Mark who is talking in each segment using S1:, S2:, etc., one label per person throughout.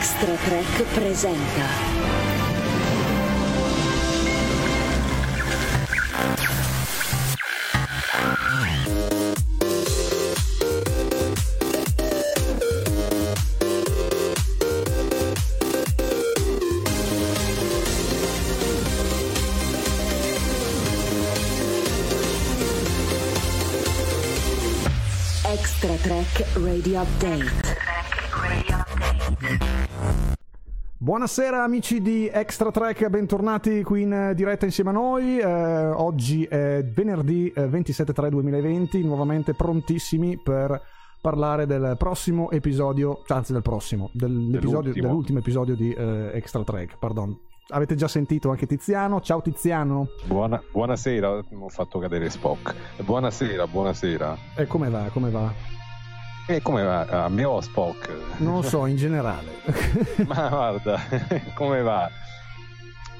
S1: Extra Track presenta Extra Track Radio Update.
S2: Buonasera amici di Extra Track, bentornati qui in diretta insieme a noi. Eh, oggi è venerdì eh, 27-3-2020, nuovamente prontissimi per parlare del prossimo episodio, cioè, anzi del prossimo, dell'episodio,
S3: Dell'ultimo.
S2: dell'ultimo episodio di eh, Extra Track, pardon. Avete già sentito anche Tiziano? Ciao Tiziano,
S3: Buona- buonasera, ho fatto cadere Spock. Buonasera, buonasera.
S2: e come va? Come va?
S3: E come va? A me o a Spock?
S2: Non lo so, in generale.
S3: Ma guarda, come va?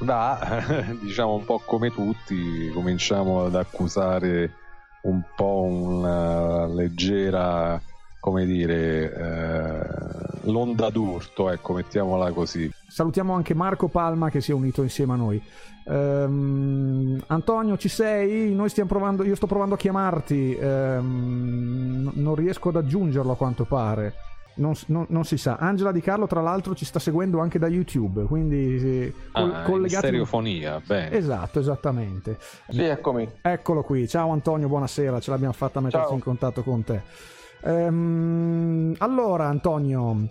S3: Va, diciamo un po' come tutti, cominciamo ad accusare un po' una leggera, come dire, eh, l'onda d'urto, ecco, mettiamola così.
S2: Salutiamo anche Marco Palma che si è unito insieme a noi. Ehm, Antonio, ci sei? Noi stiamo provando, io sto provando a chiamarti, n- non riesco ad aggiungerlo a quanto pare. Non, non- non si sa. Angela Di Carlo, tra l'altro, ci sta seguendo anche da YouTube, quindi sì, col-
S3: Ah, in
S2: collegati-
S3: stereofonia, bene.
S2: Esatto, esattamente.
S4: Sì, eccomi.
S2: Eccolo qui. Ciao Antonio, buonasera, ce l'abbiamo fatta a metterci
S4: Ciao.
S2: in contatto con te. Ehm, allora, Antonio,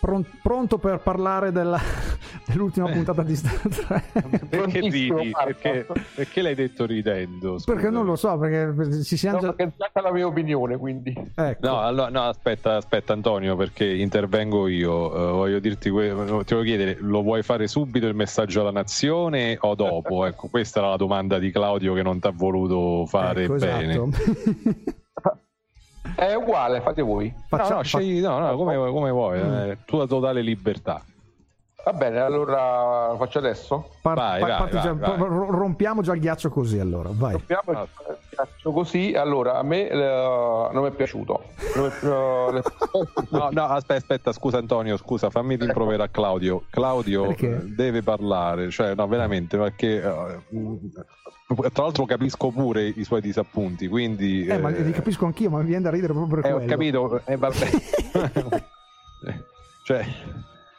S2: pronto per parlare della- dell'ultima puntata di Star Trek?
S3: Perché ridi? Perché, perché l'hai detto ridendo?
S2: Perché non lo so, perché ci siamo
S4: No,
S2: già...
S4: perché è stata la mia opinione, quindi.
S2: Ecco.
S3: No, allora, no, aspetta, aspetta Antonio, perché intervengo io. Eh, voglio dirti, que- ti voglio chiedere, lo vuoi fare subito il messaggio alla nazione o dopo? Ecco, questa era la domanda di Claudio che non ti ha voluto fare
S2: Ecco,
S3: bene.
S2: esatto.
S4: È uguale, fate voi.
S2: Faccia-
S3: no, no, scegli, no, no, come, come vuoi,
S2: Mm.
S3: eh, tua totale libertà.
S4: Va bene, allora lo faccio adesso.
S2: Par-
S3: Vai, vai,
S2: parti
S3: vai,
S2: già-
S3: vai.
S2: ro- rompiamo già il ghiaccio così allora, vai.
S4: Proviamo
S3: Ah.
S4: il faccio così. Allora, a me eh, non mi è piaciuto. Eh,
S3: No, no, aspetta, aspetta, scusa Antonio, scusa, fammi rimprovera a Claudio. Claudio
S2: Perché?
S3: eh, deve parlare, cioè, no, veramente, perché eh, mm, tra l'altro capisco pure i suoi disappunti, quindi...
S2: Eh, ma
S3: eh,
S2: li capisco anch'io, ma mi viene da ridere proprio per
S3: Eh, ho
S2: quello.
S3: capito, eh, vabbè. cioè,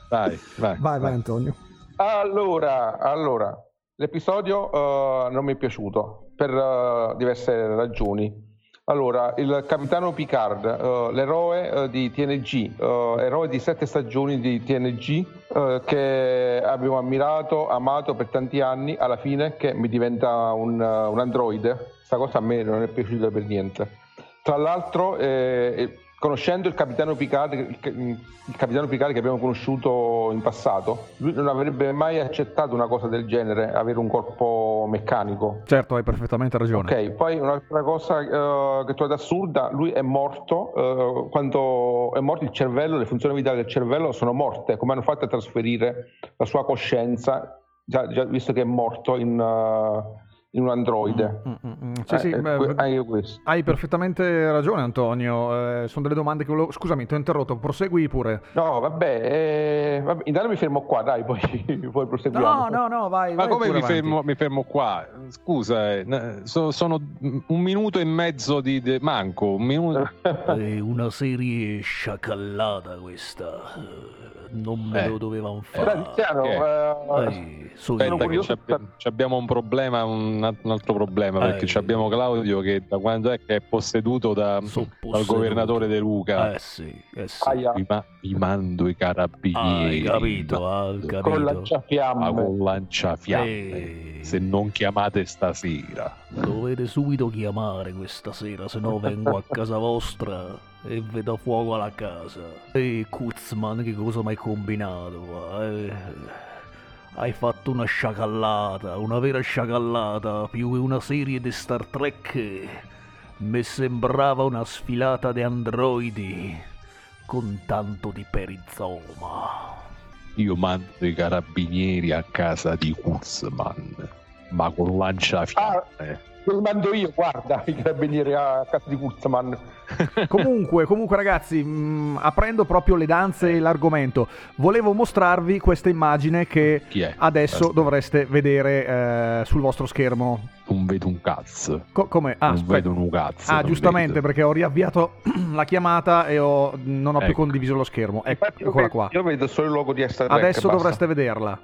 S3: vai, vai.
S2: Vai, vai Antonio.
S4: Allora, allora, l'episodio eh, non mi è piaciuto per eh, diverse ragioni. Allora, il capitano Picard, eh, l'eroe di TNG, eroe di sette stagioni di TNG, che abbiamo ammirato, amato per tanti anni, alla fine che mi diventa un, un androide. Questa cosa a me non è piaciuta per niente. Tra l'altro, eh, conoscendo il capitano Picard, il, capitano Picard che abbiamo conosciuto in passato, lui non avrebbe mai accettato una cosa del genere, avere un corpo meccanico.
S2: Certo, hai perfettamente ragione.
S4: Ok, poi un'altra cosa eh, che trovo assurda, lui è morto, eh, quando è morto il cervello, le funzioni vitali del cervello sono morte, come hanno fatto a trasferire la sua coscienza, già, già visto che è morto in, eh, in un androide.
S2: Mm, mm, mm. Sì,
S4: Eh,
S2: sì,
S4: eh,
S2: beh,
S4: questo.
S2: hai perfettamente ragione Antonio, eh, sono delle domande che volevo... Scusami, ti ho interrotto, prosegui pure.
S4: No, vabbè, eh, vabbè, intanto mi fermo qua, dai, poi, poi proseguiamo.
S2: No, no, no, vai.
S3: Ma
S2: vai
S3: come mi fermo, mi fermo qua? Scusa, eh, so- sono un minuto e mezzo di... de- manco, un minuto...
S5: È una serie sciacallata questa. Eh, Non me
S3: Eh.
S5: lo dovevano
S4: Però,
S5: fare.
S4: Tiziano,
S3: Che?
S4: eh,
S5: Eh, so
S3: c'abbiamo un problema, un, un altro problema, perché
S5: Eh.
S3: c'abbiamo Claudio che da quando è che è posseduto da-
S5: So
S3: dal
S5: posseduto.
S3: governatore De Luca.
S5: Eh sì, eh sì.
S3: Vi, ma- vi mando i
S5: Ah,
S3: carabinieri.
S5: hai capito,
S3: ma-
S5: hai
S4: con
S5: capito.
S3: ma
S4: lanciafiamme.
S3: con lanciafiamme.
S5: Eh.
S3: Se non chiamate stasera.
S5: Dovete subito chiamare questa sera, se no vengo a casa vostra e vedo fuoco alla casa. E Kuzman, che cosa mi hai combinato? Eh, hai fatto una sciacallata, una vera sciacallata, più che una serie di Star Trek. Mi sembrava una sfilata di androidi con tanto di perizoma.
S3: Io mando i carabinieri a casa di Kurzman, ma con lanciafiamme.
S4: Lo mando io, guarda, i carabinieri a casa di Kurzman.
S2: comunque, comunque ragazzi, mh, aprendo proprio le danze e l'argomento, volevo mostrarvi questa immagine che
S3: Chi è?
S2: adesso
S3: Aspetta.
S2: dovreste vedere eh, sul vostro schermo.
S3: Non vedo un cazzo.
S2: Co- come? Ah,
S3: non
S2: aspetta.
S3: vedo un cazzo.
S2: Ah, giustamente,
S3: vedo.
S2: perché ho riavviato la chiamata e ho- non ho più
S3: Ecco.
S2: condiviso lo schermo.
S4: Io
S2: Eccola qua.
S4: Io vedo solo il logo di Extra Trek,
S2: Adesso
S4: basta.
S2: dovreste vederla.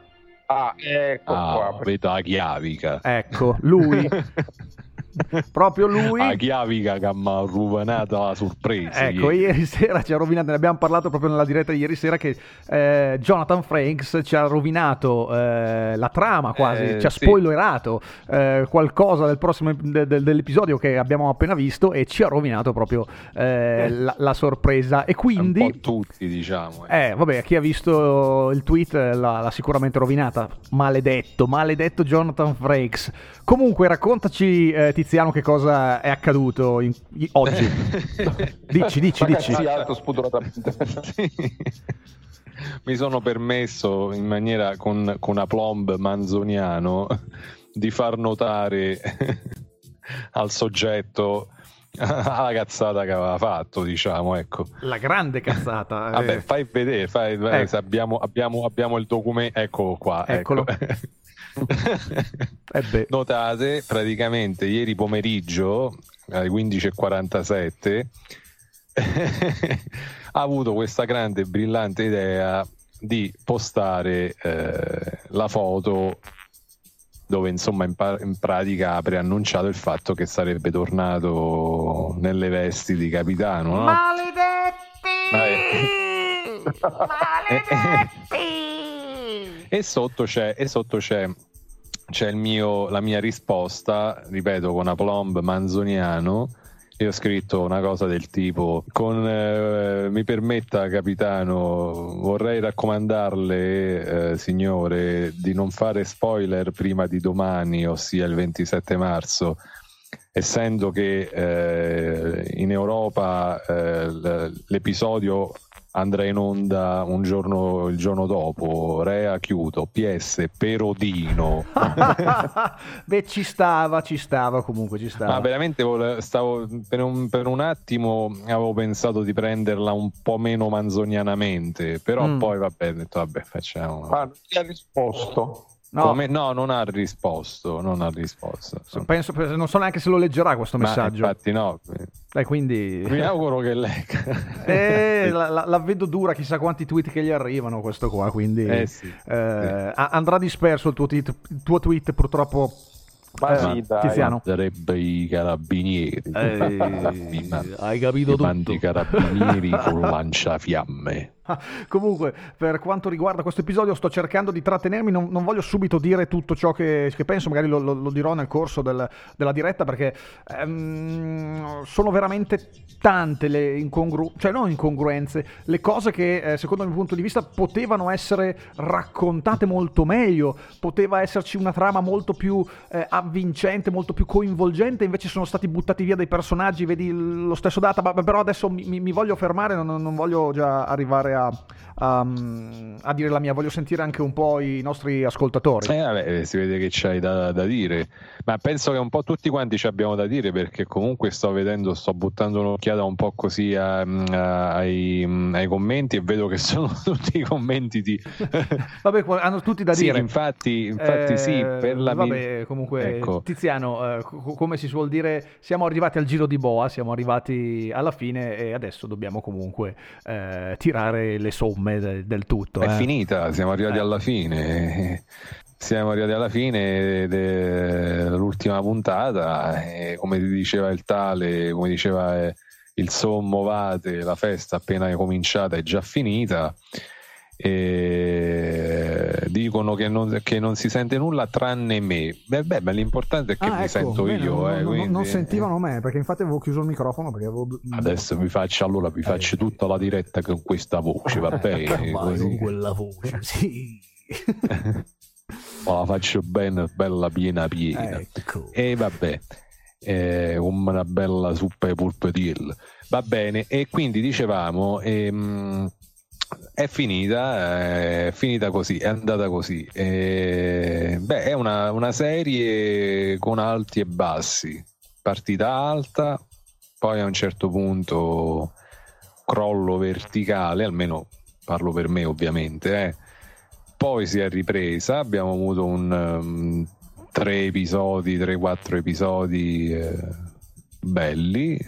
S4: Ah, ecco
S3: Ah,
S4: qua.
S3: vedo la chiavica.
S2: Ecco, lui. Proprio lui.
S3: La chiavica che mi ha rovinato la sorpresa.
S2: Ecco,
S3: ieri.
S2: ieri sera ci ha rovinato, ne abbiamo parlato proprio nella diretta di ieri sera che eh, Jonathan Franks ci ha rovinato eh, la trama quasi,
S3: Eh,
S2: ci ha
S3: sì.
S2: spoilerato eh, qualcosa del prossimo de- de- dell'episodio che abbiamo appena visto e ci ha rovinato proprio eh, la, la sorpresa. E
S3: Un
S2: quindi...
S3: po' tutti, diciamo. eh.
S2: Eh, vabbè, chi ha visto il tweet l'ha, l'ha sicuramente rovinata. Maledetto, maledetto Jonathan Frakes. Comunque, raccontaci, eh, Tiziano, che cosa è accaduto in- oggi. dici, dici, dici.
S4: alto spudoratamente.
S3: Sì. Mi sono permesso in maniera con, con aplomb manzoniano di far notare al soggetto la cazzata che aveva fatto, diciamo, ecco.
S2: La grande cazzata. eh.
S3: Vabbè, fai vedere, fai, vai,
S2: Ecco.
S3: abbiamo, abbiamo, abbiamo il documento, eccolo qua.
S2: Eccolo.
S3: ecco.
S2: Eh.
S3: Notate, praticamente ieri pomeriggio alle 15.47 ha avuto questa grande e brillante idea di postare eh, la foto dove insomma in, pa- in pratica ha preannunciato il fatto che sarebbe tornato nelle vesti di capitano no? Maledetti! E sotto c'è, e sotto c'è, c'è mio, la mia risposta, ripeto, con aplomb manzoniano. Io ho scritto una cosa del tipo: con, eh, Mi permetta, capitano, vorrei raccomandarle, eh, signore, di non fare spoiler prima di domani, ossia il 27 marzo, essendo che eh, in Europa eh, l'episodio andrà in onda un giorno, il giorno dopo, Rea chiudo, PS, Perodino.
S2: Beh, ci stava, ci stava comunque, ci stava.
S3: Ma veramente vole- stavo, per, un, per un attimo avevo pensato di prenderla un po' meno manzonianamente, però
S2: Mm.
S3: poi vabbè, ho detto vabbè facciamo.
S4: Ah, non ti ha risposto.
S2: No,
S3: Come- no, non ha risposto, non ha risposto.
S2: penso, non so neanche se lo leggerà questo
S3: Ma
S2: messaggio.
S3: infatti no,
S2: Dai, quindi...
S3: mi auguro che legga.
S2: Eh, la, la- la vedo dura, chissà quanti tweet che gli arrivano questo qua, quindi
S3: Eh sì,
S2: eh, a- andrà disperso il tuo, tweet, il tuo tweet purtroppo.
S4: Ma
S2: Eh,
S4: sì, dai.
S2: Tiziano.
S3: Sarebbe i carabinieri.
S5: Eh, hai capito tutto.
S3: i carabinieri con lanciafiamme.
S2: Comunque, per quanto riguarda questo episodio, sto cercando di trattenermi. Non, non voglio subito dire tutto ciò che, che penso, magari lo, lo- lo dirò nel corso del- della diretta, perché ehm, sono veramente tante le incongruenze, cioè non incongruenze, le cose che eh, secondo il mio punto di vista potevano essere raccontate molto meglio, poteva esserci una trama molto più eh, avvincente, molto più coinvolgente, invece sono stati buttati via dei personaggi, vedi lo stesso data, ma però adesso mi, mi- mi voglio fermare, non, non voglio già arrivare a, a, a dire la mia, voglio sentire anche un po' i nostri ascoltatori.
S3: Eh, vabbè, si vede che c'hai da, da dire, ma penso che un po' tutti quanti ci abbiamo da dire perché comunque sto vedendo, sto buttando un'occhiata un po' così a- a- ai, ai commenti e vedo che sono tutti i commenti di...
S2: Vabbè, hanno tutti da
S3: Sì,
S2: dire.
S3: infatti, infatti
S2: Eh,
S3: sì, per la
S2: Vabbè, comunque,
S3: Ecco.
S2: Tiziano, eh, co- come si suol dire, siamo arrivati al giro di boa, siamo arrivati alla fine e adesso dobbiamo comunque eh, tirare le somme de- del tutto.
S3: È
S2: eh.
S3: finita, siamo arrivati
S2: Eh.
S3: alla fine. Siamo arrivati alla fine dell'ultima puntata e come diceva il tale, come diceva eh, il sommo Vate, la festa appena cominciata è già finita. E dicono che non, che non si sente nulla tranne me. Beh, beh, ma l'importante è che
S2: Ah,
S3: mi
S2: ecco,
S3: sento
S2: bene,
S3: io.
S2: non,
S3: eh,
S2: non-
S3: quindi-
S2: non sentivano me perché infatti avevo chiuso il microfono perché avevo...
S3: Adesso vi faccio allora vi faccio tutta la diretta con questa voce, va bene?
S5: Con quella voce, sì.
S3: Ma la faccio bene, bella piena piena.
S5: Ecco.
S3: E vabbè, eh, una bella zuppa e polpetille. Va bene, e quindi dicevamo, ehm, è finita, è finita così, è andata così. E, beh, è una, una serie con alti e bassi. Partita alta, poi a un certo punto crollo verticale, almeno parlo per me ovviamente. Eh. Poi si è ripresa, abbiamo avuto un um, tre episodi, tre, quattro episodi eh, belli,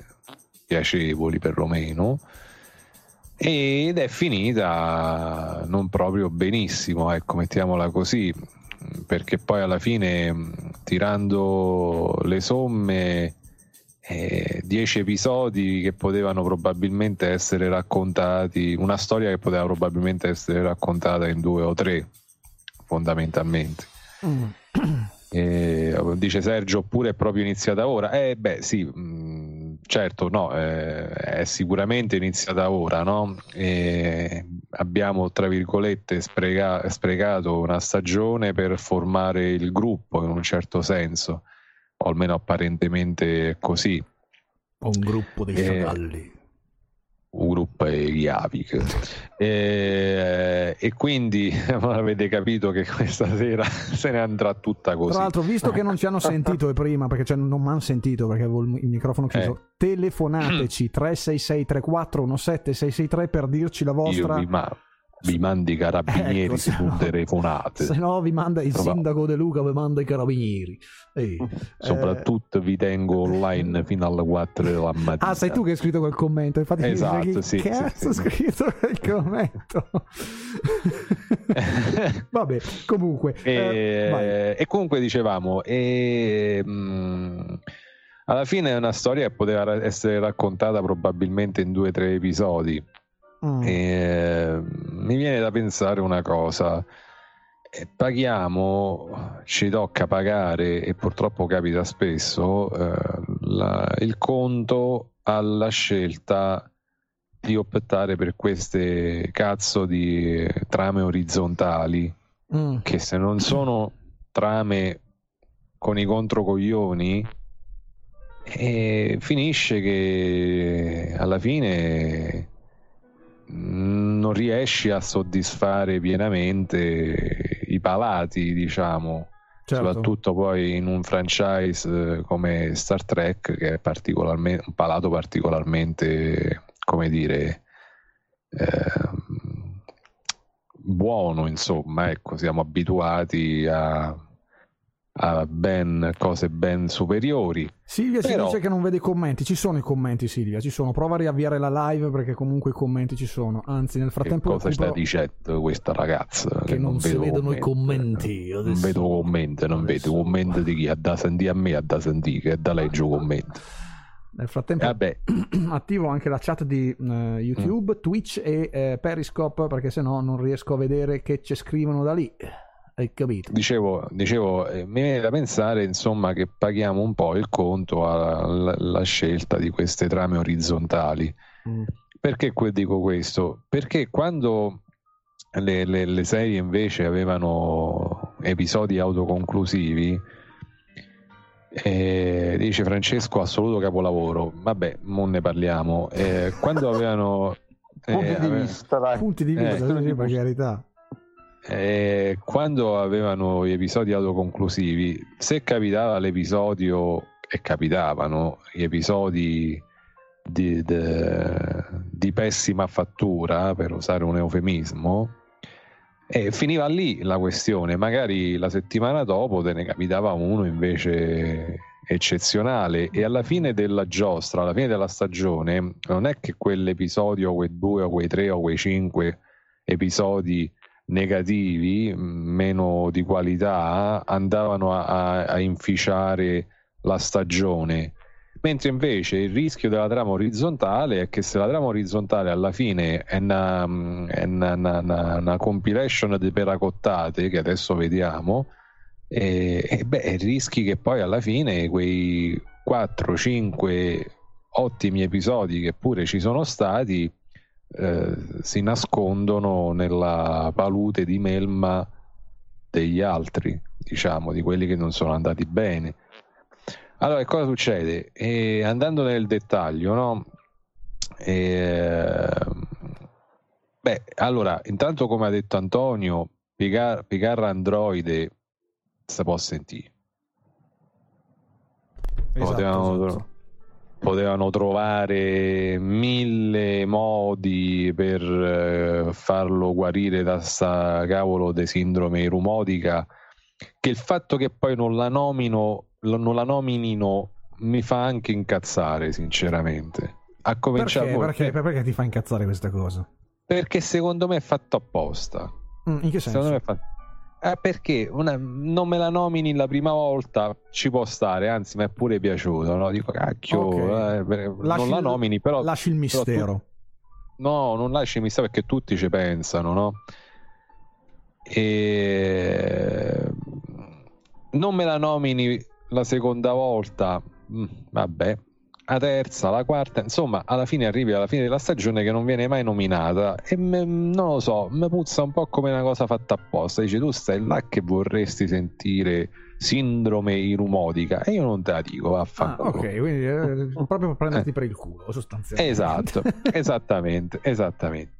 S3: piacevoli perlomeno ed è finita non proprio benissimo, ecco, mettiamola così, perché poi alla fine tirando le somme 10 eh, episodi che potevano probabilmente essere raccontati, una storia che poteva probabilmente essere raccontata in due o tre, fondamentalmente. Mm. E, dice Sergio, oppure è proprio iniziata ora? Eh beh sì, mm, certo, no, eh, è sicuramente iniziata ora, no? E abbiamo, tra virgolette, sprega- sprecato una stagione per formare il gruppo in un certo senso, o almeno apparentemente così.
S5: Un gruppo di sciacalli
S3: un gruppo Javik e, e quindi avete capito che questa sera se ne andrà tutta così
S2: tra l'altro visto che non ci hanno sentito prima perché cioè, non mi hanno sentito perché avevo il microfono chiuso eh. telefonateci 366 34 17 663 per dirci la vostra
S3: Io vi mando vi manda i carabinieri ecco, su no, telefonate.
S2: Se no vi manda il sindaco De Luca, vi manda i carabinieri. Ehi,
S3: Soprattutto eh... vi tengo online fino alle 4 della mattina.
S2: Ah, sei tu che hai scritto quel commento. Infatti
S3: esatto,
S2: chi
S3: sì,
S2: cazzo
S3: sì,
S2: ha scritto quel commento? Vabbè, comunque.
S3: E, eh, e comunque dicevamo, e, mh, mm, alla fine è una storia che poteva essere raccontata probabilmente in due o tre episodi Mm. E, mi viene da pensare una cosa. Paghiamo, ci tocca pagare e purtroppo capita spesso eh, la, il conto alla scelta di optare per queste cazzo di trame orizzontali mm. che se non sono trame con i controcoglioni e finisce che alla fine non riesci a soddisfare pienamente i palati, diciamo. Certo. Soprattutto poi in un franchise eh, come Star Trek, che è particolarmente, un palato particolarmente, come dire, eh, buono, insomma, ecco, siamo abituati a, a ben, cose ben superiori.
S2: Silvia Però... ci dice che non vede i commenti, ci sono i commenti Silvia, ci sono, prova a riavviare la live perché comunque i commenti ci sono, anzi nel frattempo...
S3: Che cosa sta dicendo questa ragazza?
S5: Che, che non, non, si vedono commenti. i commenti.
S3: Adesso... Non vedo commenti, non adesso... vedo commenti di chi ha da sentire a me, ha da sentire, che è da leggere commenti.
S2: Nel frattempo eh attivo anche la chat di uh, YouTube, mm. Twitch e uh, Periscope perché sennò non riesco a vedere che ci scrivono da lì. Hai capito?
S3: Dicevo, dicevo eh, mi viene da pensare insomma che paghiamo un po' il conto alla, alla scelta di queste trame orizzontali. Mm. Perché dico questo? Perché quando le, le, le, serie invece avevano episodi autoconclusivi, eh, dice Francesco assoluto capolavoro. Vabbè, non ne parliamo. Eh, quando avevano...
S4: punti di vista, dai.
S2: Punti di vista, eh, per carità
S3: eh, quando avevano gli episodi autoconclusivi, se capitava l'episodio, e capitavano gli episodi di, di, di pessima fattura, per usare un eufemismo, e finiva lì la questione. Magari la settimana dopo te ne capitava uno invece eccezionale e alla fine della giostra, alla fine della stagione, non è che quell'episodio, quei due o quei tre o quei cinque episodi negativi, meno di qualità, andavano a, a inficiare la stagione. Mentre invece il rischio della trama orizzontale è che se la trama orizzontale alla fine è una, è una, una, una compilation di peracottate, che adesso vediamo, e, e beh, rischi che poi alla fine quei 4-5 ottimi episodi che pure ci sono stati eh, si nascondono nella palude di melma degli altri, diciamo, di quelli che non sono andati bene. Allora, cosa succede? E andando nel dettaglio, no? E, beh, allora, intanto come ha detto Antonio, Picar, Picar Androide si può sentire.
S2: Esatto,
S3: potevano,
S2: esatto.
S3: Potevano trovare mille modi per eh, farlo guarire da sta cavolo di sindrome irumodica che il fatto che poi non la nomino non la nominino mi fa anche incazzare sinceramente a cominciare
S2: Perché,
S3: poi-
S2: perché, perché ti fa incazzare questa cosa?
S3: perché secondo me è fatto apposta
S2: Mm, in che
S3: Secondo me
S2: senso?
S3: è fatto- Eh, perché una- non me la nomini la prima volta ci può stare, anzi mi è pure piaciuto, no? dico cacchio,
S2: Ok.
S3: eh, non la
S2: il-
S3: nomini però
S2: Lasci il
S3: però tu-
S2: mistero.
S3: No, non lasci mistero perché tutti ci pensano, no? E non me la nomini la seconda volta, mm, vabbè. La terza, la quarta, insomma, alla fine arrivi alla fine della stagione che non viene mai nominata e me- non lo so, mi puzza un po' come una cosa fatta apposta. Dici tu stai là che vorresti sentire sindrome irumodica e io non te la dico,
S2: Ah,
S3: vaffanculo.
S2: ok, quindi eh, proprio per prenderti per il culo, sostanzialmente.
S3: Esatto, esattamente, esattamente.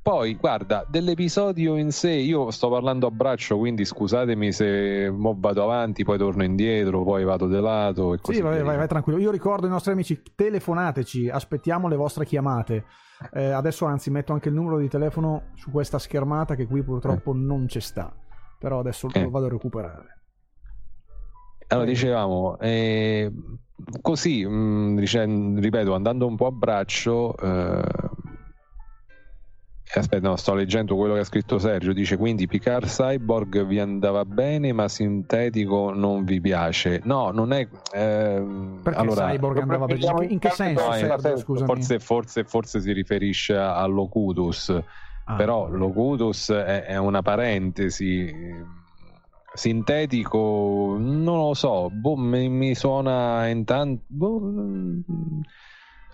S3: Poi, guarda, dell'episodio in sé, io sto parlando a braccio, quindi scusatemi se mo vado avanti, poi torno indietro, poi vado di lato e così
S2: Sì, vai, vai, vai tranquillo. Io ricordo ai nostri amici, telefonateci, aspettiamo le vostre chiamate. Eh, adesso anzi metto anche il numero di telefono su questa schermata che qui purtroppo non c'è sta. Però adesso
S3: Eh.
S2: lo vado a recuperare.
S3: Allora, dicevamo, eh, così, mh, dice- ripeto, andando un po' a braccio, eh, aspetta, no, sto leggendo quello che ha scritto Sergio, dice quindi Picard Cyborg vi andava bene, ma sintetico non vi piace. No, non è... ehm,
S2: Perché
S3: allora,
S2: Cyborg andava bene? In che- In che senso,
S3: no,
S2: Sergio?
S3: Forse, forse, forse si riferisce a, a Locutus,
S2: Ah,
S3: però. Locutus è, è una parentesi. Sintetico, non lo so, boh, mi, mi suona intanto. boh, mm,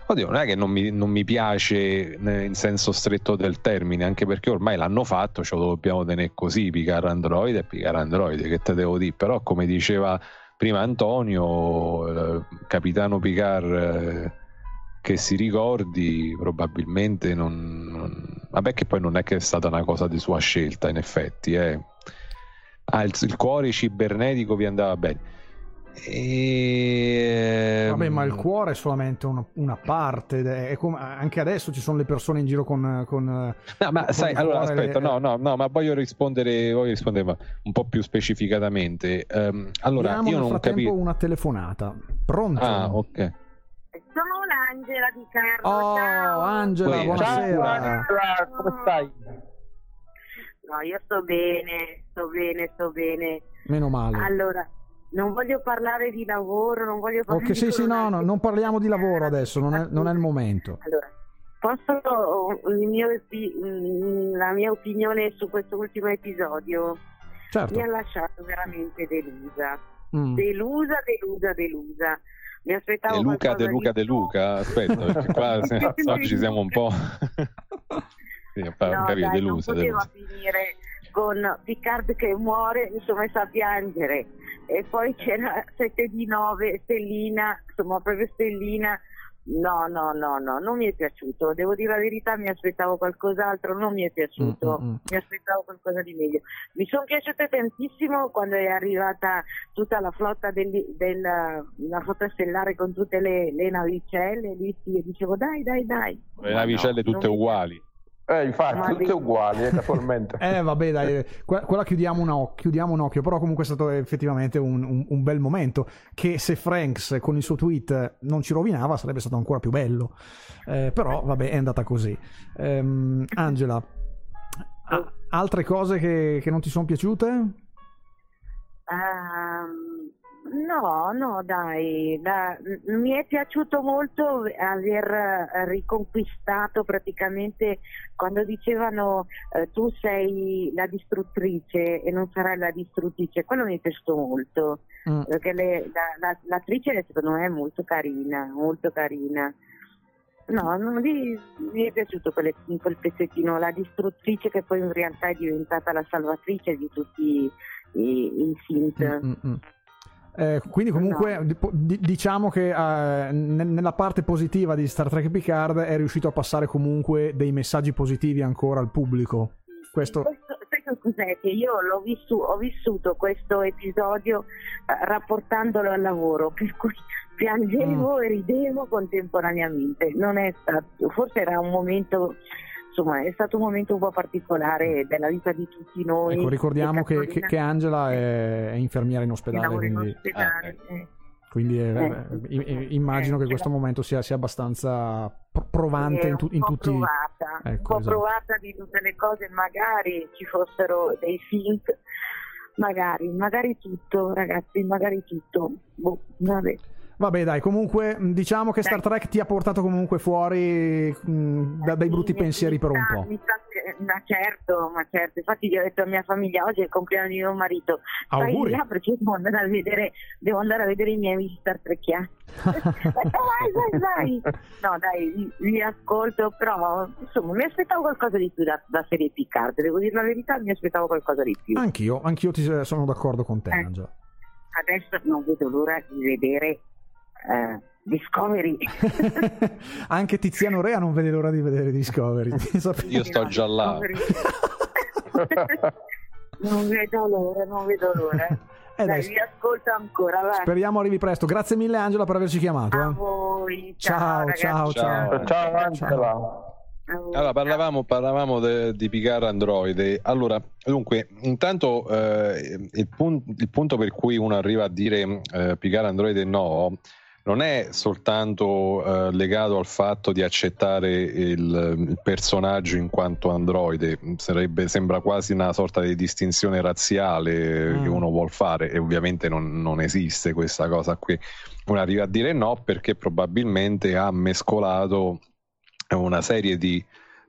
S3: oddio, non è che non mi, non mi piace ne- in senso stretto del termine, anche perché ormai l'hanno fatto, ce lo dobbiamo tenere così: Picare Android e Picare Android, che te devo dire, però, come diceva prima Antonio, il capitano Picard. eh, che si ricordi probabilmente non, non- vabbè che poi non è che è stata una cosa di sua scelta in effetti eh. Ah, il, il cuore cibernetico vi andava bene e...
S2: Vabbè, ma il cuore è solamente una, una parte. come, anche adesso ci sono le persone in giro con. con
S3: no ma
S2: con
S3: sai allora aspetta
S2: le-
S3: no no no ma voglio rispondere voglio rispondere un po' più specificatamente Ehm, allora
S2: Diamo
S3: io
S2: nel
S3: non
S2: frattempo
S3: capisco
S2: una telefonata. Pronto?
S3: ah ok
S6: Sono l'Angela di Carlo.
S2: Oh,
S6: ciao.
S2: Angela,
S3: Poi-
S2: buonasera.
S4: Angela, come stai?
S6: No, io sto bene, sto bene, sto bene.
S2: Meno male.
S6: Allora, non voglio parlare di lavoro, non voglio parlare
S2: Ok, sì,
S6: di
S2: sì, no, no, non parliamo di lavoro adesso, non è, non è il momento.
S6: Allora, posso il mio mm, la mia opinione su questo ultimo episodio?
S2: Certo.
S6: Mi ha lasciato veramente delusa.
S2: Mm.
S6: Delusa, delusa, delusa. Mi aspettavo
S3: De Luca De Luca
S6: di
S3: De. Luca aspetta perché qua se- oggi siamo un po' sì,
S6: No, dai,
S3: delusa,
S6: non poteva
S3: delusa.
S6: finire con Picard che muore, mi sono messa a piangere. E poi c'era 7 di 9, Stellina, insomma proprio Stellina. No, no, no, no, non mi è piaciuto. Devo dire la verità, mi aspettavo qualcos'altro, non mi è piaciuto.
S2: Mm, mm, mm.
S6: Mi aspettavo qualcosa di meglio. Mi sono piaciute tantissimo quando è arrivata tutta la flotta, del, del- la flotta stellare con tutte le, le navicelle. Lì sì, e dicevo dai, dai, dai.
S3: le navicelle
S6: no,
S3: tutte uguali
S4: Eh, infatti,
S6: Ma
S4: tutte uguali, eh, casualmente.
S2: Eh vabbè dai, que- quella chiudiamo un, occhio, chiudiamo un occhio, però comunque è stato effettivamente un, un- un bel momento che se Franks con il suo tweet non ci rovinava sarebbe stato ancora più bello, Eh, però vabbè è andata così. Ehm, Angela, a- altre cose che, che non ti sono piaciute?
S6: Ehm, no, no, dai, da- mi è piaciuto molto aver eh, riconquistato praticamente quando dicevano eh, tu sei la distruttrice e non sarai la distruttrice, quello mi è piaciuto molto,
S2: Mm.
S6: perché le- la- la- l'attrice secondo me è molto carina, molto carina. No, no, lì mi è piaciuto quelle- quel pezzettino, la distruttrice che poi in realtà è diventata la salvatrice di tutti i, i synth.
S2: Mm, mm, mm. Eh, quindi comunque di- diciamo che eh, ne- nella parte positiva di Star Trek Picard è riuscito a passare comunque dei messaggi positivi ancora al pubblico. Questo...
S6: Questo- che cos'è? Che io l'ho vissu- ho vissuto questo episodio eh, rapportandolo al lavoro, per cui piangevo e ridevo contemporaneamente. Non è stato, forse era un momento, insomma, è stato un momento un po' particolare della vita di tutti noi.
S2: Ecco, ricordiamo che, che- che Angela è, è infermiera in ospedale,
S6: lavora in
S2: quindi,
S6: ospedale,
S3: Ah,
S6: eh.
S2: quindi, eh,
S6: Eh.
S2: immagino
S6: Eh,
S2: che
S6: ce
S2: questo
S6: l'ha-
S2: momento sia, sia abbastanza pro- provante in, tu-
S6: un
S2: in tutti...
S6: provata, un
S2: Ecco,
S6: po'
S2: esatto.
S6: provata di tutte le cose, magari ci fossero dei sync, magari, magari tutto, ragazzi, magari tutto. Boh, vabbè.
S2: Vabbè dai, comunque diciamo che Star Trek ti ha portato comunque fuori mh, da- dai brutti
S6: Mi-
S2: pensieri per un po'.
S6: sta- ma certo, ma certo, infatti gli ho detto a mia famiglia oggi è il compleanno di mio marito,
S2: Auguri.
S6: là perché devo andare a vedere, devo andare a vedere i miei amici Star Trekiani. Ho detto, vai, vai, vai. No dai, li, li ascolto, però insomma mi aspettavo qualcosa di più da, da serie Picard, devo dire la verità, mi aspettavo qualcosa di più.
S2: Anch'io, anch'io ti, sono d'accordo con te,
S6: Eh.
S2: Angela.
S6: Adesso non vedo l'ora di vedere eh, Discovery.
S2: Anche Tiziano Rea non vede l'ora di vedere Discovery.
S3: Io sto già là.
S6: non vedo l'ora, non vedo l'ora.
S2: Eh,
S6: dai,
S2: dai,
S6: vi ascolto ancora, vai.
S2: speriamo arrivi presto. Grazie mille Angela per averci chiamato.
S6: A
S2: eh.
S6: voi,
S2: Ciao,
S6: ciao,
S2: ciao, ciao.
S4: Ciao Angela.
S3: Allora, parlavamo, parlavamo de- di Picard Android. Allora, dunque, intanto eh, il, pun- il punto per cui uno arriva a dire eh, Picard Android no non è soltanto eh, legato al fatto di accettare il, il personaggio in quanto androide, sarebbe, sembra quasi una sorta di distinzione razziale
S2: Mm.
S3: che uno vuol fare e ovviamente non, non esiste questa cosa qui. Uno arriva a dire no perché probabilmente ha mescolato una serie di,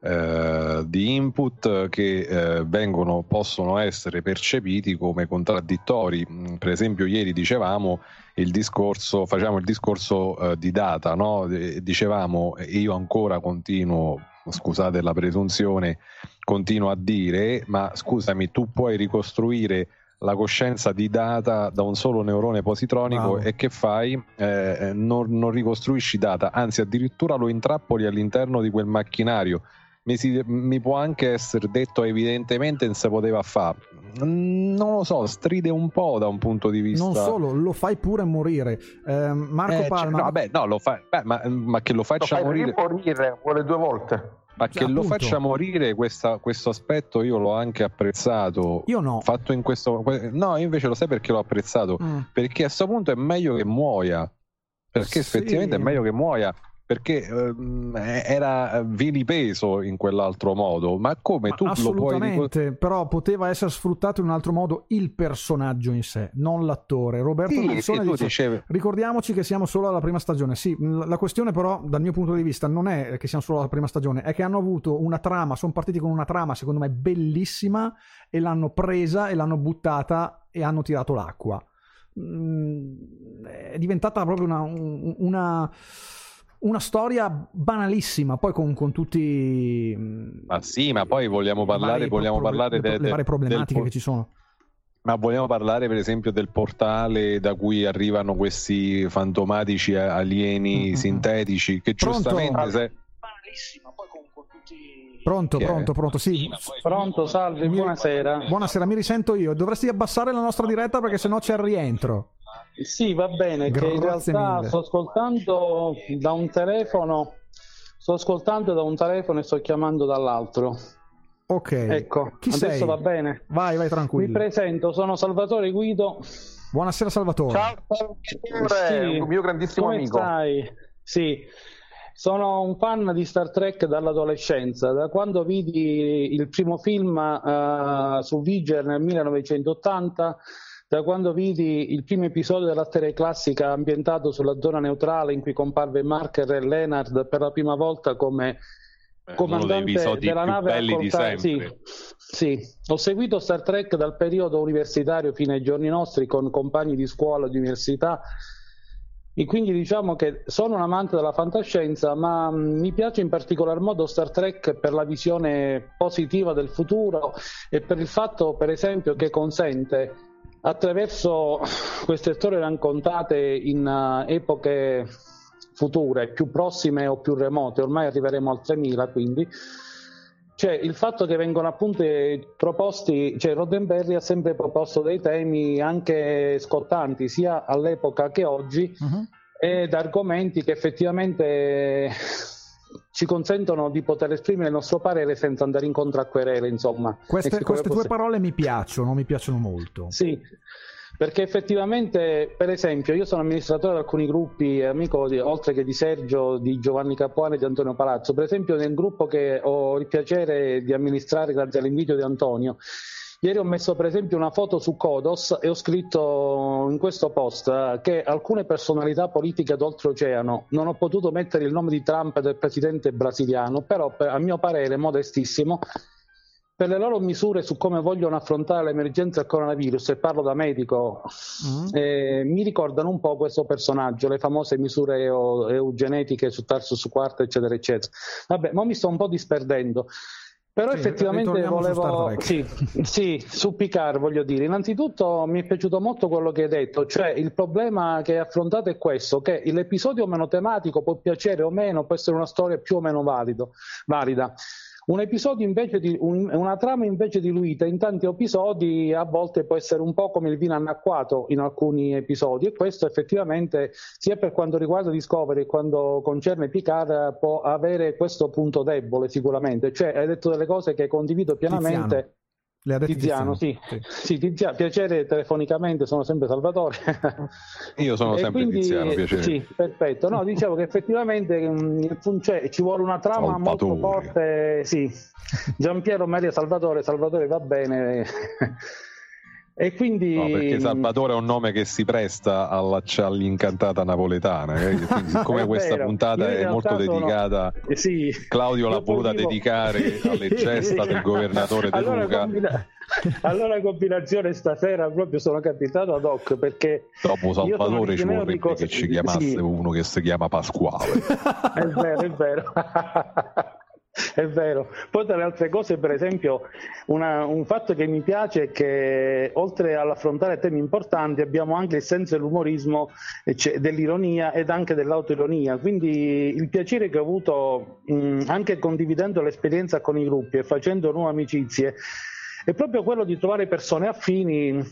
S3: eh, di input che eh, vengono, possono essere percepiti come contraddittori. Mm, Per esempio, ieri dicevamo il discorso, facciamo il discorso eh, di data, no? Eh, dicevamo, io ancora continuo, scusate la presunzione, continuo a dire, ma scusami, tu puoi ricostruire la coscienza di data da un solo neurone positronico
S2: Bravo.
S3: e che fai? Eh, non, non ricostruisci data, anzi addirittura lo intrappoli all'interno di quel macchinario. Mi, si- mi può anche essere detto evidentemente non si poteva fare. Non lo so, stride un po' da un punto di vista.
S2: Non solo, lo fai pure morire. Eh, Marco
S3: Eh, cioè,
S2: Palma,
S3: no, vabbè, no, lo fa, beh, ma, ma che lo
S4: Lo
S3: faccia
S4: fai
S3: morire,
S4: morire, vuole due volte.
S3: ma che lo
S2: appunto.
S3: faccia morire questa- questo aspetto io l'ho anche apprezzato.
S2: io no.
S3: Fatto in questo, no, io invece lo sai perché l'ho apprezzato?
S2: Mm.
S3: Perché a questo punto è meglio che muoia. Perché
S2: Sì.
S3: effettivamente è meglio che muoia. Perché ehm, era vilipeso in quell'altro modo. Ma come
S2: Ma
S3: tu lo puoi
S2: assolutamente, però poteva essere sfruttato in un altro modo il personaggio in sé, non l'attore. Roberto
S3: Sì, tu
S2: dice,
S3: dicevi.
S2: Ricordiamoci che siamo solo alla prima stagione. Sì, la questione però, dal mio punto di vista, non è che siamo solo alla prima stagione, è che hanno avuto una trama, sono partiti con una trama secondo me bellissima e l'hanno presa e l'hanno buttata e hanno tirato l'acqua. Mm, È diventata proprio una, un- una, una storia banalissima, poi con, con tutti... mm,
S3: Ma sì, ma poi vogliamo parlare, vogliamo
S2: proble-
S3: parlare
S2: le,
S3: de- de-
S2: varie problematiche
S3: del-
S2: che ci sono.
S3: Ma vogliamo parlare per esempio del portale da cui arrivano questi fantomatici alieni
S2: Mm, mm, mm.
S3: sintetici che
S2: Pronto?
S3: giustamente se...
S2: Pronto, pronto, pronto, sì.
S7: Pronto, salve, buonasera.
S2: Buonasera, mi risento io. Dovresti abbassare la nostra diretta perché sennò c'è il rientro.
S7: Sì, va bene, che in
S2: Grazie
S7: realtà
S2: mille.
S7: sto ascoltando da un telefono, sto ascoltando da un telefono e sto chiamando dall'altro.
S2: Ok.
S7: Ecco,
S2: Chi
S7: adesso
S2: sei?
S7: va bene.
S2: Vai, vai
S7: Mi
S2: tranquillo.
S7: presento, sono Salvatore Guido.
S2: Buonasera Salvatore.
S4: Ciao, Salvatore,
S7: Sì,
S4: un mio grandissimo
S7: come
S4: amico.
S7: stai? Sì, sono un fan di Star Trek dall'adolescenza, da quando vidi il primo film eh, su Viger nel 1980, da quando vidi il primo episodio della serie classica ambientato sulla zona neutrale in cui comparve Marker e Leonard per la prima volta come
S3: dei
S7: comandante della
S3: più
S7: nave
S3: belli di
S7: accorta-
S3: sempre.
S7: Sì, sì. ho seguito Star Trek dal periodo universitario fino ai giorni nostri con compagni di scuola, di università e quindi diciamo che sono un amante della fantascienza, ma mh, mi piace in particolar modo Star Trek per la visione positiva del futuro e per il fatto, per esempio, che consente attraverso queste storie raccontate in uh, epoche future, più prossime o più remote, ormai arriveremo al 3000 quindi, cioè il fatto che vengono appunto proposti, cioè Roddenberry ha sempre proposto dei temi anche scottanti sia all'epoca che oggi uh-huh. ed argomenti che effettivamente ci consentono di poter esprimere il nostro parere senza andare incontro a querele, insomma.
S2: Queste, queste tue parole mi piacciono, mi piacciono molto.
S7: Sì, perché effettivamente, per esempio, io sono amministratore di alcuni gruppi, amico di, oltre che di Sergio, di Giovanni Capuano e di Antonio Palazzo. Per esempio, nel gruppo che ho il piacere di amministrare grazie all'invito di Antonio, Ieri ho messo per esempio una foto su Kodos e ho scritto in questo post eh, che alcune personalità politiche d'oltreoceano non ho potuto mettere il nome di Trump e del presidente brasiliano, però a mio parere modestissimo per le loro misure su come vogliono affrontare l'emergenza del coronavirus, e parlo da medico, mm. eh, mi ricordano un po' questo personaggio, le famose misure eugenetiche su Tarsus Quarta, eccetera, eccetera. Vabbè, ma mi sto un po' disperdendo. Però sì, effettivamente volevo sì, sì, su Picard voglio dire, innanzitutto mi è piaciuto molto quello che hai detto, cioè il problema che hai affrontato è questo, che l'episodio meno tematico può piacere o meno, può essere una storia più o meno valido, valida. Un episodio invece di, un, una trama invece diluita in tanti episodi a volte può essere un po' come il vino annacquato in alcuni episodi e questo effettivamente sia per quanto riguarda Discovery che quando concerne Picard può avere questo punto debole sicuramente, cioè hai detto delle cose che condivido pienamente. Tiziano. Le ha Tiziano, sì. Sì. sì Tiziano, piacere telefonicamente, sono sempre Salvatore.
S3: Io sono sempre quindi, Tiziano, piacere.
S7: Sì, perfetto. No, dicevo che effettivamente mm, cioè, ci vuole una trama Salvatore. molto forte. Sì. Giampiero Maria Salvatore, Salvatore va bene. E quindi...
S3: No, perché Salvatore è un nome che si presta alla, all'incantata napoletana. Eh? Quindi, siccome questa puntata è molto sono... dedicata, eh, sì. Claudio l'ha voluta vivo... dedicare alle gesta del governatore De allora, Luca. Combina...
S7: Allora, combinazione stasera proprio sono capitato ad hoc perché.
S3: Dopo Salvatore ci vorrebbe cose... che ci chiamasse sì. uno che si chiama Pasquale.
S7: è vero, è vero. È vero. Poi tra le altre cose, per esempio, una, un fatto che mi piace è che oltre all'affrontare temi importanti abbiamo anche il senso dell'umorismo, dell'ironia ed anche dell'autoironia. Quindi il piacere che ho avuto mh, anche condividendo l'esperienza con i gruppi e facendo nuove amicizie è proprio quello di trovare persone affini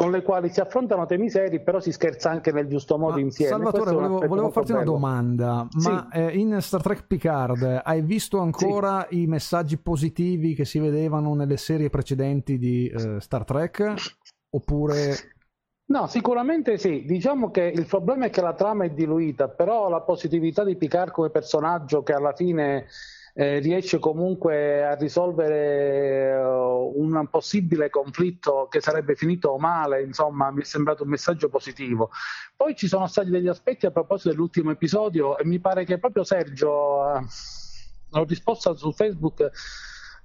S7: con le quali si affrontano temi seri, però si scherza anche nel giusto modo ma insieme.
S2: Salvatore, volevo, volevo farti bello. una domanda, ma sì. eh, in Star Trek Picard hai visto ancora sì. i messaggi positivi che si vedevano nelle serie precedenti di eh, Star Trek? Oppure...
S7: No, sicuramente sì. Diciamo che il problema è che la trama è diluita, però la positività di Picard come personaggio che alla fine eh, riesce comunque a risolvere uh, un possibile conflitto che sarebbe finito male, insomma mi è sembrato un messaggio positivo. Poi ci sono stati degli aspetti a proposito dell'ultimo episodio e mi pare che proprio Sergio, uh, ho risposto su Facebook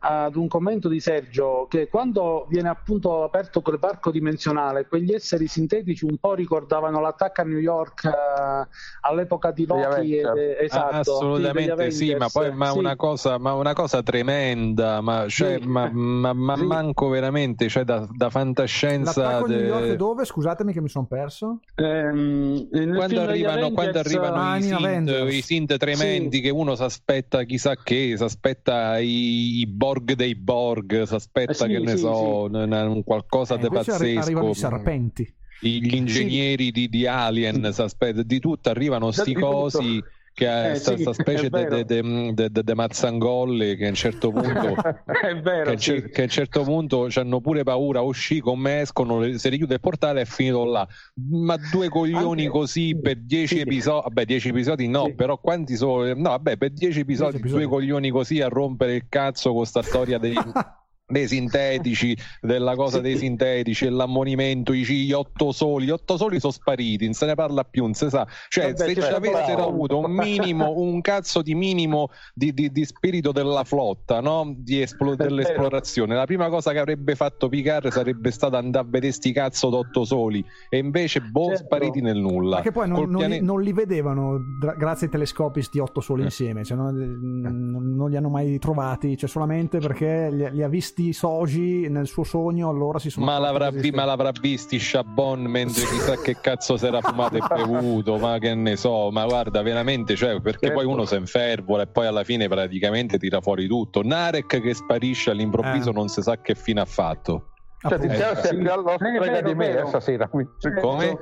S7: ad un commento di Sergio che quando viene appunto aperto quel parco dimensionale, quegli esseri sintetici un po' ricordavano l'attacco a New York uh, all'epoca di Loki. Eh, esatto,
S3: assolutamente sì, sì, ma poi ma sì. Una, cosa, ma una cosa tremenda, ma, cioè, sì. ma, ma, ma manco veramente, cioè da, da fantascienza.
S2: L'attacco de... New York dove? Scusatemi che mi sono perso.
S3: Ehm, quando, arrivano, quando arrivano ah, i, synth, i synth tremendi che uno si aspetta chissà che, si aspetta i, i Borg dei Borg, si aspetta eh sì, che ne so, sì. un qualcosa eh, di pazzesco.
S2: Arrivano i serpenti.
S3: Gli ingegneri di, di, Alien, si aspetta di tutto, arrivano sti cosi che è eh, sì, specie di mazzangolle che a un certo punto
S7: è vero,
S3: che, sì. che, a un certo punto hanno pure paura uscì con me escono si richiude il portale è finito là ma due coglioni Anche... così per dieci sì. episodi vabbè dieci episodi no però quanti sono no vabbè per dieci episodi, episodi, due coglioni così a rompere il cazzo con sta storia dei dei sintetici, della cosa dei sintetici, l'ammonimento, i, gli otto soli, gli otto soli sono spariti, non se ne parla più, non si sa. Cioè, Vabbè, se ci avessero avuto un minimo, un cazzo di minimo di, di, di spirito della flotta, no? di esplo- dell'esplorazione, la prima cosa che avrebbe fatto Picard sarebbe stata andare a vedere sti cazzo d'otto soli, e invece, boh, certo. spariti nel nulla.
S2: Perché poi non, non, piane... non li vedevano grazie ai telescopi sti otto soli eh. insieme, cioè, non, non, li hanno mai trovati, cioè solamente perché li, li ha visti visti Soji nel suo sogno, allora si sono...
S3: Ma l'avrà, vi- ma l'avrà visti Chabon mentre chissà che cazzo si era fumato e bevuto, ma che ne so, ma guarda veramente, cioè, perché
S4: Certo.
S3: poi uno si infervola e poi alla fine praticamente tira fuori tutto. Narek che sparisce all'improvviso
S2: Eh.
S3: non si sa che fine ha fatto.
S4: Cioè. Tiziano sei
S7: sì.
S4: più all'ostrega
S7: Eh, vero,
S4: di me
S7: vero.
S4: eh, stasera. quindi-
S3: Come?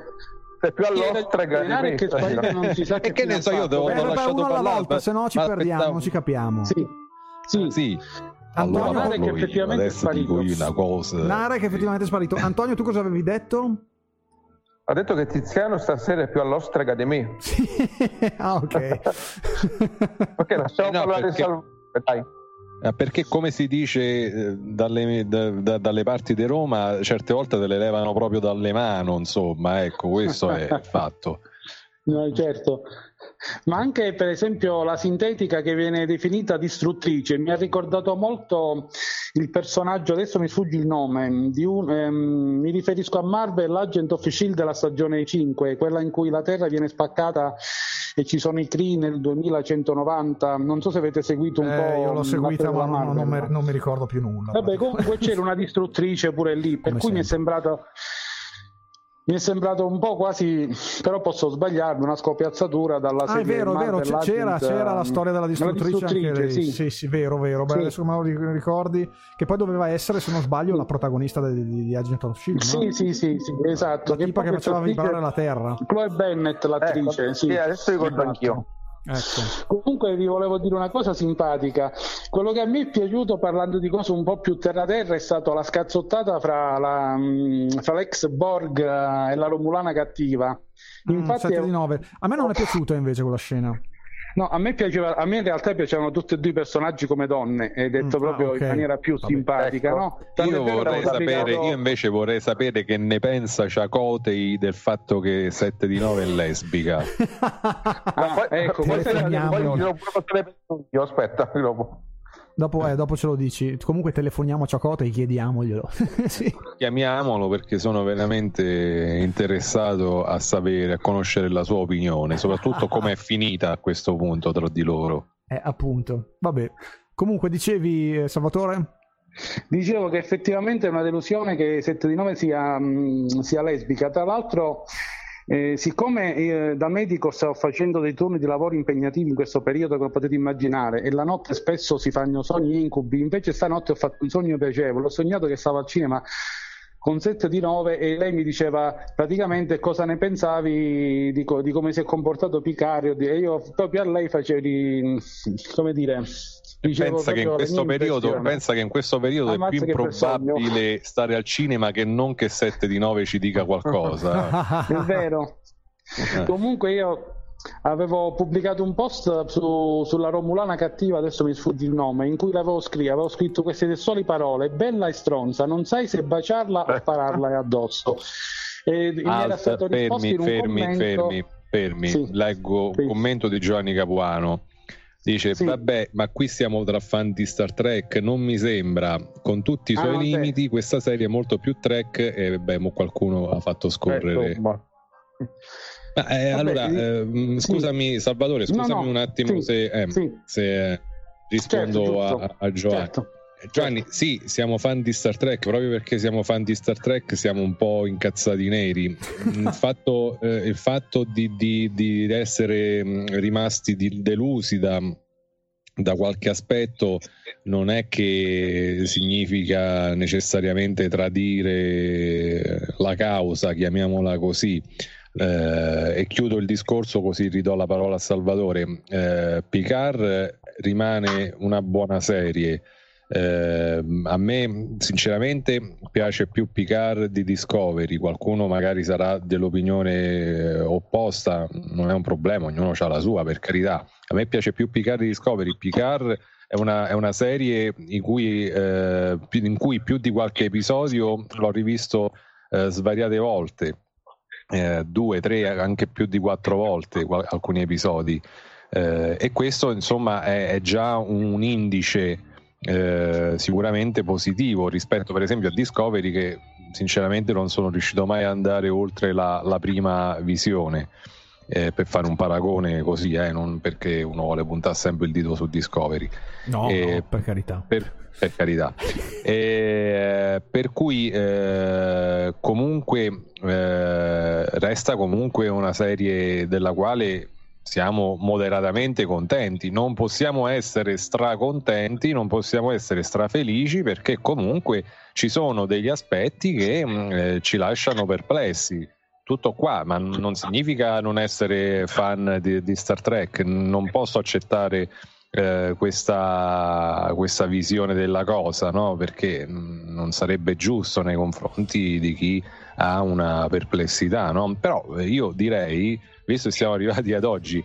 S4: Sei più all'ostrega di
S7: Denaro
S4: me
S7: che
S4: stasera.
S7: non si sa
S3: E che ne so, io devo-
S2: uno alla
S3: parlare,
S2: se no ci
S3: ma
S2: perdiamo,
S3: aspettavo-
S2: non ci capiamo.
S7: Sì, sì.
S3: Sì.
S2: Antonio,
S3: Allora parlo io,
S7: effettivamente è
S3: adesso dico io
S7: sparito.
S3: una cosa.
S2: Narek è effettivamente sparito. Antonio, tu cosa avevi detto?
S4: Ha detto che Tiziano stasera è più all'ostrega di me.
S2: Sì. ah, ok.
S4: Ok, lasciamo
S3: Eh no,
S4: parlare
S3: perché-
S4: Salvatore, dai.
S3: Eh, Perché come si dice eh, dalle, da- da- dalle parti di Roma, certe volte te le levano proprio dalle mani, insomma, ecco, questo è il fatto.
S7: No, certo. Ma anche per esempio la sintetica che viene definita distruttrice mi ha ricordato molto il personaggio, adesso mi sfugge il nome, un- ehm, mi riferisco a Marvel, l'Agent of Shield della stagione 5, quella in cui la Terra viene spaccata e ci sono i Kree nel 2190. Non so se avete seguito un
S2: Eh,
S7: po'.
S2: io l'ho seguita, ma non, non mi, non mi ricordo più nulla.
S7: Vabbè, comunque c'era una distruttrice pure lì, per
S2: Come
S7: cui mi è
S2: sempre.
S7: sembrato. Mi è sembrato un po' quasi, però posso sbagliarmi, una scopiazzatura dalla
S2: Ah, è
S7: serie
S2: vero, è vero,
S7: Marvel,
S2: c- c'era, c'era la
S7: ehm,
S2: storia della distruttrice, anche lei.
S7: sì.
S2: Sì, sì, vero, vero. Beh,
S7: Sì.
S2: adesso che me lo ric- ricordi, che poi doveva essere, se non sbaglio, la protagonista di, di- di Agent of Shield.
S7: Sì,
S2: no?
S7: sì, sì, sì, esatto.
S2: La tipa che faceva vibrare la terra.
S7: Chloe Bennett, l'attrice.
S4: Ecco,
S7: sì.
S4: sì, adesso ricordo
S7: Esatto.
S4: anch'io.
S2: Ecco.
S7: Comunque vi volevo dire una cosa simpatica. Quello che a me è piaciuto parlando di cose un po' più terra-terra è stata la scazzottata fra, la, mh, fra l'ex Borg eh, e la Romulana cattiva.
S2: Mm,
S7: Infatti,
S2: 7 di 9. A me non è piaciuta invece quella scena.
S7: No, a me piaceva, a me in realtà piacevano tutti e due i personaggi come donne, e detto
S2: Mm,
S7: proprio
S2: ah, ok.
S7: in maniera più
S2: Vabbè.
S7: simpatica,
S4: Ecco.
S7: no?
S3: Io vorrei sapere, io invece vorrei sapere che ne pensa Chakotay del fatto che 7 di 9 è lesbica.
S7: Ah,
S4: Poi-
S7: ecco,
S4: poi poi per io, aspetta, dopo.
S2: Dopo, eh, dopo ce lo dici. Comunque telefoniamo a Ciacota e chiediamoglielo. sì.
S3: Chiamiamolo perché sono veramente interessato a sapere, a conoscere la sua opinione, soprattutto come è finita a questo punto tra di loro.
S2: Eh, appunto. Vabbè. Comunque, dicevi, eh, Salvatore?
S7: Dicevo che effettivamente è una delusione che 7 di 9 sia, mh, sia lesbica. Tra l'altro, eh, siccome eh, da medico sto facendo dei turni di lavoro impegnativi in questo periodo, come potete immaginare, e la notte spesso si fanno sogni incubi, invece stanotte ho fatto un sogno piacevole. Ho sognato che stavo al cinema con 7 di 9 e lei mi diceva praticamente cosa ne pensavi di, co- di come si è comportato Picario e io proprio a lei facevo di, come dire
S3: Pensa che, periodo, pensa che in questo periodo è
S7: Ammazza
S3: più
S7: che bel
S3: improbabile stare al cinema che non che 7 di 9 ci dica qualcosa.
S7: È vero.
S3: Eh.
S7: Comunque io avevo pubblicato un post su- sulla Romulana cattiva, adesso mi sfugge il nome, in cui l'avevo scritto, avevo scritto queste testuali parole, bella e stronza, non sai se baciarla o spararla addosso. E mi era stato
S3: fermi,
S7: in un
S3: fermi,
S7: commento...
S3: fermi, fermi.
S7: Sì.
S3: Leggo
S7: Sì.
S3: un commento di Giovanni Capuano. Dice:
S7: Sì.
S3: Vabbè, ma qui siamo tra fan di Star Trek. Non mi sembra, con tutti i
S7: Ah,
S3: suoi
S7: no, beh.
S3: limiti, questa serie è molto più Trek. E beh, mo qualcuno ha fatto
S4: Eh,
S3: scorrere.
S4: insomma.
S3: Ma, eh,
S7: Vabbè,
S3: allora, ehm, scusami, Salvatore,
S7: No,
S3: scusami
S7: no,
S3: un attimo
S7: sì,
S3: se, eh, se, eh, rispondo
S7: Certo,
S3: a, a Giovanni.
S7: Certo.
S3: Giovanni, sì, siamo fan di Star Trek, proprio perché siamo fan di Star Trek siamo un po' incazzati neri. Il fatto, eh, il fatto di, di- di essere mh, rimasti delusi da, da qualche aspetto non è che significa necessariamente tradire la causa, chiamiamola così. Eh, e chiudo il discorso così ridò la parola a Salvatore. Eh, Picard rimane una buona serie. Eh, a me sinceramente piace più Picard di Discovery, qualcuno magari sarà dell'opinione eh, opposta, non è un problema, ognuno ha la sua per carità. A me piace più Picard di Discovery, Picard è una, è una serie in cui, eh, in cui più di qualche episodio l'ho rivisto eh, svariate volte, eh, due, tre, anche più di quattro volte qual- alcuni episodi. Eh, e questo insomma è, è già un indice eh, sicuramente positivo rispetto per esempio a Discovery che sinceramente non sono riuscito mai ad andare oltre la, la prima visione eh, per fare un paragone così, eh, non perché uno vuole puntare sempre il dito su Discovery.
S2: No,
S3: Eh,
S2: no, per carità.
S3: Per, per carità. E, per cui eh, comunque eh, resta comunque una serie della quale siamo moderatamente contenti. Non possiamo essere stracontenti, non possiamo essere strafelici perché comunque ci sono degli aspetti che mh, eh, ci lasciano perplessi. Tutto qua, ma non significa non essere fan di, di Star Trek. Non posso accettare eh, questa, questa visione della cosa, no? perché mh, non sarebbe giusto nei confronti di chi ha una perplessità. No? Però io direi, visto che siamo arrivati ad oggi,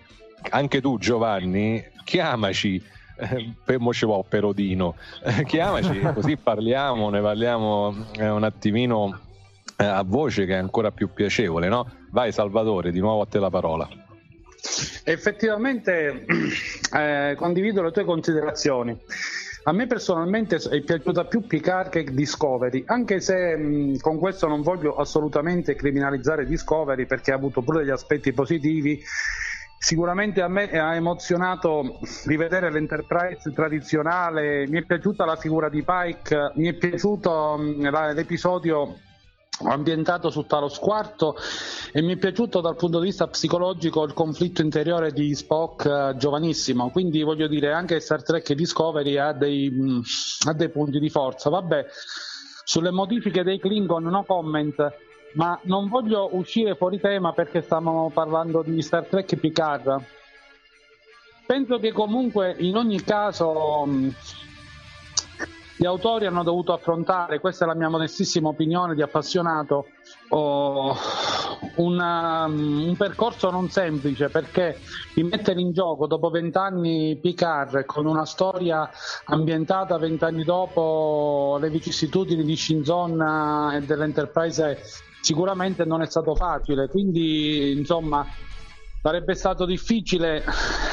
S3: anche tu Giovanni, chiamaci. eh, Per mo ci va Perodino, eh, chiamaci così parliamo, ne parliamo eh, un attimino a voce che è ancora più piacevole, no? Vai Salvatore, di nuovo a te la parola.
S7: Effettivamente eh, condivido le tue considerazioni. A me personalmente è piaciuta più Picard che Discovery, anche se mh, con questo non voglio assolutamente criminalizzare Discovery perché ha avuto pure degli aspetti positivi. Sicuramente a me ha emozionato rivedere l'Enterprise tradizionale, mi è piaciuta la figura di Pike, mi è piaciuto mh, l'episodio ambientato su Talos IV e mi è piaciuto dal punto di vista psicologico il conflitto interiore di Spock eh, giovanissimo. Quindi voglio dire anche Star Trek Discovery ha dei, mh, ha dei punti di forza. Vabbè sulle modifiche dei Klingon no comment ma non voglio uscire fuori tema perché stavamo parlando di Star Trek Picard. Penso che comunque in ogni caso mh, gli autori hanno dovuto affrontare, questa è la mia modestissima opinione di appassionato, oh, una- un percorso non semplice perché rimettere in gioco dopo vent'anni Picard con una storia ambientata vent'anni dopo le vicissitudini di Shinzon e dell'Enterprise sicuramente non è stato facile, quindi insomma sarebbe stato difficile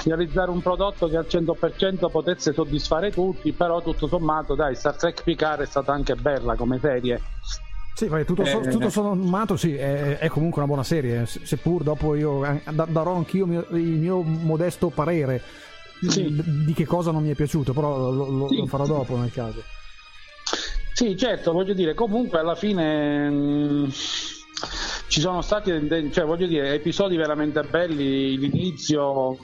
S7: realizzare un prodotto che al 100% potesse soddisfare tutti, però tutto sommato dai, Star Trek Picard è stata anche bella come serie.
S2: Sì, tutto, so-
S7: Eh,
S2: tutto sommato sì, è, è comunque una buona serie, se- seppur dopo io eh, da- darò anch'io mio- il mio modesto parere
S7: Sì.
S2: di, di che cosa non mi è piaciuto, però lo, lo-
S7: Sì.
S2: lo farò dopo nel caso.
S7: Sì, certo, voglio dire, comunque alla fine mh, ci sono stati cioè, voglio dire, episodi veramente belli, l'inizio,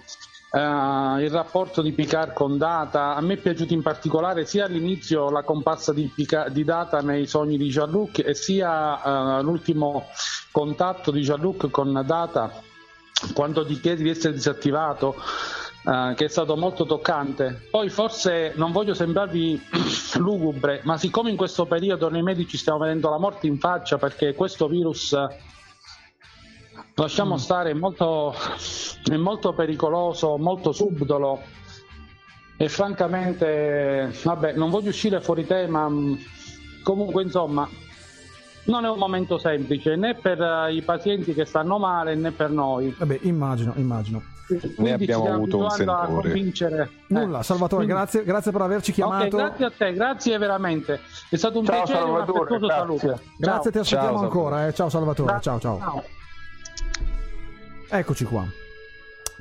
S7: eh, il rapporto di Picard con Data, a me è piaciuto in particolare sia all'inizio la comparsa di, di Data nei sogni di Jean-Luc e sia eh, l'ultimo contatto di Jean-Luc con Data quando ti chiedi di essere disattivato eh, che è stato molto toccante. Poi forse non voglio sembrarvi lugubre, ma siccome in questo periodo noi medici stiamo vedendo la morte in faccia perché questo virus lasciamo stare è molto, è molto pericoloso, molto subdolo e francamente vabbè, non voglio uscire fuori tema, mh, comunque insomma non è un momento semplice né per eh, i pazienti che stanno male né per noi.
S2: Vabbè, immagino, immagino.
S7: Ci
S3: abbiamo avuto un sentore.
S7: convincere.
S2: Nulla,
S7: Eh,
S2: Salvatore, grazie, grazie per averci chiamato.
S7: Ok, grazie a te, grazie veramente. È stato un
S4: Ciao,
S7: piacere un
S4: Salvatore,
S7: affettuoso
S4: grazie.
S7: saluto.
S2: Grazie, ti aspettiamo
S3: Ciao,
S2: ancora. eh. Ciao Salvatore,
S7: Ciao.
S2: ciao ciao. Eccoci qua.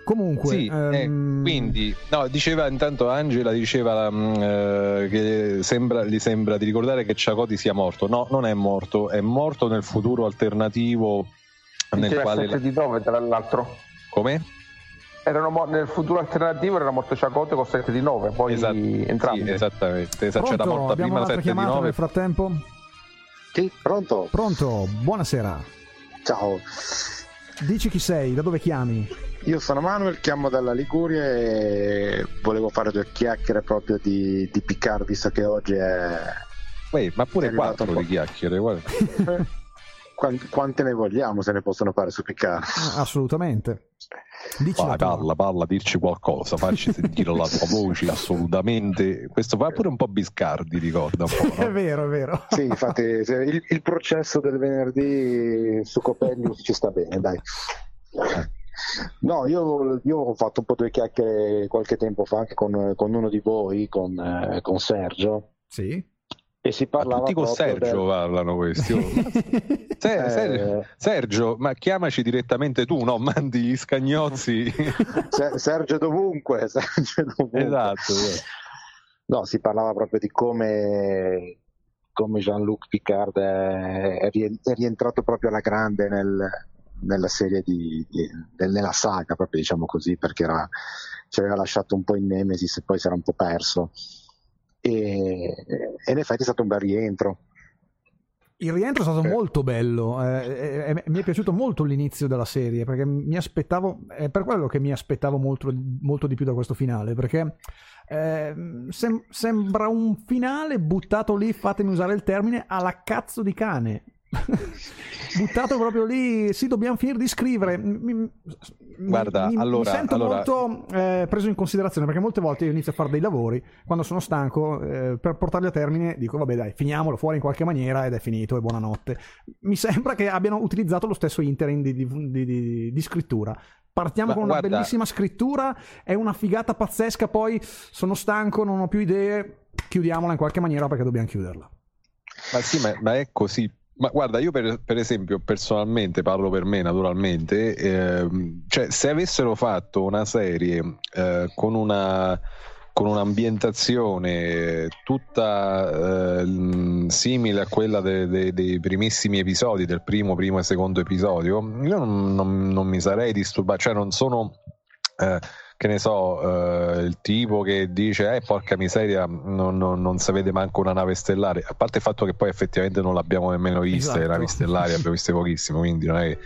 S2: Comunque,
S3: Sì, eh,
S2: ehm,
S3: quindi no, diceva intanto Angela diceva mm, eh, che sembra, gli sembra di ricordare che Ciacoti sia morto. No, non è morto, è morto nel futuro alternativo nel quale
S4: 7 di 9 tra l'altro.
S3: come?
S4: Erano mo- nel futuro alternativo era morto Ciacote con 7 di 9, poi
S3: Esatto,
S4: entrambi.
S3: sì, esattamente. Esatto, c'era morta
S2: Abbiamo
S3: prima la
S2: un'altra
S3: 7 di
S2: chiamata
S3: 9.
S2: nel frattempo?
S8: Sì, pronto?
S2: Pronto, buonasera.
S8: Ciao,
S2: Dici chi sei, da dove chiami?
S8: io sono Manuel, chiamo dalla Liguria e volevo fare due chiacchiere proprio di, di Picard, visto che oggi è...
S3: Uè, ma pure quattro di chiacchiere, guarda.
S8: Quan- Quante ne vogliamo se ne possono fare su Picard?
S2: Ah, Assolutamente. Dici
S3: Vai, parla, parla, dirci qualcosa, facci sentire la tua voce, assolutamente. Questo fa pure un po' Biscardi, ricorda un po',
S2: È
S3: no?
S2: vero, è vero.
S8: Sì, infatti il, il processo del venerdì su Copernicus ci sta bene, dai. No, io, io ho fatto un po' due chiacchiere qualche tempo fa anche con, con uno di voi, con, eh, con Sergio,
S2: Sì.
S8: E si
S3: Ma
S8: parlava
S3: tutti con Sergio
S8: del-
S3: parlano questi. oh.
S8: Eh,
S3: Ser- Sergio, ma chiamaci direttamente tu, no? Mandi gli scagnozzi.
S8: Se- Sergio dovunque, Sergio dovunque.
S3: esatto. esatto.
S8: No, si parlava proprio di come, come Jean-Luc Picard è, è rie- è rientrato proprio alla grande nel- nella serie di, di- nella saga, proprio diciamo così, perché era, ci aveva lasciato un po' in Nemesis e poi si era un po' perso. E, e in effetti è stato un bel rientro.
S2: Il rientro è stato
S8: Eh.
S2: molto bello, eh, eh, eh, mi è piaciuto molto l'inizio della serie perché mi aspettavo, è per quello che mi aspettavo molto, molto di più da questo finale perché eh, sem- sembra un finale buttato lì, fatemi usare il termine, alla cazzo di cane. buttato proprio lì, sì, dobbiamo finire di scrivere. Mi, mi-
S3: Guarda,
S2: mi- mi
S3: allora-
S2: sento
S3: allora-
S2: molto eh, preso in considerazione perché molte volte io inizio a fare dei lavori quando sono stanco eh, per portarli a termine dico vabbè dai finiamolo fuori in qualche maniera ed è finito e buonanotte mi sembra che abbiano utilizzato lo stesso interim di, di- di- di- di scrittura partiamo
S3: Ma
S2: con una
S3: guarda-
S2: bellissima scrittura è una figata pazzesca poi sono stanco non ho più idee chiudiamola in qualche maniera perché dobbiamo chiuderla
S3: Ma sì, ma, ma è così. Ma guarda, io per, per esempio, personalmente, parlo per me naturalmente, ehm, cioè se avessero fatto una serie eh, con una con un'ambientazione tutta eh, simile a quella de- de- dei primissimi episodi, del primo, primo e secondo episodio, io non, non- non mi sarei disturbato, cioè non sono eh, che ne so, eh, il tipo che dice, eh, porca miseria, non, non- non si vede manco una nave stellare, a parte il fatto che poi effettivamente non l'abbiamo nemmeno viste, le
S2: Esatto.
S3: navi stellari, abbiamo viste pochissimo, quindi non è che...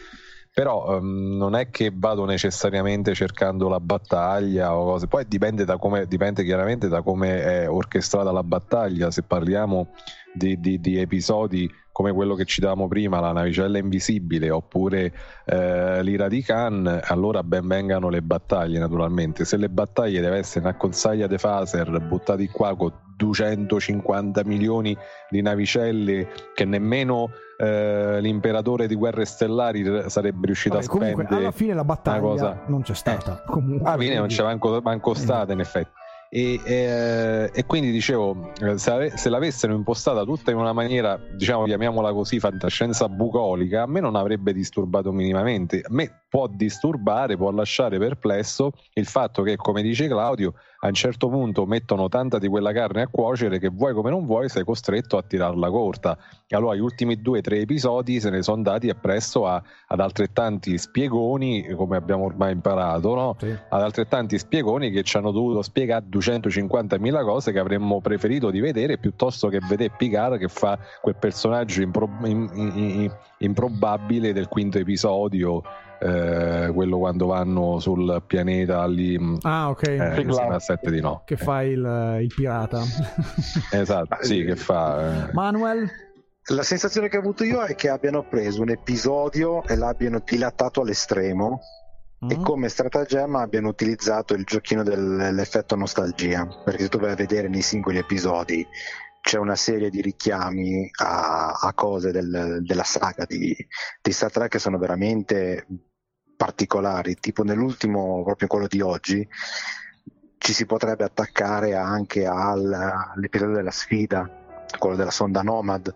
S3: Però ehm, non è che vado necessariamente cercando la battaglia o cose, poi dipende, da come, dipende chiaramente da come è orchestrata la battaglia, se parliamo di, di- di episodi come quello che citavamo prima, la navicella invisibile oppure eh, l'ira di Khan, allora ben vengano le battaglie naturalmente. Se le battaglie deve essere una consaglia de phaser buttati qua con 250 milioni di navicelle che nemmeno eh, l'imperatore di guerre stellari sarebbe riuscito
S2: Vabbè,
S3: a
S2: comunque
S3: spendere
S2: alla fine la battaglia
S3: cosa-
S2: non c'è stata comunque
S3: Ah, fine non c'è manco, manco stata in effetti. E, eh, e quindi dicevo, eh, se, se l'avessero impostata tutta in una maniera, diciamo, chiamiamola così, fantascienza bucolica, a me non avrebbe disturbato minimamente. A me può disturbare, può lasciare perplesso il fatto che, come dice Claudio, a un certo punto mettono tanta di quella carne a cuocere che vuoi come non vuoi sei costretto a tirarla corta. E allora gli ultimi due o tre episodi se ne sono dati appresso a- ad altrettanti spiegoni, come abbiamo ormai imparato, no?
S2: Sì.
S3: ad altrettanti spiegoni che ci hanno dovuto spiegare 250.000 cose che avremmo preferito di vedere piuttosto che vedere Picard che fa quel personaggio impro- in- in- in- improbabile del quinto episodio eh, quello quando vanno sul pianeta lì mh,
S2: ah ok.
S3: eh, insieme a sette di no.
S2: Che fa il, il pirata.
S3: Esatto sì che fa eh.
S2: Manuel?
S8: La sensazione che ho avuto io è che abbiano preso un episodio e l'abbiano dilatato all'estremo. E
S2: Mm?
S8: come stratagemma abbiano utilizzato il giochino dell'effetto nostalgia, perché se tu vai a vedere nei singoli episodi c'è una serie di richiami a, a cose del- della saga di, di Star Trek che sono veramente particolari, tipo nell'ultimo, proprio quello di oggi, ci si potrebbe attaccare anche al- all'episodio della sfida, quello della sonda Nomad,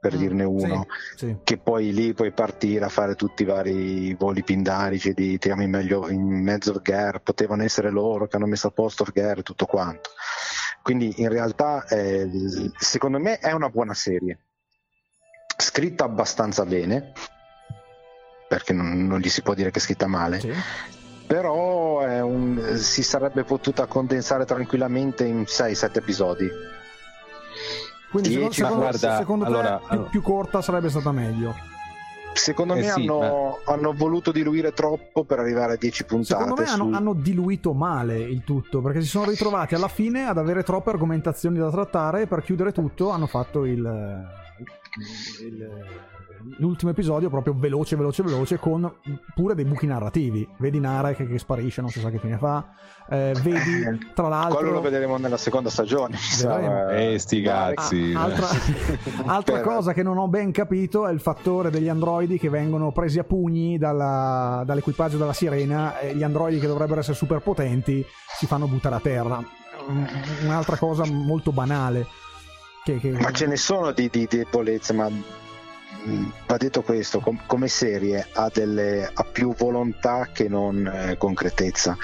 S8: per
S2: Mm,
S8: dirne uno
S2: sì, sì.
S8: che poi lì puoi partire a fare tutti i vari voli pindarici di tiriamo in, meglio, in mezzo al Gare, potevano essere loro che hanno messo a posto il Gare e tutto quanto. Quindi in realtà eh, secondo me è una buona serie, scritta abbastanza bene, perché non, non gli si può dire che è scritta male,
S2: Sì.
S8: però è un- si sarebbe potuta condensare tranquillamente in 6-7 episodi.
S2: Quindi secondo,
S8: Dieci, ma
S2: secondo-
S3: guarda,
S2: secondo te
S3: allora-
S2: più, più corta sarebbe stata meglio.
S8: Secondo
S3: Eh
S8: me
S3: sì,
S8: hanno, hanno voluto diluire troppo per arrivare a 10 puntate.
S2: Secondo me hanno,
S8: su-
S2: hanno diluito male il tutto perché si sono ritrovati alla fine ad avere troppe argomentazioni da trattare e per chiudere tutto hanno fatto il, il- l'ultimo episodio proprio veloce veloce veloce con pure dei buchi narrativi vedi Nara che, che sparisce non si sa che fine fa eh, vedi tra l'altro
S8: Quello lo vedremo nella seconda stagione. eh,
S3: Eh, sti cazzi.
S2: Ah, altra, altra cosa che non ho ben capito è il fattore degli androidi che vengono presi a pugni dalla- dall'equipaggio della sirena e gli androidi che dovrebbero essere super potenti si fanno buttare a terra. Un- Un'altra cosa molto banale. Che, che...
S8: Ma ce ne sono di, di debolezze, ma va detto questo, com- come serie ha, delle, ha più volontà che non eh, concretezza.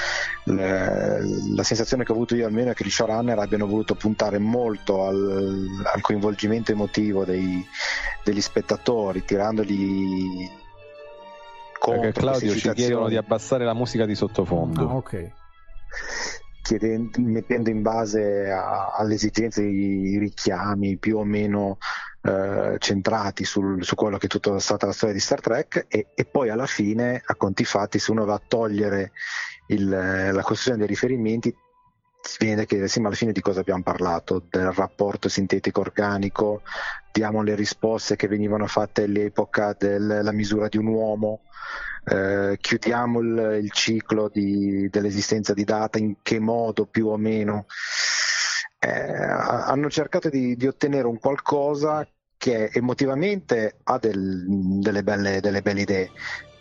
S8: Le- la sensazione che ho avuto io almeno è che gli showrunner abbiano voluto puntare molto al, al coinvolgimento emotivo dei- degli spettatori, tirandoli contro
S3: Perché Claudio ci chiedono di abbassare la musica di sottofondo.
S2: Ah, ok.
S8: Chiedendo- mettendo in base alle esigenze i richiami più o meno eh, centrati sul- su quello che è tutta stata la storia di Star Trek e, e poi alla fine a conti fatti se uno va a togliere il- la costruzione dei riferimenti si viene da chiedersi ma alla fine di cosa abbiamo parlato? Del rapporto sintetico organico? Diamo le risposte che venivano fatte all'epoca della misura di un uomo eh, chiudiamo il, il ciclo di- dell'esistenza di data, in che modo più o meno. Eh, ha- hanno cercato di, di ottenere un qualcosa che emotivamente ha del- delle, belle, delle belle idee,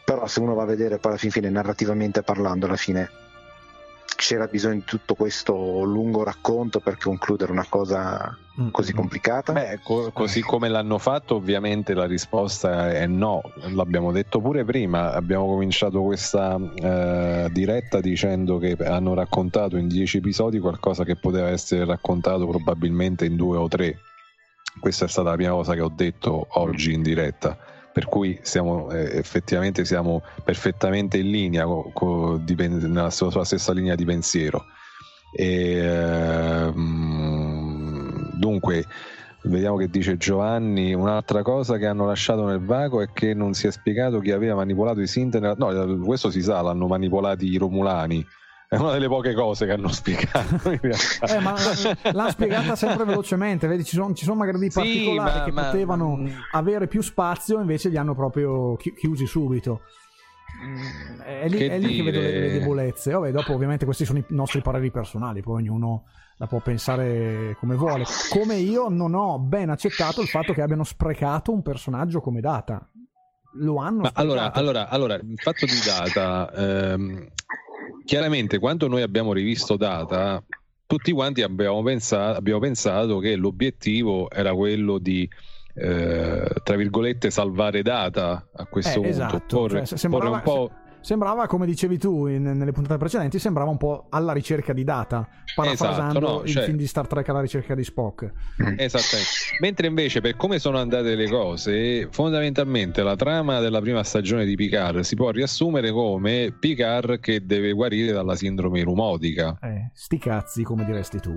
S8: però se uno va a vedere poi alla fin fine narrativamente parlando, alla fine c'era bisogno di tutto questo lungo racconto per concludere una cosa
S2: Mm,
S8: così complicata.
S3: Beh, co- così come l'hanno fatto, ovviamente la risposta è no. L'abbiamo detto pure prima. Abbiamo cominciato questa eh, diretta dicendo che hanno raccontato in dieci episodi qualcosa che poteva essere raccontato probabilmente in due o tre. Questa è stata la prima cosa che ho detto oggi in diretta. Per cui siamo eh, effettivamente siamo perfettamente in linea co- co- di nella sua, sua stessa linea di pensiero. E, ehm, dunque, vediamo che dice Giovanni. Un'altra cosa che hanno lasciato nel vago è che non si è spiegato chi aveva manipolato i Sinti. nella- No, questo si sa, l'hanno manipolati i Romulani. È una delle poche cose che hanno spiegato.
S2: Eh, ma l'hanno spiegata sempre velocemente, vedi, ci sono, ci sono magari dei
S3: Sì,
S2: particolari
S3: ma-
S2: che
S3: ma-
S2: potevano
S3: mm.
S2: avere più spazio, invece li hanno proprio chi- chiusi subito. Mm, È lì
S3: Che
S2: è lì che vedo le, le debolezze. Vabbè, dopo ovviamente questi sono i nostri pareri personali, poi ognuno la può pensare come vuole. Come io non ho ben accettato il fatto che abbiano sprecato un personaggio come data. Lo hanno
S3: Ma
S2: sprecato.
S3: allora, allora, allora, il fatto di data, ehm, chiaramente quando noi abbiamo rivisto data, tutti quanti abbiamo pensato, abbiamo pensato che l'obiettivo era quello di, eh, tra virgolette, salvare data a questo
S2: Eh,
S3: punto,
S2: esatto,
S3: porre,
S2: cioè, sembrava-
S3: porre un po'...
S2: Sembrava, come dicevi tu in- nelle puntate precedenti, sembrava un po' alla ricerca di data, parafrasando
S3: Esatto, no,
S2: il
S3: cioè-
S2: film di Star Trek alla ricerca di Spock.
S3: Esattamente. Mentre invece per come sono andate le cose, fondamentalmente la trama della prima stagione di Picard si può riassumere come Picard che deve guarire dalla sindrome rumotica.
S2: Eh, sti cazzi, come diresti tu.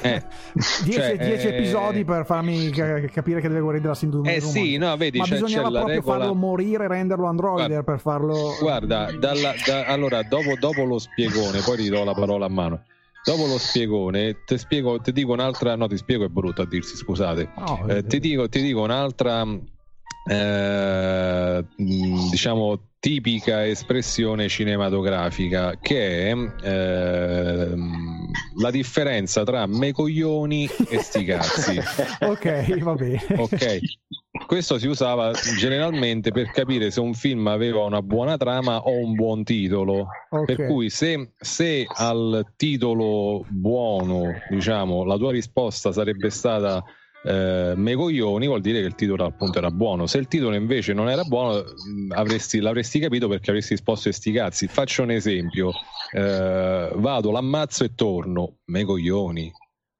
S3: Eh,
S2: Dieci,
S3: cioè, eh,
S2: episodi per farmi ca- capire che deve guarire della sindrome
S3: Eh
S2: del
S3: sì,
S2: rumore.
S3: no, vedi,
S2: Ma
S3: c'è
S2: bisognava proprio
S3: regola.
S2: farlo morire renderlo androide
S3: Guarda,
S2: per farlo...
S3: Guarda, dalla- da- allora dopo, dopo lo spiegone, poi ridò la parola a mano. Dopo lo spiegone, ti spiego, ti dico un'altra. No, ti spiego è brutto a dirsi, scusate.
S2: No,
S3: Eh, ti, dico, ti dico un'altra, eh, mh, diciamo, tipica espressione cinematografica che è ehm, la differenza tra me coglioni e sti cazzi.
S2: Ok, va bene.
S3: Ok, questo si usava generalmente per capire se un film aveva una buona trama o un buon titolo.
S2: Ok.
S3: Per cui se, se al titolo buono, diciamo, la tua risposta sarebbe stata eh, me coglioni, vuol dire che il titolo appunto era buono. Se il titolo invece non era buono, mh, avresti- l'avresti capito perché avresti risposto a sti cazzi. Faccio un esempio: Eh, vado, l'ammazzo e torno, me coglioni.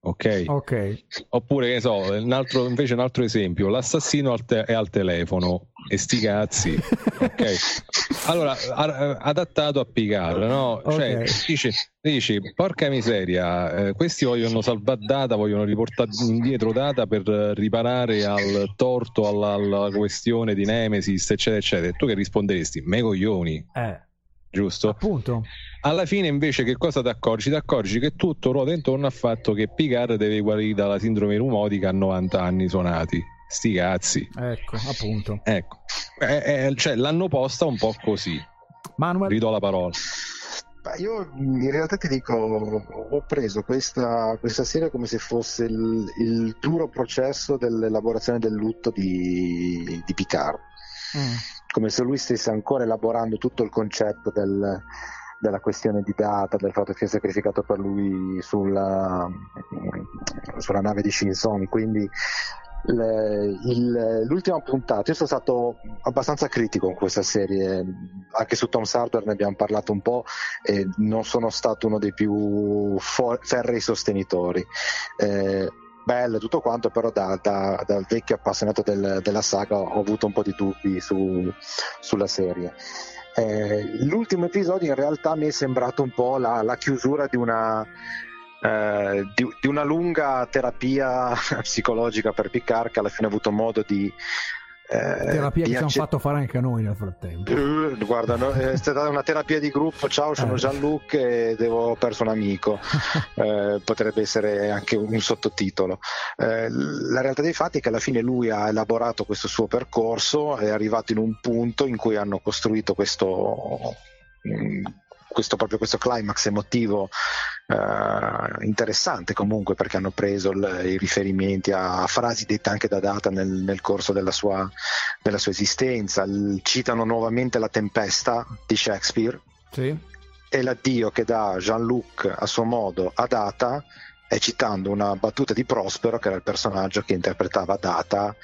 S3: Ok,
S2: Ok.
S3: oppure che so, un altro- invece un altro esempio: l'assassino al te- è al telefono e sti cazzi. Ok, allora a- adattato a Picard, no? Cioè,
S2: Ok.
S3: dici, dici, porca miseria, eh, questi vogliono salvare data, vogliono riportare indietro data per riparare al torto, alla, alla questione di Nemesis, eccetera, eccetera. Tu che risponderesti? Me coglioni,
S2: Eh,
S3: giusto?
S2: appunto.
S3: Alla fine invece che cosa ti accorgi? Ti accorgi che tutto ruota intorno al fatto che Picard deve guarire dalla sindrome rumotica a 90 anni suonati. Sti cazzi.
S2: Ecco, appunto.
S3: Ecco, Eh, eh, cioè, l'hanno posta un po' così.
S2: Manuel,
S3: Ridò la parola.
S8: Ma io in realtà ti dico, ho preso questa, questa serie come se fosse il, il duro processo dell'elaborazione del lutto di, di Picard,
S2: Mm.
S8: come se lui stesse ancora elaborando tutto il concetto del- della questione di data, del fatto che sia sacrificato per lui sulla, sulla nave di Shinson, quindi le, il, l'ultima puntata, io sono stato abbastanza critico in questa serie, anche su Tom Sartor ne abbiamo parlato un po' e non sono stato uno dei più for- ferrei sostenitori. Eh, bello tutto quanto, però da, da, da vecchio appassionato del, della saga ho avuto un po' di dubbi su, sulla serie. Eh, l'ultimo episodio in realtà mi è sembrato un po' la, la chiusura di una eh, di, di, una lunga terapia psicologica per Picard che alla fine ha avuto modo di
S2: terapia che ci hanno fatto fare anche a noi nel frattempo.
S8: Uh, guarda, no, è stata una terapia di gruppo. Ciao, sono eh. Jean-Luc e devo, ho perso un amico. eh, potrebbe essere anche un sottotitolo. Eh, la realtà dei fatti è che alla fine lui ha elaborato questo suo percorso, è arrivato in un punto in cui hanno costruito questo. Mm, questo, proprio questo climax emotivo eh, interessante comunque perché hanno preso il, i riferimenti a, a, frasi dette anche da Data nel, nel corso della sua, della sua esistenza, il, citano nuovamente la tempesta di Shakespeare
S2: sì.
S8: e l'addio che dà Jean-Luc a suo modo a Data è citando una battuta di Prospero che era il personaggio che interpretava Data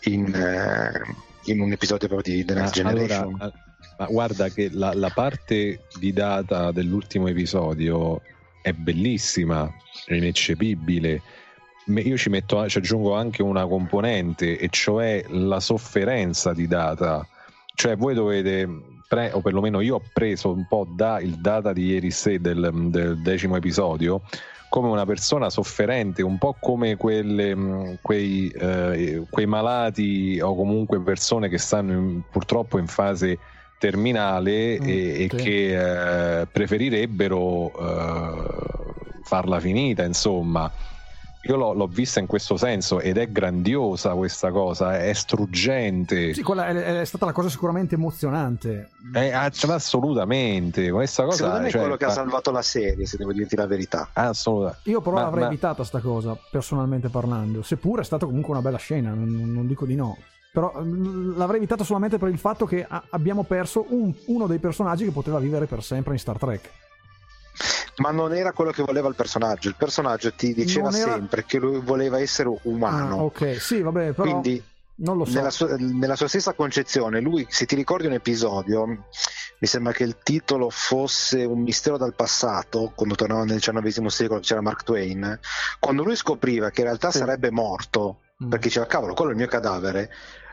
S8: in, eh, in un episodio proprio di The Next ah, Generation. Allora,
S3: ma guarda che la, la parte di data dell'ultimo episodio è bellissima, è ineccepibile. Io ci, metto, ci aggiungo anche una componente, e cioè la sofferenza di data. Cioè, voi dovete, pre- o perlomeno io ho preso un po' da il data di ieri sera del, del decimo episodio come una persona sofferente, un po' come quelle, quei, eh, quei, malati o comunque persone che stanno in, purtroppo in fase terminale mm, e, sì. che eh, preferirebbero eh, farla finita, insomma. Io l'ho, l'ho, vista in questo senso ed è grandiosa questa cosa, è struggente.
S2: Sì, quella è, è stata la cosa sicuramente emozionante.
S3: È, assolutamente, questa cosa
S8: Secondo me
S3: è cioè,
S8: quello che ha salvato la serie, se devo dirti la verità.
S3: Assolutamente.
S2: Io però ma, l'avrei ma... evitata sta cosa, personalmente parlando, seppure è stata comunque una bella scena, non, non dico di no. Però mm, l'avrei evitato solamente per il fatto che abbiamo perso un, uno dei personaggi che poteva vivere per sempre in Star Trek.
S8: Ma non era quello che voleva il personaggio. Il personaggio ti diceva era... sempre che lui voleva essere umano.
S2: Ah, ok, sì, vabbè, però.
S8: Quindi,
S2: non lo so.
S8: Nella sua, nella sua, stessa concezione, lui, se ti ricordi un episodio, mi sembra che il titolo fosse Un mistero dal passato, quando tornava nel XIX secolo, c'era Mark Twain. Quando lui scopriva che in realtà sì. sarebbe morto, mm. perché diceva, cavolo, quello è il mio cadavere,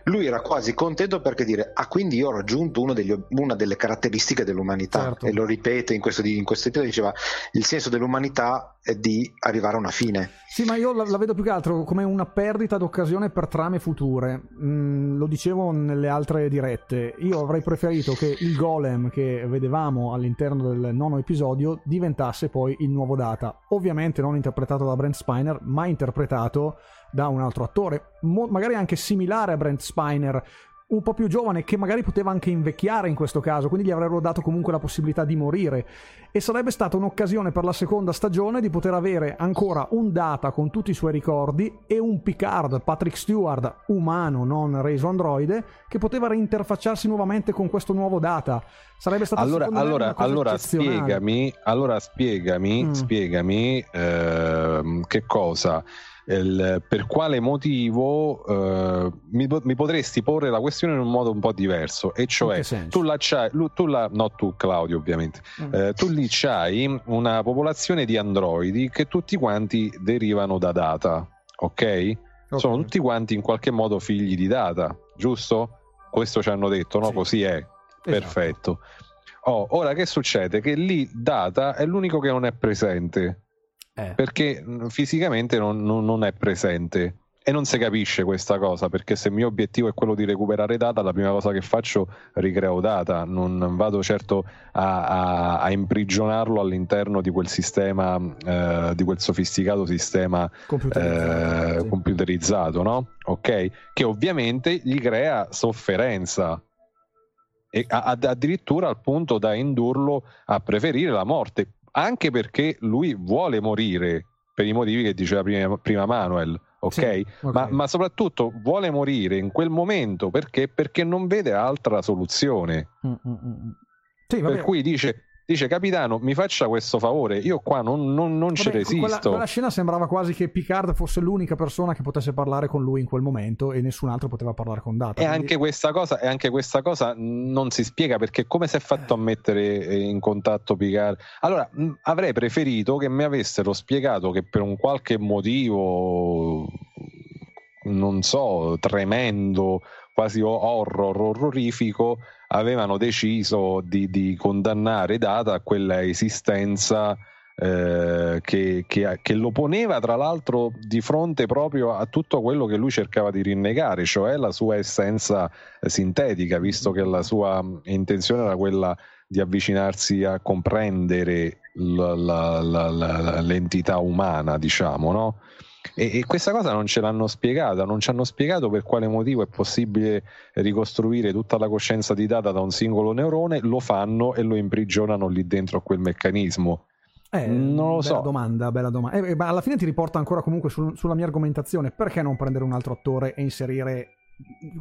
S8: lui era quasi contento perché dire ah quindi io ho raggiunto degli, una delle caratteristiche dell'umanità certo. e lo ripete in questo, in questo episodio diceva il senso dell'umanità è di arrivare a una fine
S2: sì ma io la, la vedo più che altro come una perdita d'occasione per trame future. Mm, lo dicevo nelle altre dirette. Io avrei preferito che il golem che vedevamo all'interno del nono episodio diventasse poi il nuovo data. Ovviamente non interpretato da Brent Spiner ma interpretato da un altro attore, mo- magari anche similare a Brent Spiner, un po' più giovane che magari poteva anche invecchiare in questo caso, quindi gli avrebbero dato comunque la possibilità di morire e sarebbe stata un'occasione per la seconda stagione di poter avere ancora un Data con tutti i suoi ricordi e un Picard, Patrick Stewart, umano, non reso androide, che poteva reinterfacciarsi nuovamente con questo nuovo Data. Sarebbe stata
S3: allora, allora, allora spiegami, allora spiegami, mm. spiegami eh, che cosa il, per quale motivo eh, mi, mi, potresti porre la questione in un modo un po' diverso e cioè tu la c'hai tu la, no tu Claudio ovviamente mm. eh, tu lì c'hai una popolazione di androidi che tutti quanti derivano da data ok, okay. sono tutti quanti in qualche modo figli di data giusto? questo ci hanno detto no? Sì. così è. Perfetto oh, ora che succede? che lì data è l'unico che non è presente eh. perché fisicamente non, non, non, è presente. E non si capisce questa cosa perché se il mio obiettivo è quello di recuperare data, la prima cosa che faccio ricreo data, non vado certo a, a, a imprigionarlo all'interno di quel sistema, eh, di quel sofisticato sistema computerizzato, eh, computerizzato no? Ok? Che ovviamente gli crea sofferenza e addirittura al punto da indurlo a preferire la morte anche perché lui vuole morire per i motivi che diceva prima, prima Manuel. Okay? Sì, okay. Ma, ma, soprattutto vuole morire in quel momento perché, perché non vede altra soluzione. Mm, mm, mm. mm. Sì, per cui dice dice capitano mi faccia questo favore io qua non, non, non ci
S2: Vabbè,
S3: resisto
S2: Quella, quella scena sembrava quasi che Picard fosse l'unica persona che potesse parlare con lui in quel momento e nessun altro poteva parlare con Data.
S3: e
S2: quindi-
S3: anche, questa cosa, e anche questa cosa non si spiega perché come si è fatto a mettere eh, in contatto Picard allora mh, avrei preferito che mi avessero spiegato che per un qualche motivo non so tremendo quasi horror orrorifico avevano deciso di, di condannare Data a quella esistenza eh, che, che- che lo poneva tra l'altro di fronte proprio a tutto quello che lui cercava di rinnegare, cioè la sua essenza eh, sintetica, visto che la sua mh, intenzione era quella di avvicinarsi a comprendere la- la- la- l'entità umana, diciamo, no? E, e questa cosa non ce l'hanno spiegata, non ci hanno spiegato per quale motivo è possibile ricostruire tutta la coscienza di data da un singolo neurone, lo fanno e lo imprigionano lì dentro a quel meccanismo.
S2: Eh,
S3: non lo
S2: bella
S3: so.
S2: domanda, bella domanda. Eh, eh, ma alla fine ti riporta ancora comunque sul- sulla mia argomentazione. Perché non prendere un altro attore e inserire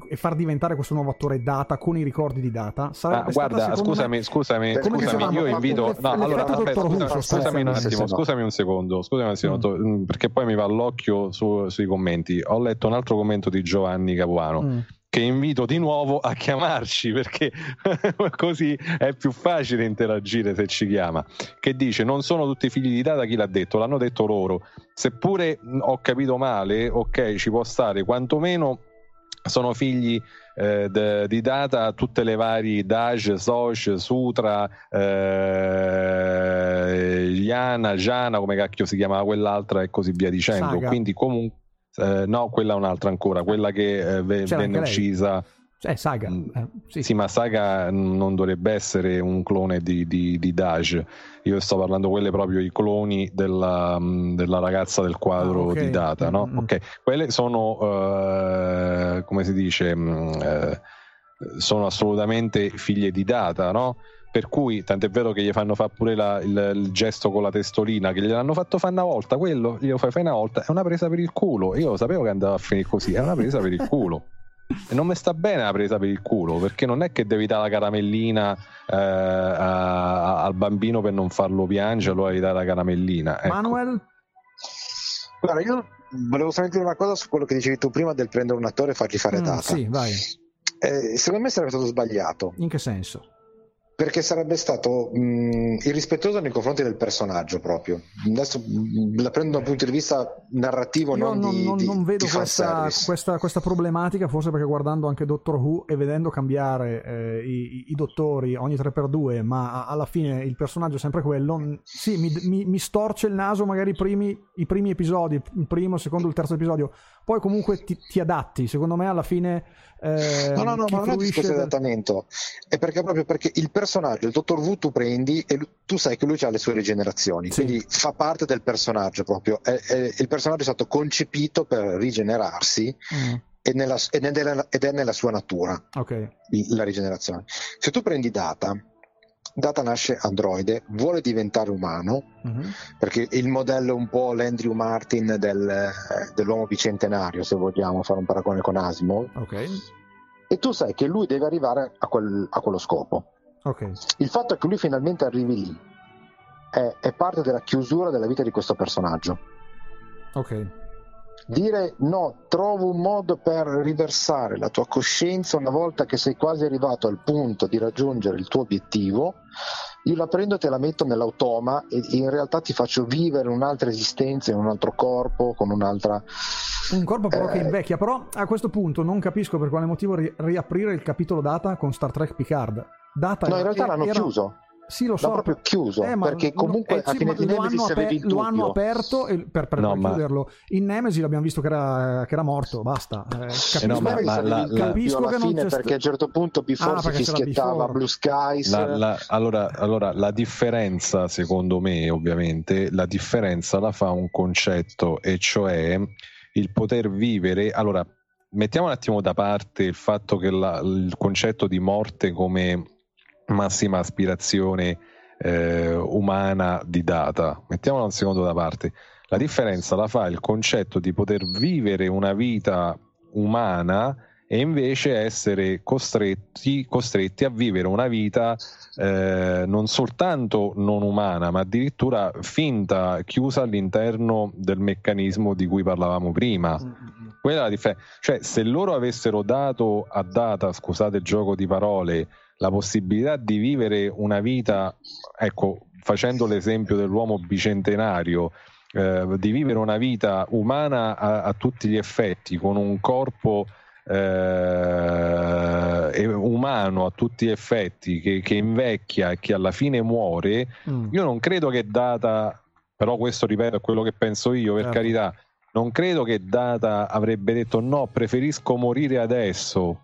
S2: e far diventare questo nuovo attore Data con i ricordi di Data? Sarebbe
S3: Ah,
S2: stata,
S3: guarda,
S2: secondo
S3: scusami,
S2: me-
S3: scusami,
S2: Come
S3: scusami, io invito. No, allora, aspetta,
S2: Who,
S3: scusa-
S2: sostanzialmente.
S3: scusami un attimo, scusami un secondo, scusami un secondo, mm, perché poi mi va l'occhio su- sui commenti. Ho letto un altro commento di Giovanni Capuano.
S2: Mm.
S3: Che invito di nuovo a chiamarci perché così è più facile interagire se ci chiama. Che dice: Non sono tutti figli di data, chi l'ha detto? L'hanno detto loro. Seppure mh, ho capito male, ok, ci può stare, quantomeno sono figli eh, de- di data tutte le varie Daj, Soch, Sutra, eh, Yana, Jana, come cacchio si chiamava quell'altra e così via dicendo.
S2: Saga.
S3: Quindi comunque eh, no, quella è un'altra ancora, quella che eh,
S2: C'era
S3: venne
S2: anche lei? Eh, Saga.
S3: Mm.
S2: eh, sì.
S3: Sì, ma Saga non dovrebbe essere un clone di, di, di Daj. Io sto parlando quelle proprio i cloni della, mh, della ragazza del quadro
S2: Ah, ok.
S3: di Data, no?
S2: Mm-mm.
S3: Ok, quelle sono, eh, come si dice, eh, sono assolutamente figlie di Data, no? Per cui, tant'è vero che gli fanno fare pure la- il, il gesto con la testolina, che gliel'hanno fatto fare una volta, quello glielo fai fare una volta, è una presa per il culo. Io lo sapevo che andava a finire così, è una presa per il culo. E non mi sta bene la presa per il culo, perché non è che devi dare la caramellina eh, a- a- al bambino per non farlo piangere, allora gli dai la caramellina. ecco.
S2: Manuel?
S8: Guarda, io volevo solamente dire una cosa su quello che dicevi tu prima del prendere un attore e fargli fare
S2: Mm,
S8: data.
S2: sì, vai.
S8: Eh, secondo me sarebbe stato sbagliato.
S2: In che senso?
S8: Perché sarebbe stato mh, irrispettoso nei confronti del personaggio proprio. Adesso mh, la prendo da un punto di vista narrativo,
S2: Io
S8: non,
S2: non,
S8: di,
S2: non-
S8: di-
S2: non vedo questa, questa, questa problematica, forse perché guardando anche Doctor Who e vedendo cambiare eh, i, i- dottori ogni 3x2, ma alla fine il personaggio è sempre quello, sì, mi, mi- mi storce il naso magari i primi, i primi episodi, il primo, il secondo, il terzo episodio, poi comunque ti, ti adatti, secondo me alla fine... eh,
S8: No, no, no, ma non è discorso di
S2: del-
S8: adattamento, è perché proprio perché il personaggio, il dottor Wu, tu prendi e tu sai che lui ha le sue rigenerazioni,
S2: Sì.
S8: quindi fa parte del personaggio proprio. È- è- il personaggio è stato concepito per rigenerarsi
S2: Mm,
S8: e nella- ed, è nella, ed è nella sua natura
S2: ok,
S8: il- la rigenerazione. Se tu prendi Data, Data nasce androide, vuole diventare umano,
S2: mhm,
S8: perché il modello è un po' l'Andrew Martin del- eh, dell'uomo bicentenario, se vogliamo fare un paragone con Asimov,
S2: ok,
S8: e tu sai che lui deve arrivare a, quel- a quello scopo.
S2: ok.
S8: Il fatto che lui finalmente arrivi lì è, è parte della chiusura della vita di questo personaggio.
S2: Ok,
S8: Dire no, trovo un modo per riversare la tua coscienza una volta che sei quasi arrivato al punto di raggiungere il tuo obiettivo, io la prendo e te la metto nell'automa e in realtà ti faccio vivere un'altra esistenza in un altro corpo, con un'altra...
S2: Un corpo però che
S8: Eh,
S2: invecchia, però a questo punto non capisco per quale motivo ri- riaprire il capitolo Data con Star Trek Picard. Data
S8: No, in
S2: era-
S8: realtà l'hanno
S2: era-
S8: chiuso.
S2: Sì, lo so.
S8: L'hanno proprio chiuso,
S2: Eh,
S8: perché comunque
S2: eh,
S8: a
S2: sì,
S8: fine
S2: ma
S8: di
S2: lo
S8: Nemesis
S2: hanno,
S8: avevi il
S2: lo hanno
S8: dubbio.
S2: aperto e- per, per,
S3: No,
S2: per
S3: ma-
S2: chiuderlo. In Nemesis l'abbiamo visto che era, che era morto, basta. Eh, capisco,
S3: no, ma- ma la-
S8: dubbio
S2: capisco
S8: alla
S2: che non
S8: fine
S2: c'è
S8: perché a un certo punto Before
S2: Ah,
S8: si fischiettava. Blue Skies
S3: La- la- allora, allora, la differenza, secondo me, ovviamente, la differenza la fa un concetto, e cioè il poter vivere. Allora, mettiamo un attimo da parte il fatto che la- il concetto di morte come massima aspirazione eh, umana di data, mettiamolo un secondo da parte. La differenza la fa il concetto di poter vivere una vita umana e invece essere costretti, costretti a vivere una vita eh, non soltanto non umana, ma addirittura finta, chiusa all'interno del meccanismo di cui parlavamo prima. Mm-hmm. Quella è la differenza. Cioè, se loro avessero dato a data, scusate il gioco di parole, la possibilità di vivere una vita, ecco, facendo l'esempio dell'uomo bicentenario, eh, di vivere una vita umana a, a tutti gli effetti, con un corpo eh, umano a tutti gli effetti che, che, invecchia e che alla fine muore, mm. io non credo che Data, però questo ripeto è quello che penso io, per certo. carità, non credo che Data avrebbe detto no, preferisco morire adesso.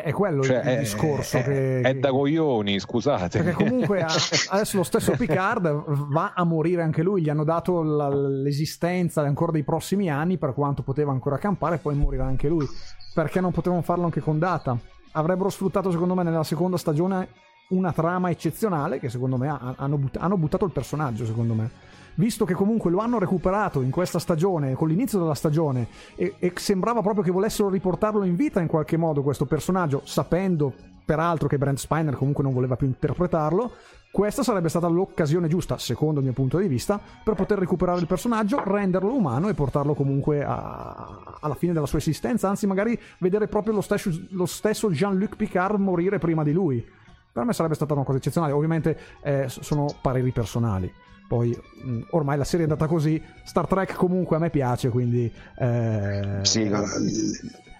S2: È, quello cioè, il, è, discorso.
S3: È,
S2: che,
S3: è, da coglioni, scusate.
S2: Perché comunque adesso lo stesso Picard va a morire anche lui, gli hanno dato la, l'esistenza ancora dei prossimi anni per quanto poteva ancora campare, poi morirà anche lui perché non potevano farlo anche con Data? Avrebbero sfruttato, secondo me, nella seconda stagione una trama eccezionale che secondo me hanno, but- hanno buttato il personaggio, secondo me. Visto che comunque lo hanno recuperato in questa stagione, con l'inizio della stagione, e, e sembrava proprio che volessero riportarlo in vita in qualche modo questo personaggio, sapendo peraltro che Brent Spiner comunque non voleva più interpretarlo, questa sarebbe stata l'occasione giusta, secondo il mio punto di vista, per poter recuperare il personaggio, renderlo umano e portarlo comunque a... alla fine della sua esistenza, anzi magari vedere proprio lo stesso, lo stesso Jean-Luc Picard morire prima di lui. Per me sarebbe stata una cosa eccezionale, ovviamente eh, sono pareri personali. Poi mh, ormai la serie è andata così, Star Trek comunque a me piace, quindi... Eh...
S8: Sì,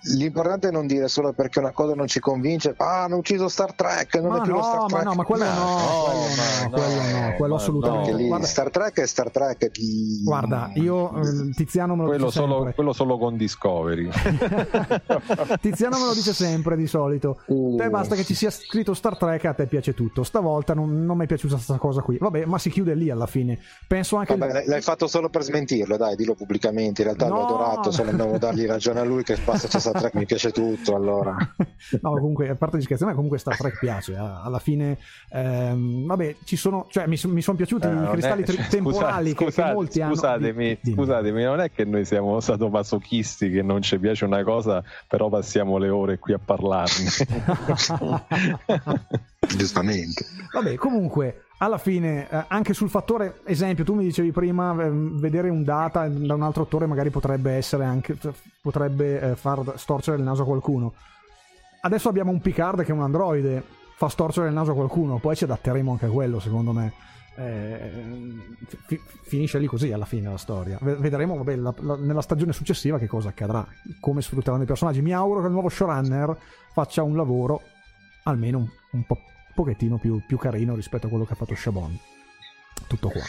S8: L'importante è non dire solo perché una cosa non ci convince, ah, hanno ucciso Star Trek, non
S2: ma
S8: è più
S2: no,
S8: lo Star Trek.
S2: Ma no, ma quello no, no, no, quello no, quello assolutamente.
S8: Lì, guarda, Star Trek è Star Trek. Di...
S2: Guarda, io eh, Tiziano me lo
S3: quello
S2: dice
S3: solo,
S2: sempre.
S3: Quello solo con Discovery.
S2: Tiziano me lo dice sempre di solito. Uh. Te basta che ci sia scritto Star Trek a te piace tutto. Stavolta non, non mi è piaciuta questa cosa qui. Vabbè, ma si chiude lì alla fine. Penso anche
S8: Vabbè, il... l'hai fatto solo per smentirlo, dai, dillo pubblicamente. In realtà no. l'ho adorato, solo andavo a dargli ragione a lui che basta c'è Star Trek mi piace tutto allora.
S2: no, comunque, a parte di scherzo, a me comunque Star Trek piace. Alla fine, ehm, vabbè, ci sono, cioè, mi, mi sono piaciuti eh, i cristalli è, cioè, temporali scusate, che, che molti
S3: scusatemi,
S2: hanno.
S3: Di, scusatemi, non è che noi siamo sadomasochisti che non ci piace una cosa, però passiamo le ore qui a parlarne.
S8: Giustamente.
S2: Vabbè, comunque, alla fine, eh, anche sul fattore esempio, tu mi dicevi prima, eh, vedere un data da un altro attore magari potrebbe essere anche potrebbe eh, far storcere il naso a qualcuno. Adesso abbiamo un Picard che è un androide, fa storcere il naso a qualcuno, poi ci adatteremo anche a quello, secondo me. Eh, fi- finisce lì così alla fine la storia. V- vedremo vabbè, la, la, nella stagione successiva che cosa accadrà, come sfrutteranno i personaggi. Mi auguro che il nuovo showrunner faccia un lavoro almeno un, un po' pochettino più, più carino rispetto a quello che ha fatto Chabon. Tutto qua.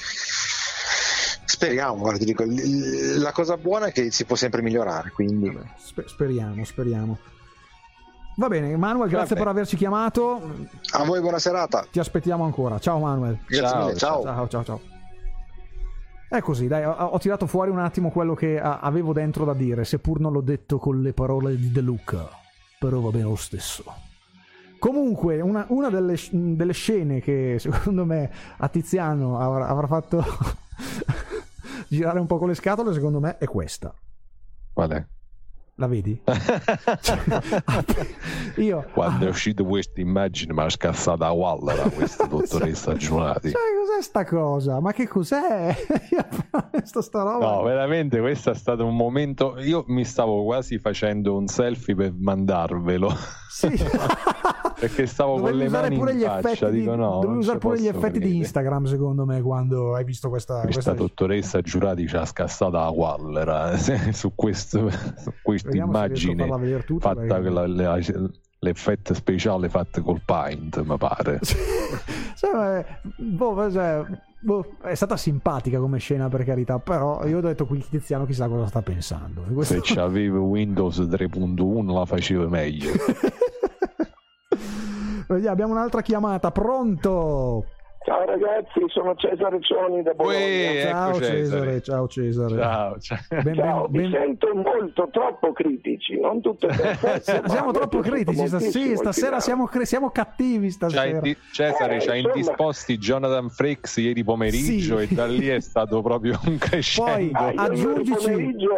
S8: Speriamo, guarda, dico, la cosa buona è che si può sempre migliorare, quindi...
S2: Sper- speriamo, speriamo. Va bene, Manuel, grazie per averci chiamato.
S8: A voi buona serata.
S2: Ti aspettiamo ancora. Ciao Manuel.
S8: Ciao, ciao.
S2: Ciao, ciao, ciao. È così, dai, ho, ho, tirato fuori un attimo quello che avevo dentro da dire, seppur non l'ho detto con le parole di De Luca. Però va bene lo stesso. Comunque, una, una delle, delle, scene che secondo me a Tiziano avrà, avrà fatto girare un po' con le scatole, secondo me, è questa.
S3: Qual è?
S2: La vedi? Io,
S3: Quando è uscita questa immagine mi ha scassato a Wallera questa dottoressa Giunati.
S2: Cioè, cos'è sta cosa? Ma che cos'è? sta, sta roba.
S3: No, veramente questo è stato un momento... Io mi stavo quasi facendo un selfie per mandarvelo.
S2: Sì.
S3: Perché stavo dovevi con le mani in faccia.
S2: Di,
S3: Dico, no,
S2: dovevi usare pure gli effetti
S3: credere.
S2: di Instagram, secondo me, quando hai visto questa...
S3: Questa,
S2: questa...
S3: dottoressa Giurati ci ha scassato la Wallera su, questo, su questa immagine fatta perché... la, la, l'effetto speciale fatto col Paint, mi pare.
S2: cioè, boh, cioè, boh, è stata simpatica come scena per carità, però io ho detto qui Tiziano chissà cosa sta pensando.
S3: Questo... Se c'avevo Windows 3.1 la facevo meglio.
S2: Vediamo, abbiamo un'altra chiamata, pronto?
S9: Ciao ragazzi, sono Cesare Cioni da Bologna. Uè,
S2: ciao,
S3: ecco
S2: Cesare.
S3: Cesare.
S2: ciao Cesare.
S3: Ciao, ciao.
S9: Ben, ciao ben, vi ben... sento molto troppo critici, non tutte perfette.
S2: siamo troppo critici, sta, sì, stasera siamo, siamo, cattivi stasera.
S3: Di... Cesare, eh, ci ha indisposti Jonathan Frakes ieri pomeriggio sì. e da lì è stato proprio un crescendo.
S2: Poi ah,
S9: aggiungici... Io,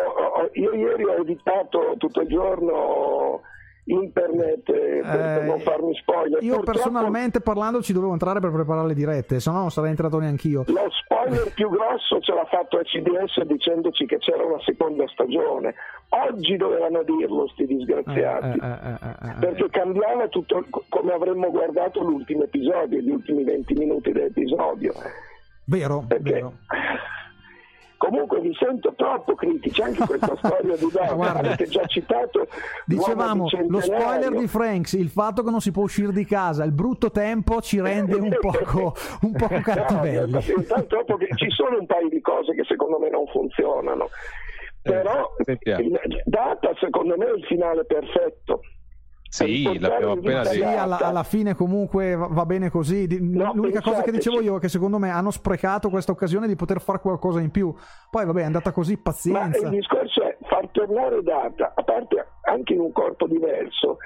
S9: io ieri ho editato tutto il giorno internet eh, per,
S2: Eh,
S9: non farmi spoiler.
S2: Io
S9: Purtroppo
S2: personalmente parlando ci dovevo entrare per preparare le dirette, se no non sarei entrato neanch'io.
S9: Lo spoiler più grosso ce l'ha fatto CDS dicendoci che c'era una seconda stagione. Oggi dovevano dirlo, sti
S2: Eh,
S9: disgraziati.
S2: eh, eh, eh, eh.
S9: Perché cambiava tutto co- come avremmo guardato l'ultimo episodio, gli ultimi 20 minuti dell'episodio.
S2: Vero,
S9: Perché
S2: vero.
S9: Comunque vi sento troppo critici, anche questa storia di
S2: Guarda.
S9: avete già citato
S2: Dicevamo,
S9: l'uomo
S2: lo spoiler di Franks, il fatto che non si può uscire di casa, il brutto tempo ci rende un poco, un poco cattivelli.
S9: No, intanto che ci sono un paio di cose che secondo me non funzionano. Però
S3: sentiamo.
S9: il- Data secondo me è il finale perfetto.
S3: Sì, l'abbiamo appena
S9: vita
S2: Sì,
S3: detto.
S2: alla, alla fine comunque va, bene così.
S9: No,
S2: L'unica cosa che dicevo io è che secondo me hanno sprecato questa occasione di poter fare qualcosa in più. Poi vabbè, è andata così,
S9: Ma
S2: pazienza.
S9: il discorso è far tornare Data, a parte anche in un corpo diverso,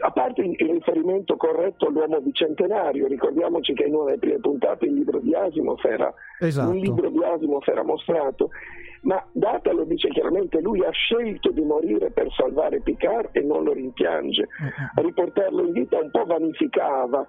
S9: a parte il riferimento corretto all'uomo bicentenario, ricordiamoci che in una delle prime puntate il libro di Asimov era
S2: Esatto.
S9: libro di Asimov era mostrato, ma Data lo dice chiaramente, lui ha scelto di morire per salvare Picard e non lo rimpiange. Riportarlo in vita un po' vanificava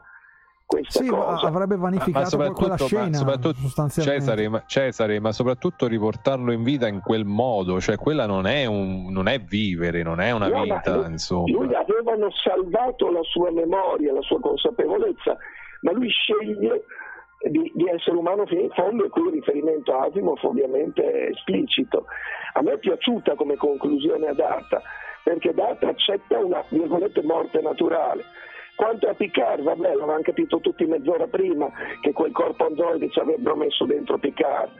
S9: questa
S2: Sì, ma
S9: cosa.
S2: avrebbe
S3: Ma,
S2: vanificato
S3: ma
S2: que- quella
S3: ma
S2: scena
S3: soprattutto
S2: sostanzialmente.
S3: Cesare, ma, Cesare, ma soprattutto riportarlo in vita in quel modo, cioè quella non è, un, non è vivere, non è una
S9: No, ma
S3: vita,
S9: lui-
S3: insomma.
S9: Lui avevano salvato la sua memoria, la sua consapevolezza, ma lui sceglie di, di essere umano fino in fondo e qui il riferimento a Asimov ovviamente è esplicito. A me è piaciuta come conclusione a Data, perché Data accetta una virgolette morte naturale. Quanto a Picard, vabbè, l'avevano capito tutti mezz'ora prima che quel corpo androide ci avrebbero messo dentro Picard.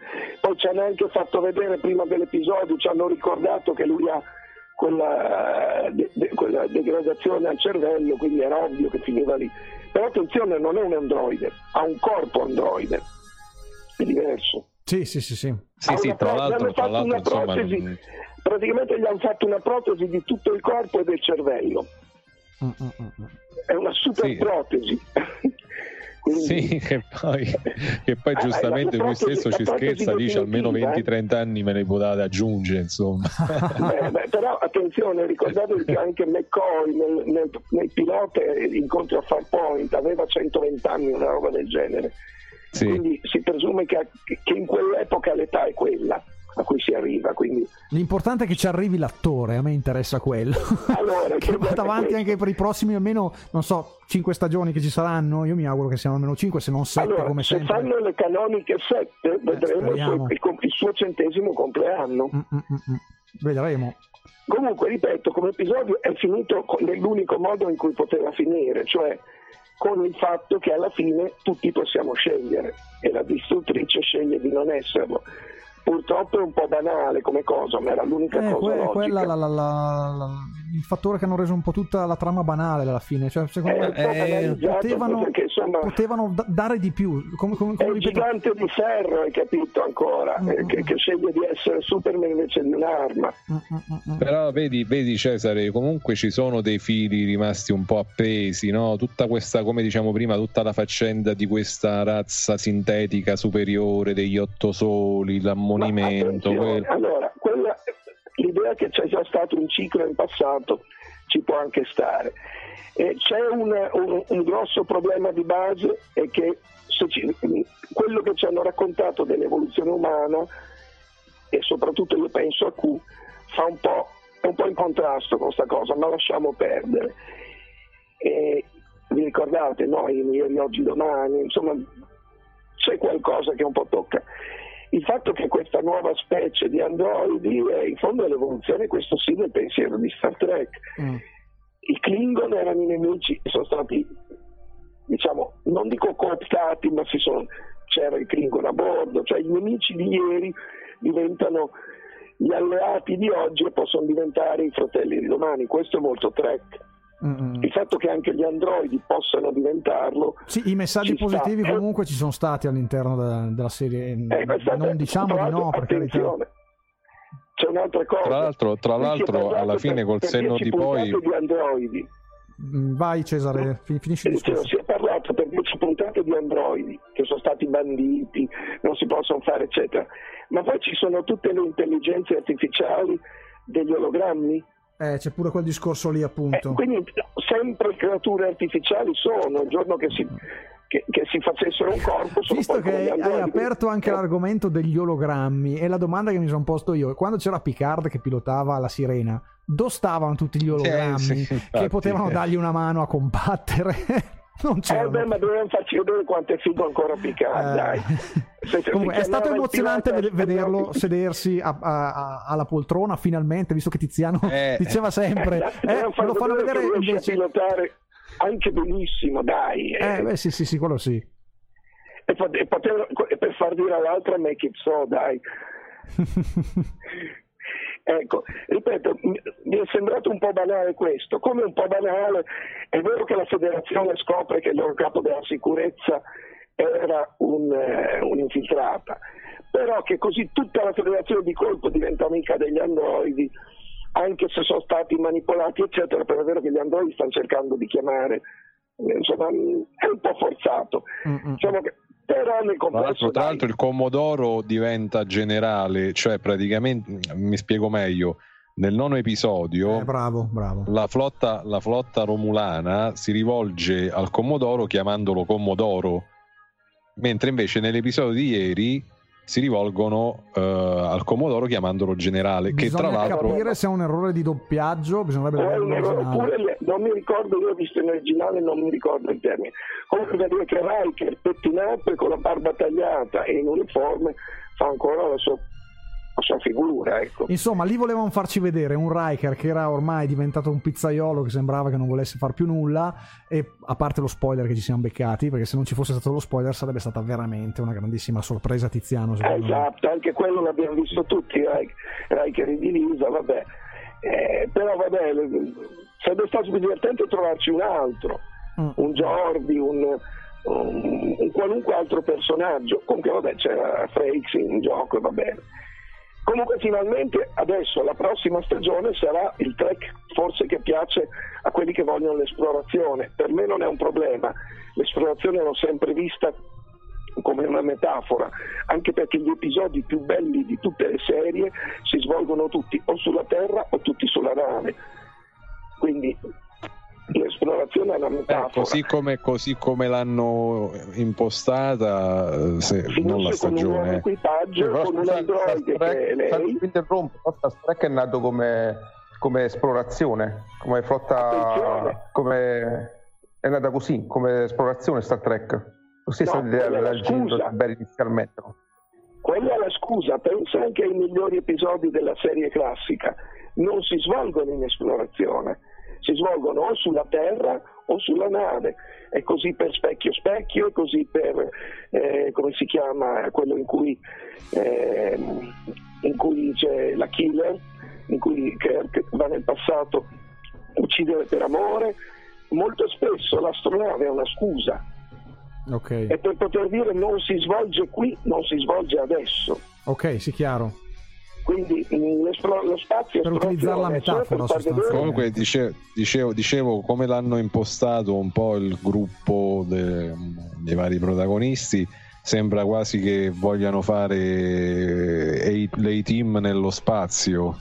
S9: Poi ci hanno anche fatto vedere prima dell'episodio, ci hanno ricordato che lui ha quella, de- de- quella degradazione al cervello, quindi era ovvio che finiva lì. Però attenzione, non è un androide, ha un corpo androide, è diverso.
S2: Sì, sì, sì, sì.
S3: Sì, sì, tra l'altro,
S9: hanno
S3: tra
S9: fatto
S3: l'altro
S9: una
S3: insomma,
S9: protesi, praticamente gli hanno fatto una protesi di tutto il corpo e del cervello. È una super
S3: Sì.
S9: protesi. Quindi-
S3: Sì, che poi, che poi
S9: Eh,
S3: giustamente lui
S9: protesi-
S3: stesso ci scherza, dice almeno
S9: definitiva, eh.
S3: 20-30 anni me ne potete aggiungere, insomma.
S9: Eh, beh, però attenzione, ricordatevi che anche McCoy nel, nel, nel pilota incontro a Farpoint aveva 120 anni, una roba del genere.
S3: Sì.
S9: Quindi si presume che, che in quell'epoca l'età è quella a cui si arriva. Quindi
S2: L'importante è che ci arrivi l'attore, a me interessa quello.
S9: Allora,
S2: che vada avanti
S9: questo.
S2: anche per i prossimi almeno, non so, 5 stagioni che ci saranno. Io mi auguro che siano almeno 5, se non 7
S9: allora,
S2: come
S9: se
S2: sempre.
S9: fanno le canoniche 7 vedremo il suo, il suo centesimo compleanno.
S2: Mm, mm, mm, mm. Vedremo.
S9: Comunque, ripeto, come episodio è finito nell'unico modo in cui poteva finire, cioè con il fatto che alla fine tutti possiamo scegliere e la distruttrice sceglie di non esserlo. Purtroppo è un po' banale come cosa, ma era l'unica
S2: Eh,
S9: cosa
S2: que-
S9: logica.
S2: quella la- la- la- la- il fattore che hanno reso un po' tutta la trama banale alla fine. Cioè, secondo
S9: È
S2: me
S9: banalizzato
S2: potevano,
S9: perché insomma
S2: potevano da- dare di più. Come, come-
S9: è
S2: come
S9: il
S2: ripeto,
S9: gigante di ferro, hai capito ancora,
S2: Mm,
S9: eh, che, che sceglie di essere Superman invece di un'arma.
S2: Mm, mm, mm, mm.
S3: Però vedi, vedi Cesare, comunque ci sono dei fili rimasti un po' appesi, no? Tutta questa, come diciamo prima, tutta la faccenda di questa razza sintetica superiore degli otto soli,
S9: Ma
S3: l'ammonimento,
S9: attenzione,
S3: quel-
S9: Allora, quella- l'idea che c'è già stato un ciclo in passato ci può anche stare. Eh, c'è un, un- un grosso problema di base è che ci- quello che ci hanno raccontato dell'evoluzione umana e soprattutto io penso a Q fa un po', è un po' in contrasto con questa cosa, ma lasciamo perdere. E vi ricordate, no? Ieri, oggi, domani, insomma, c'è qualcosa che un po' tocca. Il fatto che questa nuova specie di androidi è in fondo l'evoluzione, questo sì, del pensiero di Star Trek.
S2: Mm.
S9: I Klingon erano i nemici, sono stati, diciamo, non dico cooptati, ma si sono, c'era il Klingon a bordo, cioè i nemici di ieri diventano gli alleati di oggi e possono diventare i fratelli di domani. Questo è molto Trek.
S2: Mm, mm.
S9: Il fatto che anche gli androidi possano diventarlo
S2: Sì, i messaggi
S9: ci sta.
S2: positivi
S9: Eh,
S2: comunque ci sono stati all'interno della, della serie.
S9: Eh, ma state-
S2: non diciamo di no, per carità.
S9: attenzione, C'è un'altra cosa.
S3: Tra l'altro, tra l'altro alla fine col senno di poi...
S9: di androidi.
S2: Mm, Vai Cesare, fi- finisci il discorso.
S9: si è parlato per dieci puntate di androidi che sono stati banditi, non si possono fare, eccetera. Ma poi ci sono tutte le intelligenze artificiali degli ologrammi
S2: Eh, c'è pure quel discorso lì, appunto.
S9: Eh, quindi sempre creature artificiali sono, il giorno che si, che, che si facessero un corpo... sono
S2: Visto che hai aperto anche
S9: Eh,
S2: l'argomento degli ologrammi e la domanda che mi sono posto io, quando c'era Picard che pilotava la sirena, dove stavano tutti gli ologrammi
S3: sì,
S2: che
S3: infatti.
S2: potevano dargli una mano a combattere? non
S9: Eh
S2: c'erano.
S9: beh, ma dovevamo farci vedere quanto è figo ancora Picard,
S2: Eh,
S9: dai.
S2: Comunque, è stato emozionante ved- vederlo sedersi a- a- a- alla poltrona finalmente, visto che Tiziano
S3: Eh.
S2: diceva sempre, eh,
S9: far
S2: lo fanno vedere invece...
S9: pilotare anche benissimo, dai. eh.
S2: Eh, beh, sì, sì, sì, quello sì.
S9: e, pot- e poter- e per far dire all'altra make it so, dai. Ecco, ripeto, mi è sembrato un po' banale questo, come un po' banale è vero che la federazione scopre che il loro capo della sicurezza era un, eh, un'infiltrata, però che così tutta la federazione di colpo diventa amica degli androidi, anche se sono stati manipolati, eccetera, però è vero che gli androidi stanno cercando di chiamare, insomma, è un po' forzato.
S2: Mm-mm.
S9: Diciamo che, però nel complesso...
S3: tra l'altro il Commodoro diventa generale, cioè praticamente, mi spiego meglio, nel nono episodio
S2: Eh, bravo, bravo.
S3: la, flotta, la flotta romulana si rivolge al Commodoro chiamandolo Commodoro, mentre invece nell'episodio di ieri si rivolgono eh, al Commodoro chiamandolo generale, che
S2: Bisogna
S3: tra l'altro...
S2: capire se è un errore di doppiaggio, bisognerebbe vedere
S9: un errore, le- non mi ricordo, io ho visto in originale, non mi ricordo il termine. Comunque da dire che Riker pettinato e con la barba tagliata e in uniforme fa ancora la sua, sua figura, ecco.
S2: Insomma, lì volevano farci vedere un Riker che era ormai diventato un pizzaiolo che sembrava che non volesse far più nulla e a parte lo spoiler che ci siamo beccati, perché se non ci fosse stato lo spoiler sarebbe stata veramente una grandissima sorpresa Tiziano, secondo me.
S9: Esatto, anche quello l'abbiamo visto tutti, Rik- Riker in divisa, vabbè. Eh, però vabbè, sarebbe stato più divertente trovarci un altro,
S2: Mm.
S9: un Jordi, un, un- un qualunque altro personaggio. Comunque vabbè, c'era Frakes in gioco e va bene. Comunque finalmente adesso la prossima stagione sarà il track forse che piace a quelli che vogliono l'esplorazione. Per me non è un problema, l'esplorazione l'ho sempre vista come una metafora, anche perché gli episodi più belli di tutte le serie si svolgono tutti o sulla Terra o tutti sulla nave. Quindi l'esplorazione è una
S3: Eh,
S9: metafora.
S3: così, come, così come l'hanno impostata, eh, se- non la
S9: Finisce con un
S3: stagione,
S9: equipaggio,
S4: Però
S9: con un androide
S4: Star
S9: che lei.
S4: interrompo, però Star Trek è nato come, come esplorazione, come flotta,
S9: Attenzione.
S4: come, è nata così, come esplorazione Star Trek. Così è
S9: No,
S4: stata l'idea
S9: è scusa.
S4: Roddenberry inizialmente.
S9: Quella è la scusa, pensa anche ai migliori episodi della serie classica. Non si svolgono in esplorazione, si svolgono o sulla Terra o sulla nave. È così per specchio specchio, è così per eh, come si chiama quello in cui, ehm, in cui c'è la killer, in cui Kirk va nel passato a uccidere per amore. Molto spesso l'astronave è una scusa
S2: Ok,
S9: e per poter dire non si svolge qui, non si svolge adesso.
S2: ok, sì, chiaro.
S9: Quindi l'esplo- lo spazio
S2: Per utilizzare la
S9: solo
S2: metafora.
S3: Comunque dice- dicevo, dicevo come l'hanno impostato un po' il gruppo de- dei vari protagonisti. Sembra quasi che vogliano fare l'A-Team nello spazio.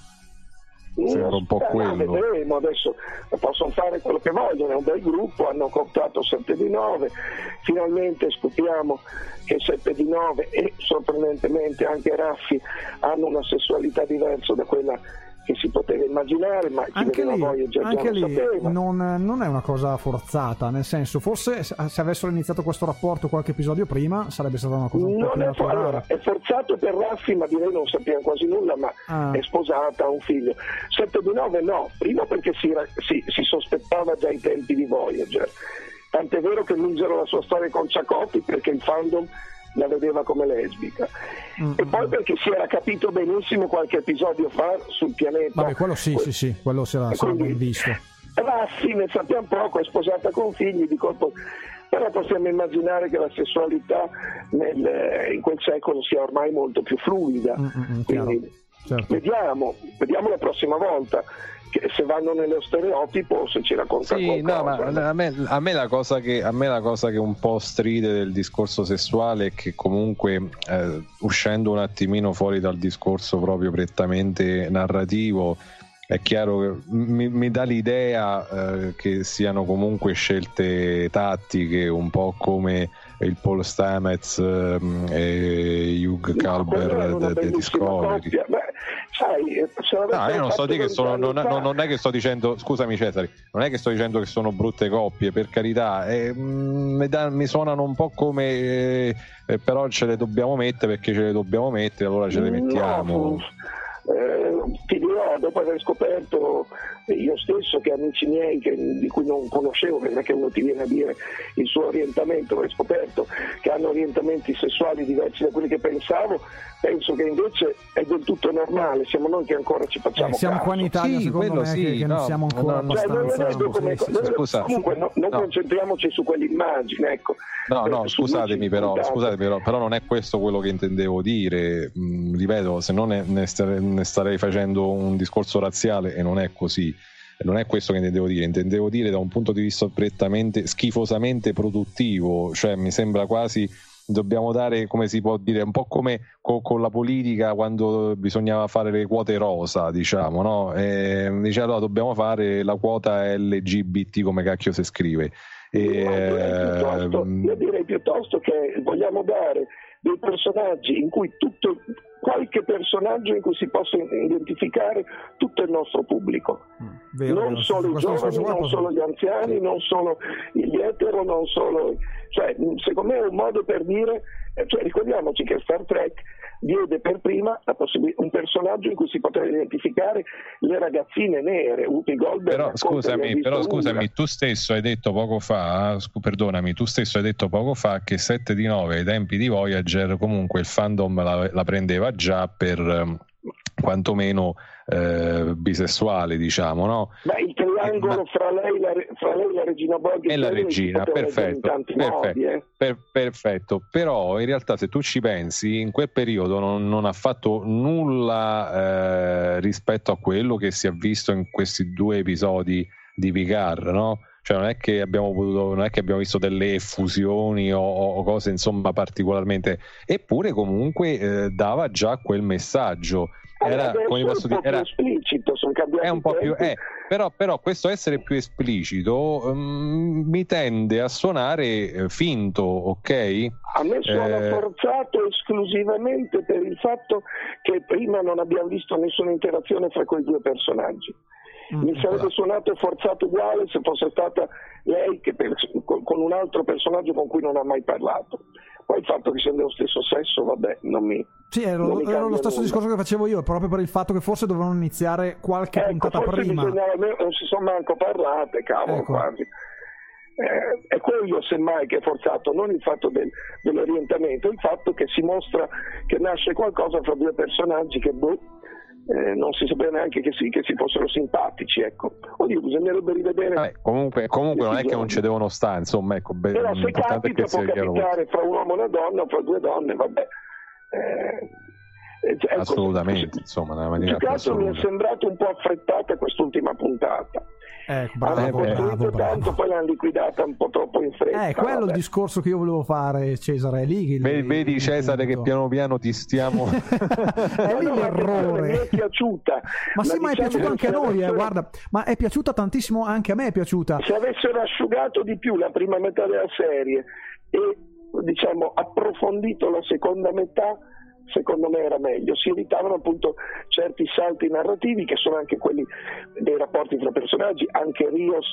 S3: Sembra un po'
S9: Eh,
S3: quello.
S9: vedremo adesso possono fare quello che vogliono, è un bel gruppo, hanno cooptato 7 di 9, finalmente scopriamo che 7 di 9 e sorprendentemente anche Raffi hanno una sessualità diversa da quella che si poteva immaginare, ma chi
S2: Anche lì,
S9: Voyager
S2: anche lì non, non è una cosa forzata, nel senso, forse se se avessero iniziato questo rapporto qualche episodio prima sarebbe stata una cosa un po'
S9: Non
S2: più
S9: è, for- allora, è forzato per Raffi, ma direi non sappiamo quasi nulla, ma
S2: Ah.
S9: è sposata, ha un figlio. 7 di 9 no, prima perché si, ra- si- si sospettava già ai tempi di Voyager. Tant'è vero che misero la sua storia con Ciacotti perché il fandom la vedeva come lesbica.
S2: Mm,
S9: E poi perché si era capito benissimo qualche episodio fa sul pianeta.
S2: Vabbè, quello sì, sì, sì, quello si era, ben visto.
S9: Raffi ne sappiamo poco, è sposata con figli di colpo, però possiamo immaginare che la sessualità nel- eh, in quel secolo sia ormai molto più fluida.
S2: Mm, mm, mm, chiaro.
S9: Quindi
S2: Certo.
S9: vediamo, vediamo la prossima volta se vanno nello stereotipo o se ci raccontano
S3: Sì, no,
S9: qualcosa.
S3: ma a me, a me la cosa che, a me la cosa che un po' stride del discorso sessuale è che comunque eh, uscendo un attimino fuori dal discorso proprio prettamente narrativo è chiaro che mi, mi dà l'idea eh, che siano comunque scelte tattiche, un po' come il Paul Stamets ehm, e Hugh Calber di Discovery. Beh, sai, no, io non sto che sono, non, non, non, è che sto dicendo, scusami Cesari, non è che sto dicendo che sono brutte coppie, per carità, eh, mi, da, mi, suonano un po' come eh, però ce le dobbiamo mettere perché ce le dobbiamo mettere, allora ce le mettiamo. No,
S9: eh, ti dopo aver scoperto io stesso che amici miei che, di cui non conoscevo, perché uno ti viene a dire il suo orientamento, ho scoperto che hanno orientamenti sessuali diversi da quelli che pensavo, penso che invece è del tutto normale, siamo noi che ancora ci facciamo
S2: eh, siamo
S9: caso.
S2: qua in Italia sì, secondo me
S3: sì,
S2: che, che
S3: no,
S2: non siamo ancora
S3: no,
S2: abbastanza
S9: cioè, come,
S3: scusa,
S9: comunque no, non concentriamoci su quell'immagine ecco.
S3: no no scusatemi però, scusatemi però però non è questo quello che intendevo dire. Mm, ripeto se no ne, ne, starei, ne starei facendo un discorso razziale e non è così non è questo che intendevo dire, intendevo dire da un punto di vista prettamente schifosamente produttivo, cioè mi sembra quasi dobbiamo dare, come si può dire, un po' come co- con la politica quando bisognava fare le quote rosa, diciamo, no? E, dice allora dobbiamo fare la quota LGBT come cacchio si scrive.
S9: E, io, direi io direi piuttosto che vogliamo dare dei personaggi in cui tutto, qualche personaggio in cui si possa identificare tutto il nostro pubblico, mm, vero, non vero, solo i giovani, non solo gli anziani, non solo gli etero, non solo... Cioè, secondo me è un modo per dire, eh, cioè, ricordiamoci che Star Trek diede per prima possib- un personaggio in cui si poteva identificare le ragazzine nere, Whoopi Goldberg.
S3: Però scusami, però scusami tu stesso hai detto poco fa, perdonami, tu stesso hai detto poco fa che 7 di 9 ai tempi di Voyager comunque il fandom la, la prendeva già per ehm, quantomeno eh, bisessuale, diciamo, no?
S9: Ma il triangolo Ma... fra, lei, la, fra lei, la, regina Borghi
S3: e la regina, perfetto, perfetto, modi, eh? per, perfetto, Però in realtà se tu ci pensi, in quel periodo non, non ha fatto nulla eh, rispetto a quello che si è visto in questi due episodi di Picard, no? Cioè non è che abbiamo potuto, non è che abbiamo visto delle effusioni o, o cose insomma particolarmente, eppure comunque eh, dava già quel messaggio
S9: era, come posso dire, era esplicito, sono cambiati
S3: è un po' più, eh, però, però, questo essere più esplicito um, mi tende a suonare eh, finto, ok?
S9: A me suona eh... forzato esclusivamente per il fatto che prima non abbiamo visto nessuna interazione fra quei due personaggi. Mm, mi sarebbe suonato forzato uguale se fosse stata lei per, con un altro personaggio con cui non ha mai parlato. Poi il fatto che sia dello stesso sesso, vabbè, non mi.
S2: Sì, era,
S9: non
S2: era lo stesso nulla. discorso che facevo io, proprio per il fatto che forse dovevano iniziare qualche
S9: ecco,
S2: puntata prima.
S9: Non si sono manco parlate, cavolo, ecco. quasi. Eh, è quello semmai che è forzato, non il fatto del, dell'orientamento, il fatto che si mostra che nasce qualcosa fra due personaggi che boh, eh, non si sapeva neanche che si, che si, fossero simpatici. Ecco. Oddio, bisognerebbe rivedere.
S3: Vabbè, comunque, comunque non è che non ci devono stare, insomma, ecco,
S9: be- Però se capita può capitare fra un uomo e una donna o fra due donne, vabbè. Eh,
S3: ecco, Assolutamente, insomma, nella maniera
S9: più caso mi è sembrato un po' affrettata quest'ultima puntata.
S2: Ecco, bravo, bravo, bravo,
S9: tanto, poi l'hanno liquidata un po' troppo in fretta.
S2: Eh, quello è il discorso che io volevo fare, Cesare. È lì
S3: vedi, vedi Cesare che piano piano ti stiamo.
S2: è lì l'errore.
S9: Mi è piaciuta.
S2: Ma sì, ma è diciamo piaciuta anche a noi, eh, guarda. Ma è piaciuta tantissimo, anche a me è piaciuta.
S9: Se avessero asciugato di più la prima metà della serie e diciamo approfondito la seconda metà secondo me era meglio. Si evitavano appunto certi salti narrativi che sono anche quelli dei rapporti tra personaggi, anche Rios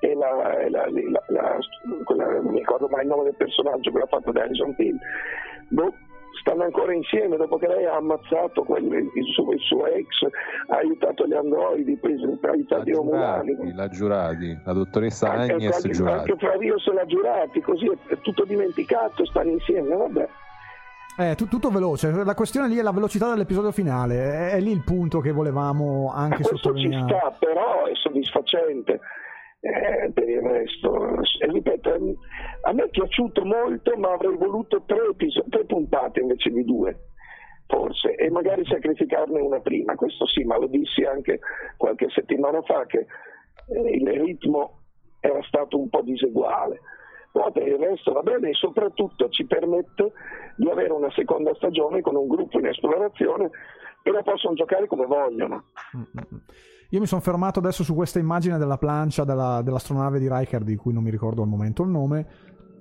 S9: e la, la, la, la quella, non mi ricordo mai il nome del personaggio, quello fatto da Alison Peel. Boh, stanno ancora insieme dopo che lei ha ammazzato quel, il, suo, il, suo, ex, ha aiutato gli androidi, ha aiutato i romulani.
S3: La giurati, la dottoressa Agnes
S9: anche,
S3: Giurati.
S9: Anche fra Rios e la Giurati, così è, è tutto dimenticato, stanno insieme, vabbè.
S2: Eh, t- tutto veloce, la questione lì è la velocità dell'episodio finale, è, è lì il punto che volevamo anche
S9: questo
S2: sottolineare.
S9: Ci sta, però è soddisfacente. Eh, per il resto, eh, ripeto, a me è piaciuto molto, ma avrei voluto tre, episodi, tre puntate invece di due, forse, e magari sacrificarne una prima. Questo sì, ma lo dissi anche qualche settimana fa che eh, il ritmo era stato un po' diseguale poi per il resto va bene e soprattutto ci permette di avere una seconda stagione con un gruppo in esplorazione e la possono giocare come vogliono.
S2: Mm-mm. Io mi sono fermato adesso su questa immagine della plancia della- dell'astronave di Riker, di cui non mi ricordo al momento il nome,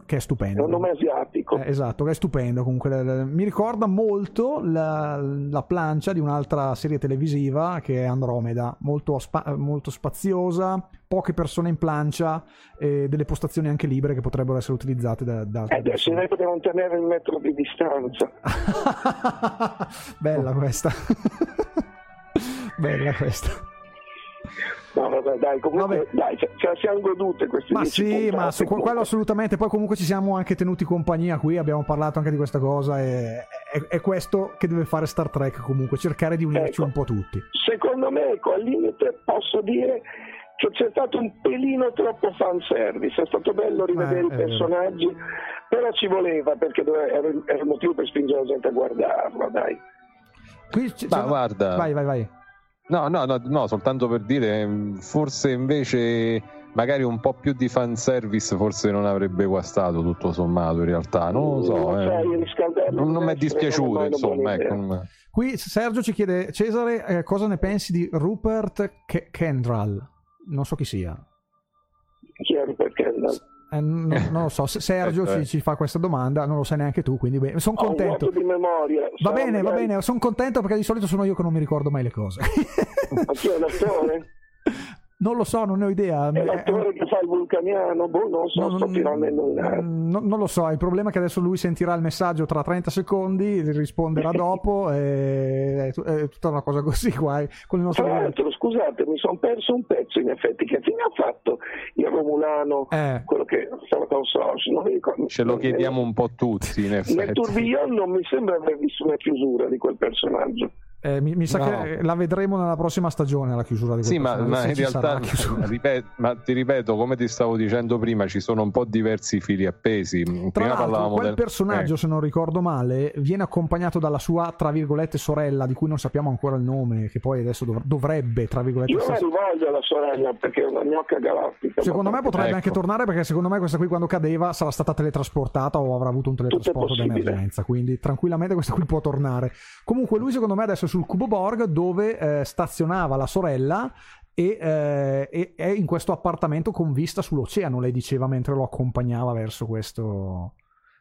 S2: che è
S9: È
S2: stupendo.
S9: un nome asiatico.
S2: Eh, esatto, che è stupendo. Comunque, mi ricorda molto la, la plancia di un'altra serie televisiva che è Andromeda, molto, spa- molto spaziosa, poche persone in plancia e delle postazioni anche libere che potrebbero essere utilizzate da, da altre
S9: Eh,
S2: persone.
S9: noi potevamo tenere il metro di distanza.
S2: Bella questa. Bella questa.
S9: No, vabbè, dai, comunque,
S2: Vabbè.
S9: dai, ce, ce la siamo godute queste
S2: Ma sì,
S9: puntate,
S2: ma su que-
S9: comunque.
S2: quello assolutamente. Poi comunque ci siamo anche tenuti compagnia qui, abbiamo parlato anche di questa cosa e è, è questo che deve fare Star Trek comunque, cercare di unirci
S9: Ecco.
S2: un po' tutti.
S9: Secondo me, ecco, al limite posso dire c'è stato un pelino troppo fanservice, è stato bello rivedere
S2: Eh,
S9: i
S2: è vero.
S9: personaggi, però ci voleva perché era, il- era il motivo per spingere la gente a guardarlo, dai.
S2: Qui c-
S3: Ma
S2: c'è-
S3: guarda,
S2: Vai, vai, vai.
S3: no, no, no, no, soltanto per dire, forse invece magari un po' più di fanservice forse non avrebbe guastato tutto sommato in realtà, non lo so.
S9: Non
S3: eh. Non, non mi è dispiaciuto, insomma, ecco.
S2: Qui Sergio ci chiede, Cesare, eh, cosa ne pensi di Rupert Ke- Kendall? Non so chi sia. Eh, non, non lo so, se Sergio
S3: Ecco, eh.
S2: ci, ci fa questa domanda, non lo sai neanche tu, quindi sono contento.
S9: memoria.
S2: Va bene, va bene, sono contento perché di solito sono io che non mi ricordo mai le cose.
S9: Ma chi è l'attore?
S2: non lo so, non ne ho idea.
S9: È l'attore che fa il vulcaniano? Boh, non so,
S2: No,
S9: sto
S2: non-
S9: tirando a indovinare.
S2: mm, no- non lo so, il problema è che adesso lui sentirà il messaggio tra 30 secondi, risponderà dopo e è, tu- è tutta una cosa così qua. eh, Con le nostre
S9: Tra l'altro, scusate, mi sono perso un pezzo in effetti. Che fine ha fatto il Romulano,
S2: Eh.
S9: quello che stava con Soros? Non mi ricordo.
S3: Ce lo chiediamo un po' tutti, in
S9: Nel
S3: effetti.
S9: tourbillon non mi sembra aver visto una chiusura di quel personaggio.
S2: Eh, mi, mi sa
S3: No.
S2: che la vedremo nella prossima stagione la chiusura di quel
S3: Sì, ma, ma in realtà,
S2: la chiusura.
S3: ripet- ma ti ripeto, come ti stavo dicendo prima, ci sono un po' diversi fili appesi.
S2: Tra
S3: prima
S2: l'altro,
S3: parlavamo
S2: quel
S3: del
S2: personaggio,
S3: eh,
S2: se non ricordo male, viene accompagnato dalla sua, tra virgolette, sorella, di cui non sappiamo ancora il nome, che poi adesso dov- dovrebbe, tra virgolette,
S9: Io la
S2: essere-
S9: rivoglio alla sorella perché è una gnocca galattica.
S2: Secondo me potrebbe
S3: Ecco.
S2: anche tornare perché secondo me questa qui quando cadeva sarà stata teletrasportata o avrà avuto un teletrasporto d'emergenza, quindi tranquillamente questa qui può tornare. Comunque lui secondo me adesso è sul cubo Borg dove eh, stazionava la sorella e, eh, e è in questo appartamento con vista sull'oceano, lei diceva mentre lo accompagnava verso questo,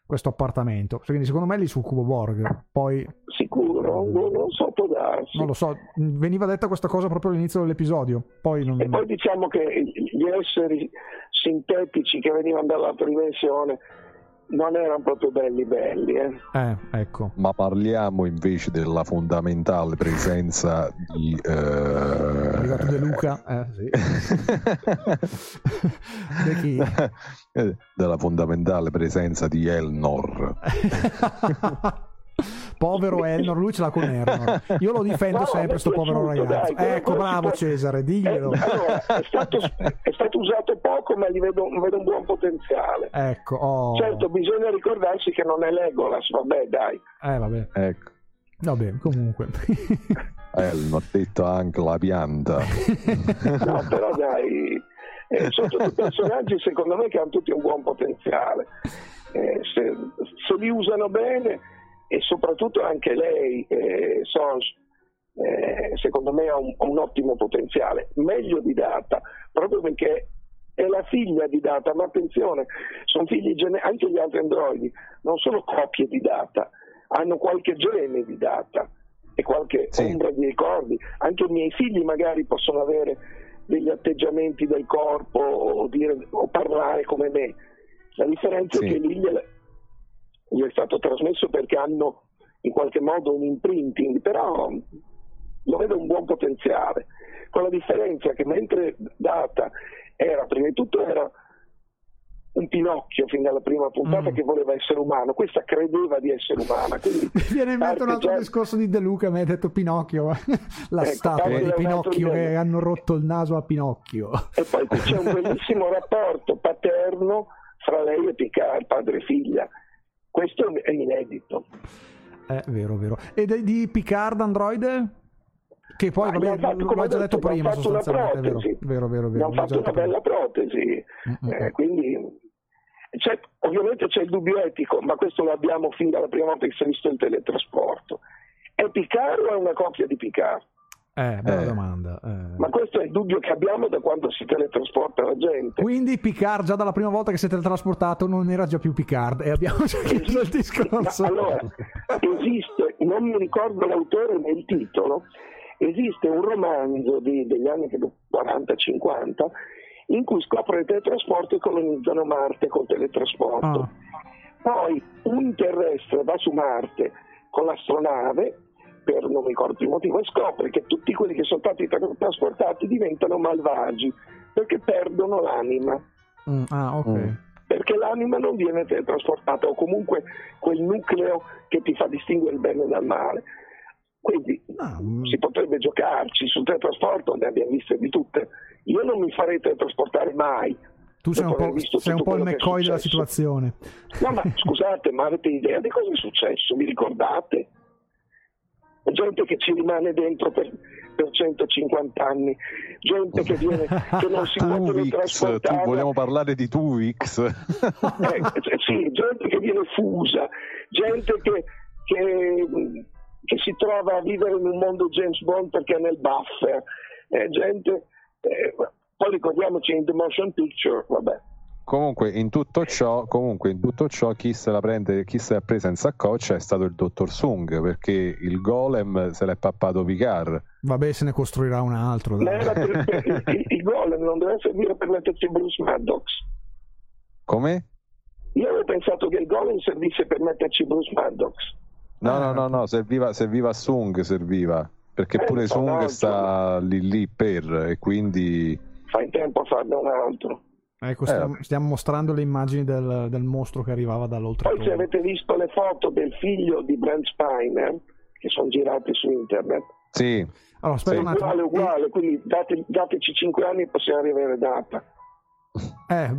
S2: questo appartamento. Quindi secondo me lì sul cubo Borg. Poi
S9: Sicuro? Boh, non so, può darsi.
S2: non lo so, veniva detta questa cosa proprio all'inizio dell'episodio. Poi non...
S9: E poi diciamo che gli esseri sintetici che venivano dall'altra dimensione non erano proprio belli belli. Eh.
S2: Eh, ecco.
S3: Ma parliamo invece della fondamentale presenza di.
S2: È arrivato De Luca, eh, sì. De chi?
S3: Eh, della fondamentale presenza di Elnor.
S2: povero Elnor, lui ce l'ha con Elnor. Io lo difendo
S9: No,
S2: sempre, sto povero ragazzo.
S9: dai,
S2: ecco, bravo
S9: può-
S2: Cesare,
S9: Eh,
S2: diglielo.
S9: allora, è, stato, è stato usato poco, ma gli vedo, vedo un buon potenziale.
S2: Ecco, oh.
S9: Certo, bisogna ricordarsi che non è Legolas, vabbè, dai.
S2: Eh, vabbè.
S3: ecco.
S2: Vabbè, comunque.
S3: Elnor, detto anche la pianta.
S9: No, però dai, eh, sono tutti personaggi secondo me che hanno tutti un buon potenziale. Eh, se, se li usano bene e soprattutto anche lei, eh, Sonj, eh, secondo me ha un, un ottimo potenziale, meglio di Data, proprio perché è la figlia di Data, ma attenzione, sono figli gene- anche gli altri androidi, non sono copie di Data, hanno qualche gene di Data e qualche
S3: Sì.
S9: ombra di ricordi. Anche i miei figli magari possono avere degli atteggiamenti del corpo o, dire- o parlare come me. La differenza
S3: Sì.
S9: è che lì gli è stato trasmesso perché hanno in qualche modo un imprinting, però lo vedo un buon potenziale, con la differenza che mentre Data era, prima di tutto era un Pinocchio fin dalla prima puntata
S2: Mm.
S9: che voleva essere umano, questa credeva di essere umana, quindi
S2: Mi viene in mente un altro
S9: già-
S2: discorso di De Luca, mi ha detto Pinocchio, la
S9: Ecco,
S2: statua di Pinocchio che hanno rotto il naso a Pinocchio.
S9: E poi qui c'è un bellissimo rapporto paterno fra lei e Picard, padre e figlia. Questo è inedito.
S2: È vero, vero. E di, Picard Android? Che poi,
S9: Ma
S2: vabbè,
S9: fatto,
S2: l'ho
S9: come
S2: già
S9: ho
S2: detto
S9: detto,
S2: prima, sostanzialmente, vero, vero, vero, vero.
S9: hanno
S2: l'ho
S9: fatto
S2: già
S9: una bella protesi.
S2: Mm, mm,
S9: Eh,
S2: mm.
S9: quindi c'è- ovviamente c'è il dubbio etico, ma questo lo abbiamo fin dalla prima volta che si è visto il teletrasporto. È Picard o è una copia di Picard?
S2: Eh, bella
S3: Eh.
S2: domanda. eh.
S9: Ma questo è il dubbio che abbiamo da quando si teletrasporta la gente.
S2: Quindi Picard già dalla prima volta che si è teletrasportato non era già più Picard e abbiamo già chiuso il discorso.
S9: Ma allora, esiste, non mi ricordo l'autore né il titolo, esiste un romanzo di- degli anni credo 40-50 in cui scoprono il teletrasporto e colonizzano Marte col teletrasporto.
S2: Ah.
S9: Poi un terrestre va su Marte con l'astronave per non mi ricordo il motivo e scopre che tutti quelli che sono stati tra- trasportati diventano malvagi perché perdono l'anima
S2: Mm, ah, ok.
S3: Mm.
S9: perché l'anima non viene teletrasportata o comunque quel nucleo che ti fa distinguere il bene dal male. Quindi
S2: Ah, mm.
S9: si potrebbe giocarci sul teletrasporto, ne abbiamo viste di tutte. Io non mi farei teletrasportare mai.
S2: Tu sei un po', sei un po' il McCoy della situazione.
S9: No, ma scusate, ma avete idea di cosa è successo? Vi ricordate? Gente che ci rimane dentro per, per 150 anni, gente che, viene, che non si può
S3: Tuvix, tu, vogliamo parlare di Tuvix?
S9: Eh, eh, sì, gente che viene fusa, gente che, che, che si trova a vivere in un mondo James Bond perché è nel buffer, eh, gente, eh, poi ricordiamoci in The Motion Picture, vabbè.
S3: Comunque in tutto ciò, comunque in tutto ciò chi se la prende, chi se l'ha presa in saccoccia è stato il dottor Sung perché il golem se l'è pappato Picard.
S2: Vabbè, se ne costruirà un altro.
S9: Ma
S2: dai.
S9: per- il, il golem non deve servire per metterci Bruce Maddox.
S3: Come?
S9: Io avevo pensato che il golem servisse per metterci Bruce Maddox.
S3: No,
S2: Ah.
S3: no, no, no, serviva, serviva Sung, serviva. Perché
S9: Eh,
S3: pure
S9: no,
S3: Sung
S9: no,
S3: sta lì lì per e quindi
S9: Fa in tempo a farne un altro.
S2: Ecco,
S3: Eh,
S2: stiamo,
S3: vabbè.
S2: stiamo mostrando le immagini del, del mostro che arrivava
S9: Poi se avete visto le foto del figlio di Brent Spiner, che sono girate su internet,
S3: sì,
S2: Allora, aspetta
S3: Sì.
S2: un attimo.
S9: uguale uguale, quindi date- dateci 5 anni e possiamo arrivare data.
S2: Eh,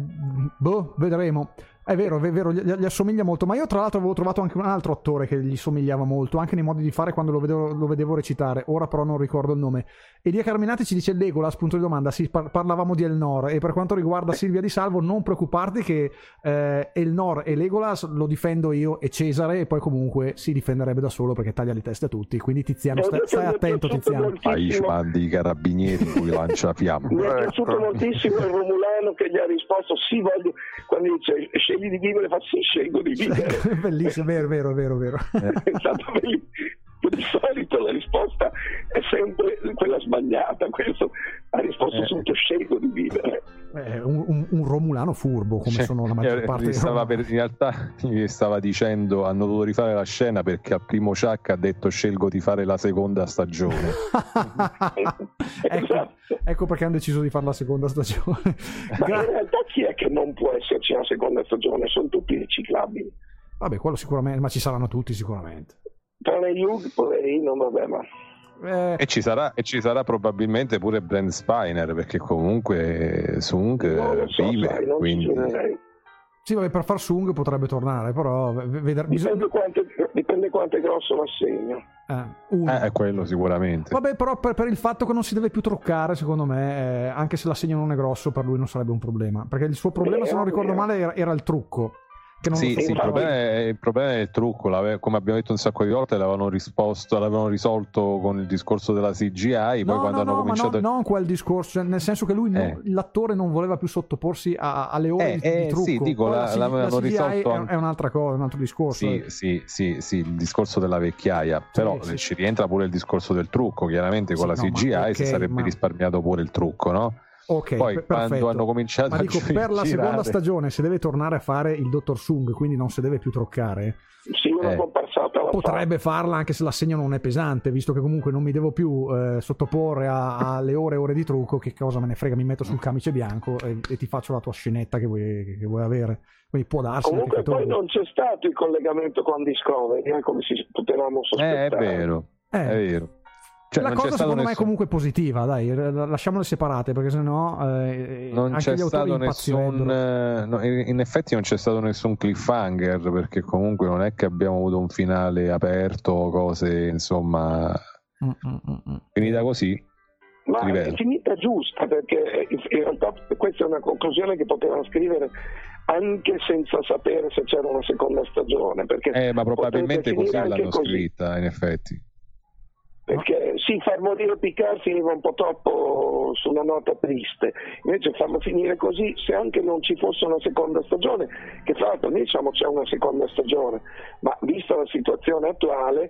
S2: boh, vedremo. È vero, è vero, gli, gli assomiglia molto. Ma io, tra l'altro, avevo trovato anche un altro attore che gli somigliava molto, anche nei modi di fare quando lo vedevo, lo vedevo recitare. Ora, però, non ricordo il nome. Elia Carminati ci dice Legolas, punto di domanda. Sì, par- parlavamo di Elnor. E per quanto riguarda Silvia Di Salvo, non preoccuparti che eh, Elnor e Legolas lo difendo io e Cesare. E poi, comunque, si difenderebbe da solo perché taglia le teste a tutti. Quindi, Tiziano,
S9: Eh,
S2: stai, attento,
S9: mi è piaciuto
S2: Tiziano.
S9: moltissimo-
S3: Aish mandi i carabinieri cui lancia fiamme.
S9: Mi è piaciuto moltissimo il Romulano che gli ha risposto sì, voglio, quando dice scegli di vivere, fa sì, scelgo di vivere.
S2: Bellissimo, vero, vero, vero, vero.
S9: è stato bellissimo. Di solito la risposta è sempre quella sbagliata, questo ha risposto
S3: Eh.
S9: subito scelgo di vivere.
S2: Eh, un, un- un Romulano furbo, come
S3: Cioè,
S2: sono la maggior
S3: eh,
S2: parte dei
S3: stava per- in realtà gli stava dicendo hanno dovuto rifare la scena perché al primo Chuck ha detto scelgo di fare la seconda stagione
S2: ecco,
S9: Esatto.
S2: ecco perché hanno deciso di fare la seconda stagione.
S9: Ma
S2: Gra-
S9: in realtà chi è che non può esserci una seconda stagione? Sono tutti riciclabili.
S2: Vabbè, quello sicuramente, ma ci saranno tutti sicuramente.
S9: Tranne Hugh, poverino, vabbè, ma
S2: Eh,
S3: e ci, sarà, e ci sarà probabilmente pure Brent Spiner perché comunque Sung
S9: so,
S3: vive
S9: sai,
S3: quindi
S2: sì, vabbè, per far Sung potrebbe tornare, però v- vedere- bisogna...
S9: Dipende quanto, dipende quanto è grosso l'assegno.
S2: eh,
S3: eh, è quello sicuramente
S2: Vabbè, però per, per il fatto che non si deve più truccare, secondo me, eh, anche se l'assegno non è grosso, per lui non sarebbe un problema. Perché il suo problema,
S9: Beh,
S2: se non ricordo male, era, era il trucco. Che
S3: Sì, sì, il, problema è, il problema è il trucco, come abbiamo detto un sacco di volte, l'avevano risposto, l'avevano risolto con il discorso della CGI, poi
S2: No,
S3: quando
S2: no,
S3: hanno
S2: no,
S3: cominciato...
S2: ma no, non quel discorso, nel senso che lui, no-
S3: Eh.
S2: l'attore non voleva più sottoporsi a- alle ore
S3: Eh,
S2: di, di
S3: eh,
S2: trucco.
S3: sì, dico, la-
S2: C-
S3: l'avevano
S2: CGI
S3: risolto
S2: è, è un'altra cosa, un altro discorso.
S3: Sì, sì, sì, sì, il discorso della vecchiaia, però ci rientra pure il discorso del trucco, chiaramente con la
S2: no,
S3: CGI
S2: ok,
S3: si sarebbe
S2: ma-
S3: risparmiato pure il trucco, no?
S2: Ok,
S3: Poi
S2: per-
S3: quando
S2: perfetto.
S3: hanno cominciato
S2: Ma
S3: a
S2: dico,
S3: gi-
S2: per la seconda stagione, se deve tornare a fare il dottor Sung, quindi non si deve più truccare,
S9: Sì, una
S3: Eh.
S2: potrebbe farla anche se l'assegno non è pesante, visto che comunque non mi devo più eh, sottoporre alle ore e ore di trucco, che cosa me ne frega, mi metto sul camice bianco e, e ti faccio la tua scenetta che vuoi, che vuoi avere. Quindi può darsi
S9: Comunque poi
S2: torni.
S9: non c'è stato il collegamento con Discovery, eh, come si potevamo
S3: Eh,
S9: sospettare.
S3: è vero,
S2: Eh,
S3: è vero. Cioè,
S2: la cosa secondo me è
S3: nessun-
S2: comunque positiva, dai, lasciamole separate perché sennò eh,
S3: non
S2: anche
S3: c'è stato nessun eh, no, in effetti non c'è stato nessun cliffhanger perché comunque non è che abbiamo avuto un finale aperto o cose insomma
S2: Mm, mm, mm, mm.
S3: finita così
S9: Ma è finita giusta perché in in realtà questa è una conclusione che potevano scrivere anche senza sapere se c'era una seconda stagione. Perché
S3: eh, ma probabilmente così l'hanno
S9: così.
S3: scritta in effetti
S9: perché sì, far morire Picard finiva un po' troppo su una nota triste, invece farlo finire così, se anche non ci fosse una seconda stagione, che tra l'altro noi diciamo c'è una seconda stagione, ma vista la situazione attuale,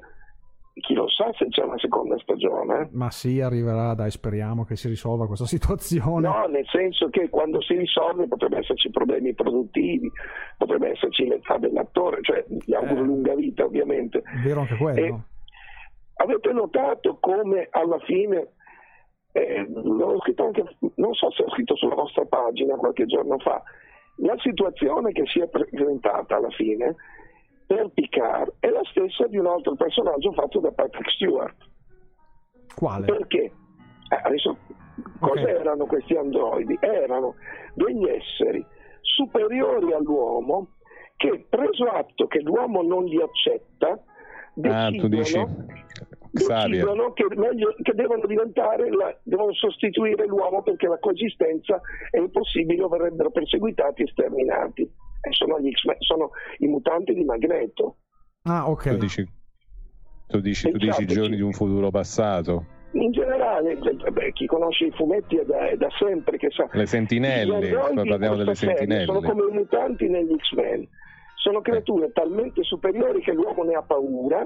S9: chi lo sa se c'è una seconda stagione.
S2: Ma sì, arriverà, dai, speriamo che si risolva questa situazione.
S9: No, nel senso che quando si risolve potrebbero esserci problemi produttivi, potrebbe esserci l'età dell'attore, cioè gli auguro
S2: Eh.
S9: lunga vita ovviamente.
S2: Vero anche quello.
S9: E avete notato come alla fine, eh, anche, non so se ho scritto sulla vostra pagina qualche giorno fa, la situazione che si è presentata alla fine per Picard è la stessa di un altro personaggio fatto da Patrick Stewart.
S2: Quale?
S9: Perché? Eh, adesso, cosa
S2: Ok.
S9: erano questi androidi? Erano degli esseri superiori all'uomo che, preso atto che l'uomo non li accetta,
S3: Ah, tu dici
S9: decidono, decidono che, meglio- che devono diventare, la- devono sostituire l'uomo perché la coesistenza è impossibile o verrebbero perseguitati e sterminati. E sono, gli X-Men, sono i mutanti di Magneto.
S2: Ah, ok.
S3: Tu dici, tu dici, tu dici i
S9: Esatto,
S3: giorni di un futuro passato.
S9: In generale, eh, beh, chi conosce i fumetti è da, è da sempre che sa.
S3: Le sentinelle, parliamo delle
S9: serie Sono
S3: sentinelle.
S9: come i mutanti negli X-Men. Sono creature talmente superiori che l'uomo ne ha paura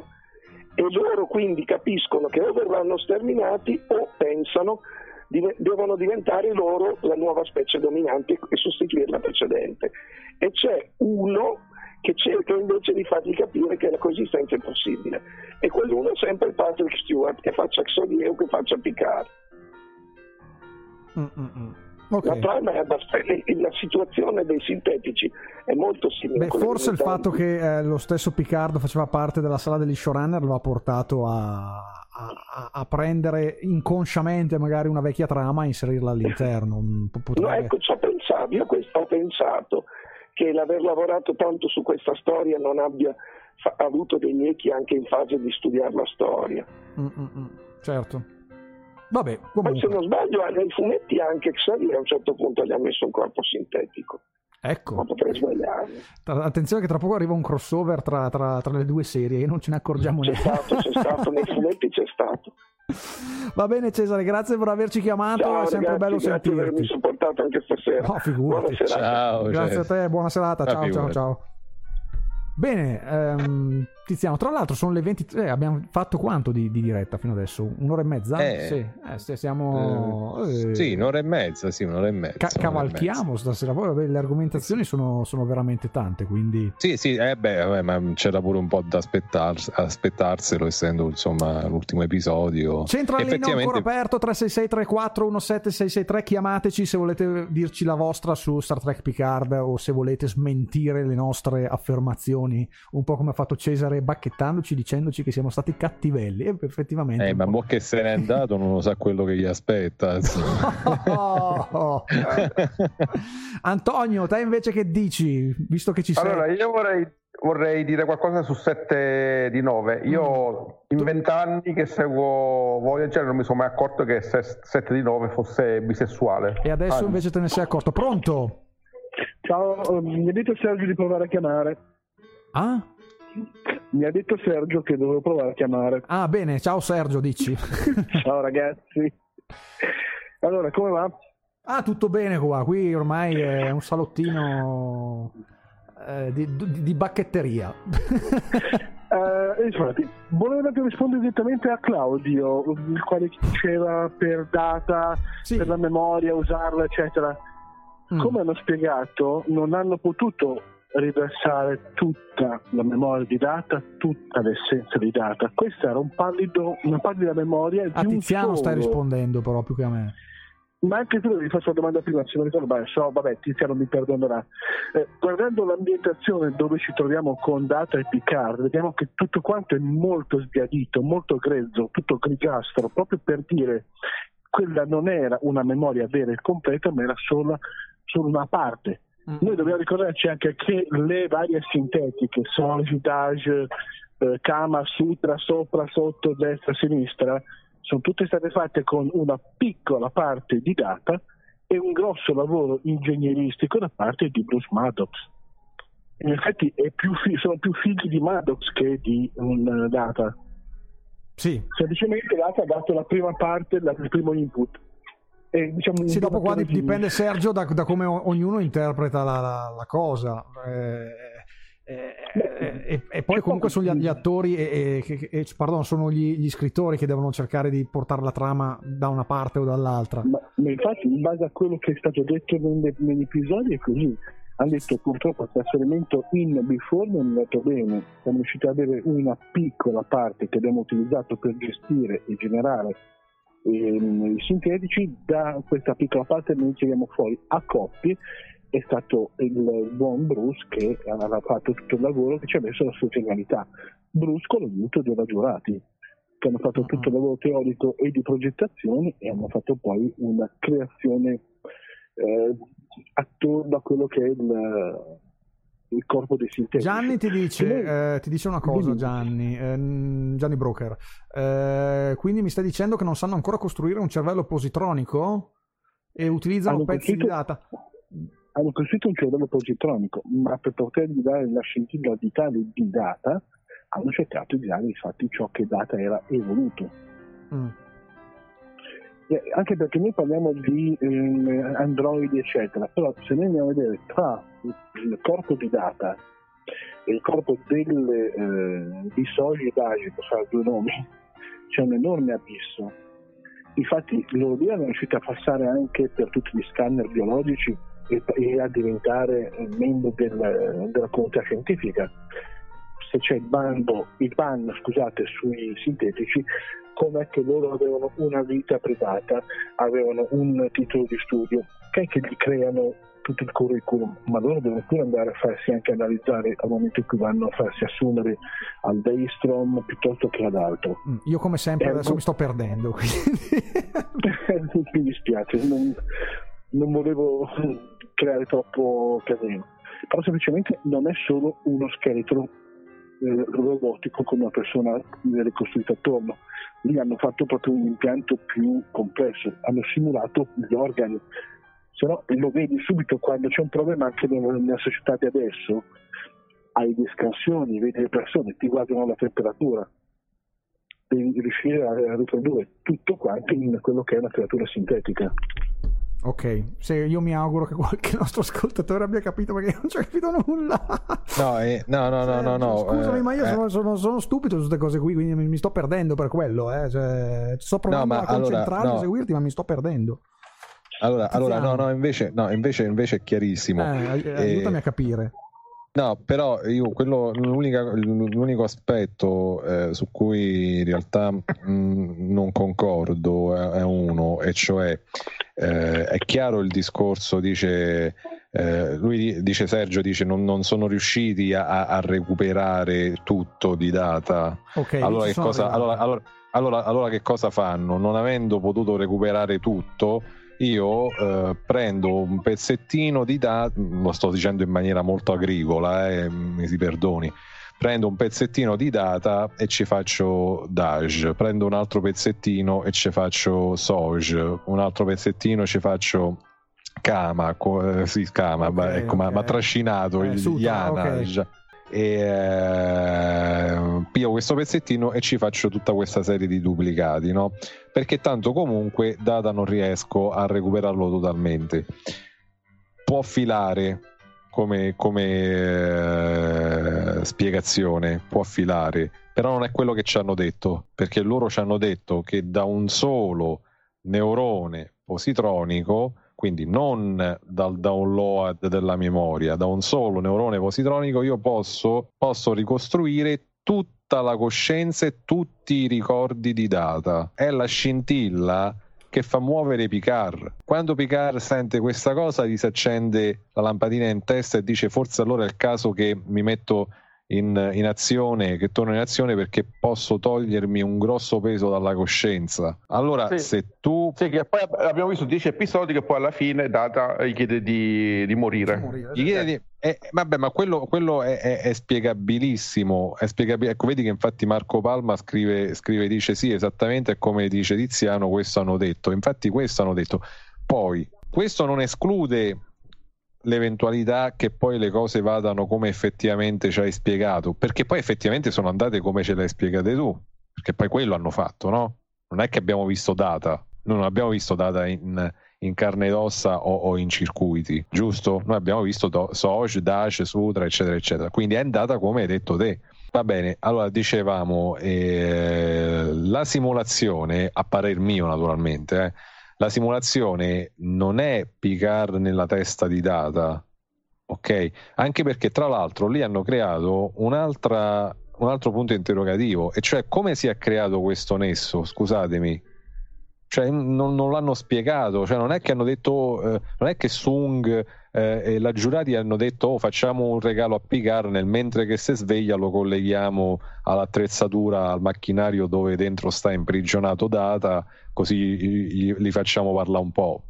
S9: e loro quindi capiscono che o verranno sterminati o pensano dive- devono diventare loro la nuova specie dominante e sostituire la precedente. E c'è uno che cerca invece di fargli capire che la coesistenza è possibile. E quell'uno è sempre Patrick Stewart, che faccia Xavier o che faccia Picard.
S2: Mm, mm, mm. Ok.
S9: La trama è abbastanza. La situazione dei sintetici è molto simile.
S2: Beh, forse il fatto che eh, lo stesso Picard faceva parte della sala degli showrunner lo ha portato a, a- a- prendere inconsciamente magari una vecchia trama e inserirla all'interno. Mm, po-
S9: No,
S2: potrebbe-
S9: ecco, ci ho pensato, io questo ho pensato che l'aver lavorato tanto su questa storia non abbia fa- avuto degli echi anche in fase di studiare la storia.
S2: Mm, mm, mm. Certo. Vabbè,
S9: Poi
S2: comunque.
S9: se non sbaglio nei fumetti anche Xavier a un certo punto gli ha messo un corpo sintetico, ma
S2: Ecco,
S9: potrei sbagliarmi.
S2: Tra- attenzione che tra poco arriva un crossover tra, tra- tra le due serie e non ce ne accorgiamo
S9: C'è
S2: neanche.
S9: stato, c'è stato, nei fumetti c'è stato.
S2: Va bene Cesare, grazie per averci chiamato,
S9: Ciao
S2: è sempre
S9: ragazzi,
S2: bello
S9: grazie per avermi
S2: sentirti.
S9: supportato anche stasera.
S2: No, figurati.
S9: Buona serata.
S3: Ciao,
S2: Grazie a
S3: Jess.
S2: te, buona serata,
S3: Ah,
S2: ciao ciao ciao. Bene, ehm, Tiziano, tra l'altro sono le 20, eh, abbiamo fatto quanto di, di diretta fino adesso? Un'ora e mezza?
S3: Eh.
S2: sì, eh, st- siamo... eh,
S3: Sì, un'ora e mezza, sì, un'ora e mezza.
S2: ca-
S3: un'ora e
S2: cavalchiamo stasera, poi vabbè, le argomentazioni sono, sono veramente tante, quindi...
S3: Sì, sì, eh beh, vabbè, ma c'era pure un po' da aspettar- aspettarselo, essendo insomma l'ultimo episodio.
S2: Centralino
S3: Effettivamente,
S2: ancora aperto 366 34 17663 chiamateci se volete dirci la vostra su Star Trek Picard o se volete smentire le nostre affermazioni un po' come ha fatto Cesare bacchettandoci dicendoci che siamo stati cattivelli e effettivamente
S3: eh, ma mo che se n'è andato non lo sa quello che gli aspetta.
S2: Oh! Antonio te invece che dici visto che ci sei
S4: Allora, io vorrei, vorrei dire qualcosa su 7 di 9. Io in vent'anni che seguo Voyager non mi sono mai accorto che 7 di 9 fosse bisessuale.
S2: e adesso
S4: Anzi,
S2: invece te ne sei accorto pronto?
S10: Ciao, eh, mi ha detto Sergio di provare a chiamare.
S2: Ah?
S10: Mi ha detto Sergio che dovevo provare a chiamare.
S2: Ah bene ciao Sergio dici
S10: Ciao ragazzi. Allora, come va?
S2: Ah, tutto bene qua. Qui ormai è un salottino eh, di, di- di bacchetteria.
S10: Eh, infatti, volevo anche rispondere direttamente a Claudio, il quale diceva per data,
S2: Sì.
S10: per la memoria, usarla, eccetera.
S2: Mm.
S10: Come hanno spiegato, non hanno potuto riversare tutta la memoria di data, tutta l'essenza di data. Questa era un pallido, una pallida memoria di
S2: A
S10: un
S2: Tiziano
S10: solo.
S2: rispondendo però più che a me.
S10: Ma anche tu mi faccio una domanda prima, se non ricordo, beh, so, vabbè, Tiziano mi perdonerà. Eh, guardando l'ambientazione dove ci troviamo con Data e Picard, vediamo che tutto quanto è molto sbiadito, molto grezzo, tutto grigastro, proprio per dire quella non era una memoria vera e completa, ma era solo, solo una parte. Noi dobbiamo ricordarci anche che le varie sintetiche, Solidage, eh, Kama, Sutra, sopra, sotto, destra, sinistra, sono tutte state fatte con una piccola parte di data e un grosso lavoro ingegneristico da parte di Bruce Maddox. In effetti è più fi- sono più figli di Maddox che di un eh, data.
S2: Sì.
S10: Semplicemente Data ha dato la prima parte, il primo input. E, diciamo,
S2: sì, dopo qua dipende Sergio da, da come ognuno interpreta la, la, la cosa. Eh, eh, e, e, poi comunque sono gli, gli attori e, e, e pardon, sono gli, gli, scrittori che devono cercare di portare la trama da una parte o dall'altra.
S10: Ma, ma infatti, in base a quello che è stato detto negli, negli episodi, è così. Hanno detto purtroppo il trasferimento in before non è andato bene. Siamo riusciti ad avere una piccola parte che abbiamo utilizzato per gestire e generare ehm, sintetici. Da questa piccola parte noi tiriamo fuori a coppie è stato il buon Bruce che aveva fatto tutto il lavoro che ci ha messo la sua genialità. Bruce con l'aiuto dei giurati che hanno fatto tutto il lavoro teorico e di progettazione e hanno fatto poi una creazione eh, attorno a quello che è il, il corpo dei sintetici.
S2: Gianni ti dice, eh, ti dice una cosa, Gianni, eh, Gianni Broker. Eh, quindi mi stai dicendo che non sanno ancora costruire un cervello positronico e utilizzano
S10: hanno
S2: pezzi di data?
S10: hanno costruito un cervello positronico, ma per potergli dare la scintilla di data hanno cercato di dare infatti ciò che data era evoluto. Mm. Anche perché noi parliamo di eh, androidi eccetera, però se noi andiamo a vedere tra il corpo di data e il corpo delle, eh, di Soji e Daji, per fare due nomi, c'è un enorme abisso. Infatti loro due hanno riuscito a passare anche per tutti gli scanner biologici e, e a diventare membro del, della comunità scientifica. Se c'è il bando, il ban scusate, sui sintetici, com'è che loro avevano una vita privata, avevano un titolo di studio, che è che gli creano tutto il curriculum, ma loro devono pure andare a farsi anche analizzare al momento in cui vanno a farsi assumere al Daystrom piuttosto che ad altro.
S2: Mm, io come sempre eh, adesso non... mi sto perdendo.
S10: mi dispiace, non, non volevo creare troppo casino. Però semplicemente non è solo uno scheletro eh, robotico con una persona ricostruita attorno. Lì hanno fatto proprio un impianto più complesso, hanno simulato gli organi. Se no lo vedi subito quando c'è un problema anche nella società di adesso, hai le scansioni, vedi le persone, ti guardano la temperatura, devi riuscire a riprodurre tutto quanto in quello che è una creatura sintetica.
S2: Ok, se io mi auguro che qualche nostro ascoltatore abbia capito perché non ci ho capito nulla.
S3: No, eh, no, no, no, no, no,
S2: Scusami,
S3: eh,
S2: ma io
S3: eh.
S2: sono, sono, sono, stupido su queste cose qui, quindi mi sto perdendo per quello. Eh. Cioè, sto provando no, a concentrarmi, allora, no. a seguirti, ma mi sto perdendo.
S3: Allora, allora no, no, invece, no, invece, invece è chiarissimo.
S2: Eh, aiutami a capire.
S3: No, però io quello, l'unico aspetto eh, su cui in realtà mh, non concordo è, è, uno, e cioè eh, è chiaro il discorso, dice, eh, lui dice Sergio, dice non, non sono riusciti a, a, recuperare tutto di data.
S2: Okay,
S3: allora, che cosa, allora, allora, allora, allora che cosa fanno? Non avendo potuto recuperare tutto, io eh, prendo un pezzettino di data, lo sto dicendo in maniera molto agricola, eh, mi si perdoni, prendo un pezzettino di data e ci faccio Daj, prendo un altro pezzettino e ci faccio Soj, un altro pezzettino e ci faccio Kama, eh, sì, Kama, okay, ecco, okay. ma, trascinato, eh, il Yana. Okay e eh, pio questo pezzettino e ci faccio tutta questa serie di duplicati no? perché tanto comunque data non riesco a recuperarlo totalmente può filare come, come eh, spiegazione può filare però non è quello che ci hanno detto perché loro ci hanno detto che da un solo neurone positronico quindi non dal download della memoria, da un solo neurone positronico io posso, posso ricostruire tutta la coscienza e tutti i ricordi di data. È la scintilla che fa muovere Picard. Quando Picard sente questa cosa, gli si accende la lampadina in testa e dice forse allora è il caso che mi metto in, in, azione, che torno in azione perché posso togliermi un grosso peso dalla coscienza. Allora, sì. se tu.
S4: Sì, che poi abbiamo visto 10 episodi che poi alla fine Data gli chiede di, di morire.
S3: Gli chiede di. Eh, vabbè, ma quello, quello è, è, è, spiegabilissimo. È spiegabile. Ecco, vedi che infatti Marco Palma scrive, scrive, dice sì, esattamente come dice Tiziano, questo hanno detto. Infatti, questo hanno detto. Poi, questo non esclude l'eventualità che poi le cose vadano come effettivamente ci hai spiegato, perché poi effettivamente sono andate come ce le hai spiegate tu. perché poi quello hanno fatto, no? Non è che abbiamo visto data, noi non abbiamo visto data in, in carne ed ossa o, o, in circuiti, giusto? Noi abbiamo visto do, Soj, Dash, Sutra, eccetera, eccetera. Quindi è andata come hai detto te. Va bene, allora dicevamo, eh, la simulazione, a parer mio naturalmente, eh, la simulazione non è Picard nella testa di Data, ok? Anche perché tra l'altro lì hanno creato un'altra, un altro punto interrogativo, e cioè come si è creato questo nesso, scusatemi, cioè, non, non, l'hanno spiegato, cioè, non è che hanno detto, eh, non è che Sung eh, e la giurati hanno detto oh, facciamo un regalo a Picard nel mentre che si sveglia lo colleghiamo all'attrezzatura, al macchinario dove dentro sta imprigionato Data, così gli, li facciamo parlare un po'.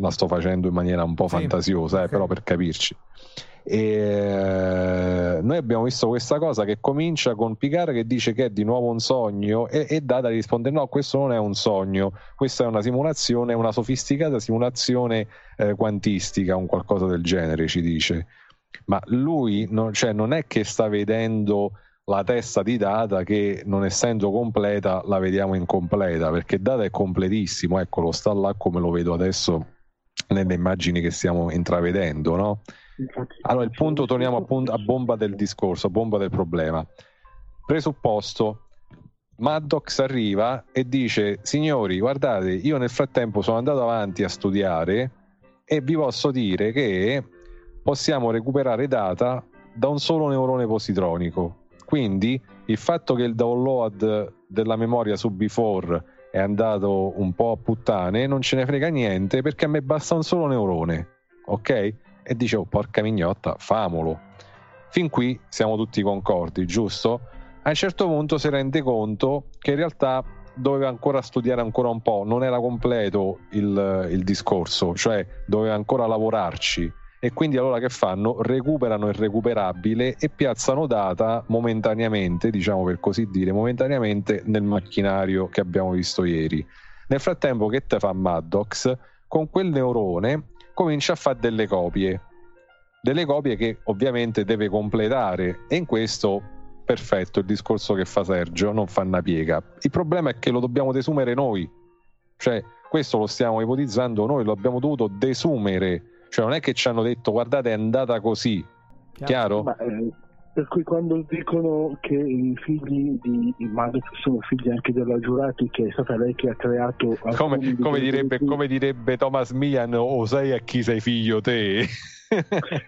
S3: La sto facendo in maniera un po' sì, fantasiosa, eh, okay. però per capirci. E eh, noi abbiamo visto questa cosa che comincia con Picard che dice che è di nuovo un sogno e, e Data risponde no questo non è un sogno questa è una simulazione una sofisticata simulazione eh, quantistica un qualcosa del genere ci dice ma lui non, cioè, non è che sta vedendo la testa di Data che non essendo completa la vediamo incompleta perché Data è completissimo eccolo sta là come lo vedo adesso nelle immagini che stiamo intravedendo no? Allora, il punto, torniamo appunto a bomba del discorso, bomba del problema. Presupposto, Maddox arriva e dice, signori, guardate, io nel frattempo sono andato avanti a studiare e vi posso dire che possiamo recuperare data da un solo neurone positronico. Quindi il fatto che il download della memoria su Before è andato un po' a puttane non ce ne frega niente perché a me basta un solo neurone. Ok? E dice oh porca mignotta famolo fin qui siamo tutti concordi giusto a un certo punto si rende conto che in realtà doveva ancora studiare ancora un po' non era completo il, il discorso cioè doveva ancora lavorarci e quindi allora che fanno? Recuperano il recuperabile e piazzano data momentaneamente, diciamo per così dire, momentaneamente nel macchinario che abbiamo visto ieri. Nel frattempo che te fa Maddox? Con quel neurone comincia a fare delle copie, delle copie che ovviamente deve completare. E in questo perfetto il discorso che fa Sergio non fa una piega. Il problema è che lo dobbiamo desumere noi, cioè questo lo stiamo ipotizzando noi, lo abbiamo dovuto desumere, cioè non è che ci hanno detto guardate è andata così, chiaro?
S10: Ma, eh, per cui quando dicono che i figli di, di sono figli anche della Giurati, che è stata lei che ha creato.
S3: Come, come, direbbe, come, direbbe, Thomas Mian, o sai a chi sei figlio te?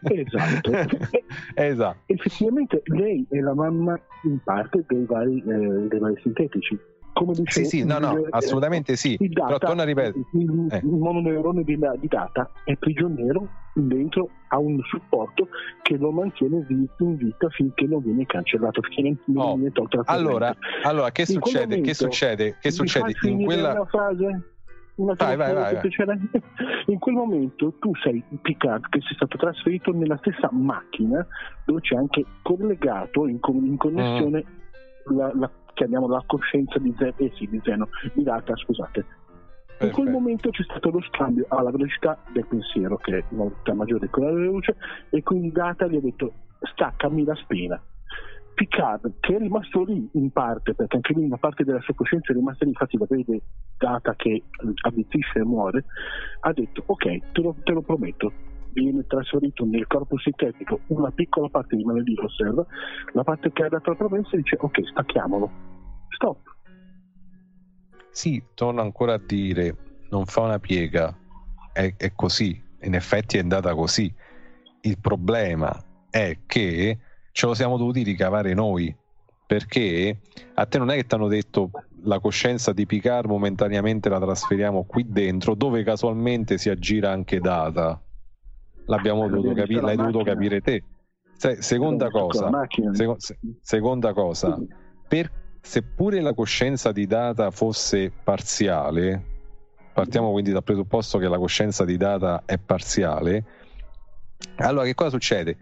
S10: esatto.
S3: esatto.
S10: Effettivamente lei è la mamma in parte dei vari, eh, dei vari sintetici come dicevo,
S3: sì, sì, no, no, assolutamente sì.
S10: Il data,
S3: Però torna a ripetere.
S10: Il, eh. il mononeurone di, di, data è prigioniero dentro a un supporto che lo mantiene in vita finché non viene cancellato, finché non
S3: oh.
S10: viene tolto
S3: allora, allora, che succede? Momento, che succede? Che succede?
S10: In quella frase? Una
S3: vai, vai, vai,
S10: in quel momento tu sei Picard che sei stato trasferito nella stessa macchina dove c'è anche collegato in, in connessione mm. la, la chiamiamo la coscienza di Zeno, eh sì, di Zeno, di data, scusate. In quel momento c'è stato lo scambio alla velocità del pensiero, che è una velocità maggiore di quella della luce, e quindi Data gli ha detto staccami la spina. Picard, che è rimasto lì in parte, perché anche lui una parte della sua coscienza è rimasta lì, infatti la vede Data che avvizzisce e muore, ha detto ok, te lo, te lo prometto, viene trasferito nel corpo sintetico una piccola parte di lo osserva, la parte che ha dato la promessa dice ok, stacchiamolo. Stop.
S3: Sì, torno ancora a dire, non fa una piega, è, è così, in effetti è andata così. Il problema è che ce lo siamo dovuti ricavare noi, perché a te non è che ti hanno detto la coscienza di Picard momentaneamente la trasferiamo qui dentro dove casualmente si aggira anche data l'abbiamo dovuto capire, l'hai dovuto capire te. Se, seconda, cosa, seco, se, seconda cosa, per, seppure la coscienza di data fosse parziale, partiamo quindi dal presupposto che la coscienza di data è parziale, allora che cosa succede?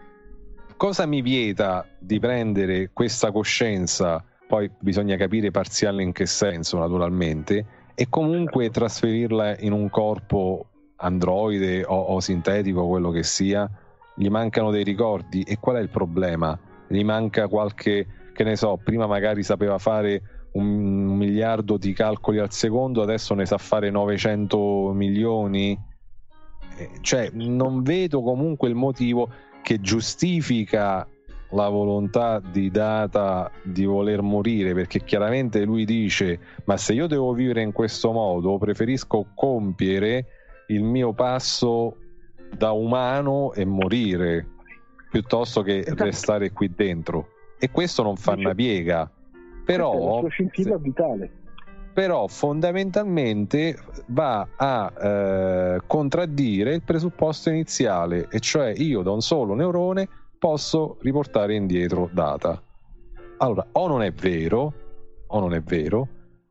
S3: Cosa mi vieta di prendere questa coscienza, poi bisogna capire parziale in che senso naturalmente, e comunque trasferirla in un corpo androide o, o sintetico, quello che sia, gli mancano dei ricordi. E qual è il problema? Gli manca qualche, che ne so, prima magari sapeva fare un miliardo di calcoli al secondo, adesso ne sa fare 900 milioni. Eh, cioè, non vedo comunque il motivo che giustifica la volontà di Data di voler morire, perché chiaramente lui dice: Ma se io devo vivere in questo modo, preferisco compiere il mio passo da umano e morire piuttosto che esatto. restare qui dentro. E questo non fa una piega. Però, però fondamentalmente va a eh, contraddire il presupposto iniziale, e cioè io da un solo neurone posso riportare indietro data. Allora, o non è vero, o non è vero,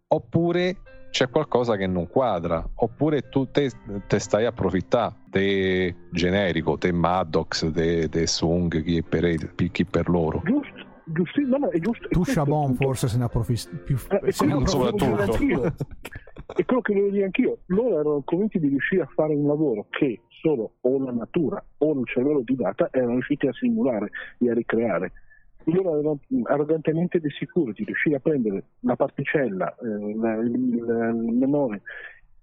S3: oppure c'è qualcosa che non quadra, oppure tu te, te stai approfittando, te generico, te Maddox, te, te Sung, chi per, chi per loro.
S10: Giusto, giusto, no, no, è giusto.
S2: Tu Chabon forse se ne approfitta più.
S10: Eh, se ne
S3: soprattutto.
S10: è quello che volevo dire anch'io. Loro erano convinti di riuscire a fare un lavoro che solo o la natura o il cervello di data erano riusciti a simulare e a ricreare loro erano arrogantemente di sicuro di riuscire a prendere la particella, eh, il memore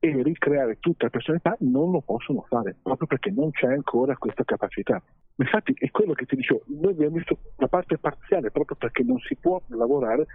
S10: e ricreare tutta la personalità non lo possono fare proprio perché non c'è ancora questa capacità. Infatti è quello che ti dicevo, noi abbiamo visto la parte parziale proprio perché non si può lavorare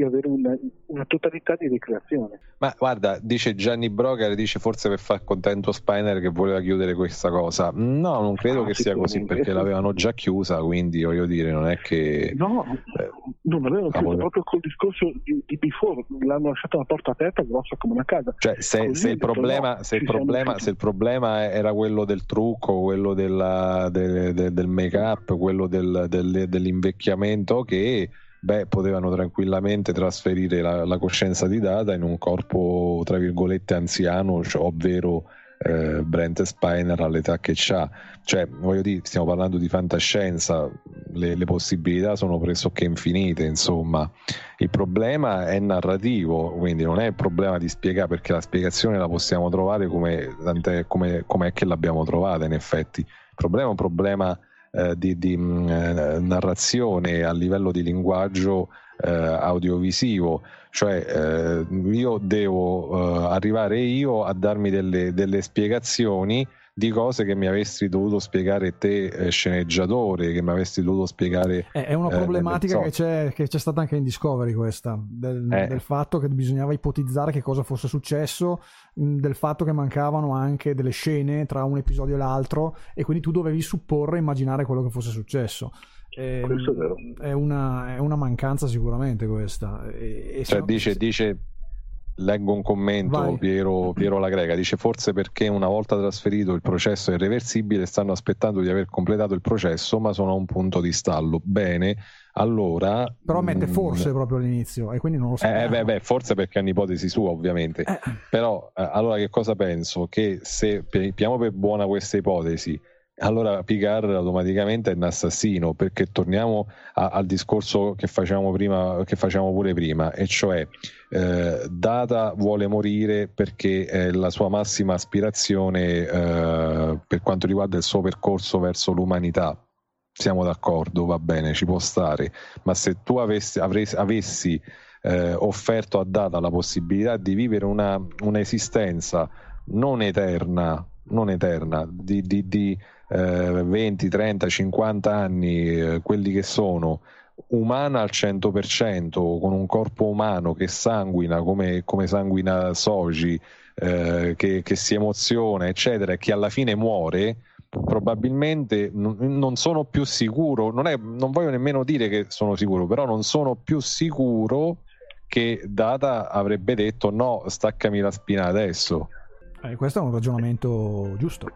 S10: di avere una, una, totalità di ricreazione.
S3: Ma guarda, dice Gianni Broker, dice forse per far contento Spiner che voleva chiudere questa cosa. No, non credo ah, che sia così perché l'avevano già chiusa, quindi voglio dire, non è che...
S10: No, eh, non l'avevano chiusa, proprio col discorso di, di, before, l'hanno lasciata una porta aperta grossa come una casa.
S3: Cioè, se, se, il, problema, no, se, il, problema, se il, problema, era quello del trucco, quello della, de, de, del make-up, quello del, del, dell'invecchiamento, che beh, potevano tranquillamente trasferire la, la, coscienza di Data in un corpo, tra virgolette, anziano, cioè, ovvero eh, Brent Spiner all'età che ha. Cioè, voglio dire, stiamo parlando di fantascienza, le, le, possibilità sono pressoché infinite, insomma. Il problema è narrativo, quindi non è il problema di spiegare, perché la spiegazione la possiamo trovare come, come, come è che l'abbiamo trovata, in effetti. Il problema è un problema eh, di, di mh, mm, eh, narrazione a livello di linguaggio eh, audiovisivo, cioè eh, io devo eh, arrivare io a darmi delle, delle spiegazioni di cose che mi avresti dovuto spiegare te, eh, sceneggiatore, che mi avresti dovuto spiegare.
S2: Eh, è una problematica eh, che, c'è, che, c'è, stata anche in Discovery, questa del, eh. del, fatto che bisognava ipotizzare che cosa fosse successo, del fatto che mancavano anche delle scene tra un episodio e l'altro, e quindi tu dovevi supporre e immaginare quello che fosse successo.
S10: Eh, è,
S2: è, una, è, una, mancanza sicuramente questa. E,
S3: e cioè, dice, dice leggo un commento, Piero, Piero La Greca dice forse perché una volta trasferito il processo è irreversibile stanno aspettando di aver completato il processo ma sono a un punto di stallo. Bene, allora...
S2: Però mette mm, forse mh, proprio all'inizio e quindi non lo so.
S3: Eh, beh, beh, forse perché è un'ipotesi sua ovviamente. Eh. Però eh, allora che cosa penso? Che se piamo per buona questa ipotesi allora Picard automaticamente è un assassino perché torniamo a, al discorso che facciamo, prima, che facciamo pure prima e cioè eh, Data vuole morire perché è la sua massima aspirazione eh, per quanto riguarda il suo percorso verso l'umanità. Siamo d'accordo, va bene, ci può stare. Ma se tu avessi, avresti, avessi eh, offerto a Data la possibilità di vivere una, un'esistenza non eterna non eterna di, di, di eh, 20, 30, 50 anni, eh, quelli che sono, umana al 100%, con un corpo umano che sanguina come, come sanguina Soji, eh, che, che, si emoziona, eccetera, e che alla fine muore, probabilmente n- non sono più sicuro, non, è, non voglio nemmeno dire che sono sicuro, però non sono più sicuro che Data avrebbe detto no, staccami la spina adesso.
S2: Eh, questo è un ragionamento giusto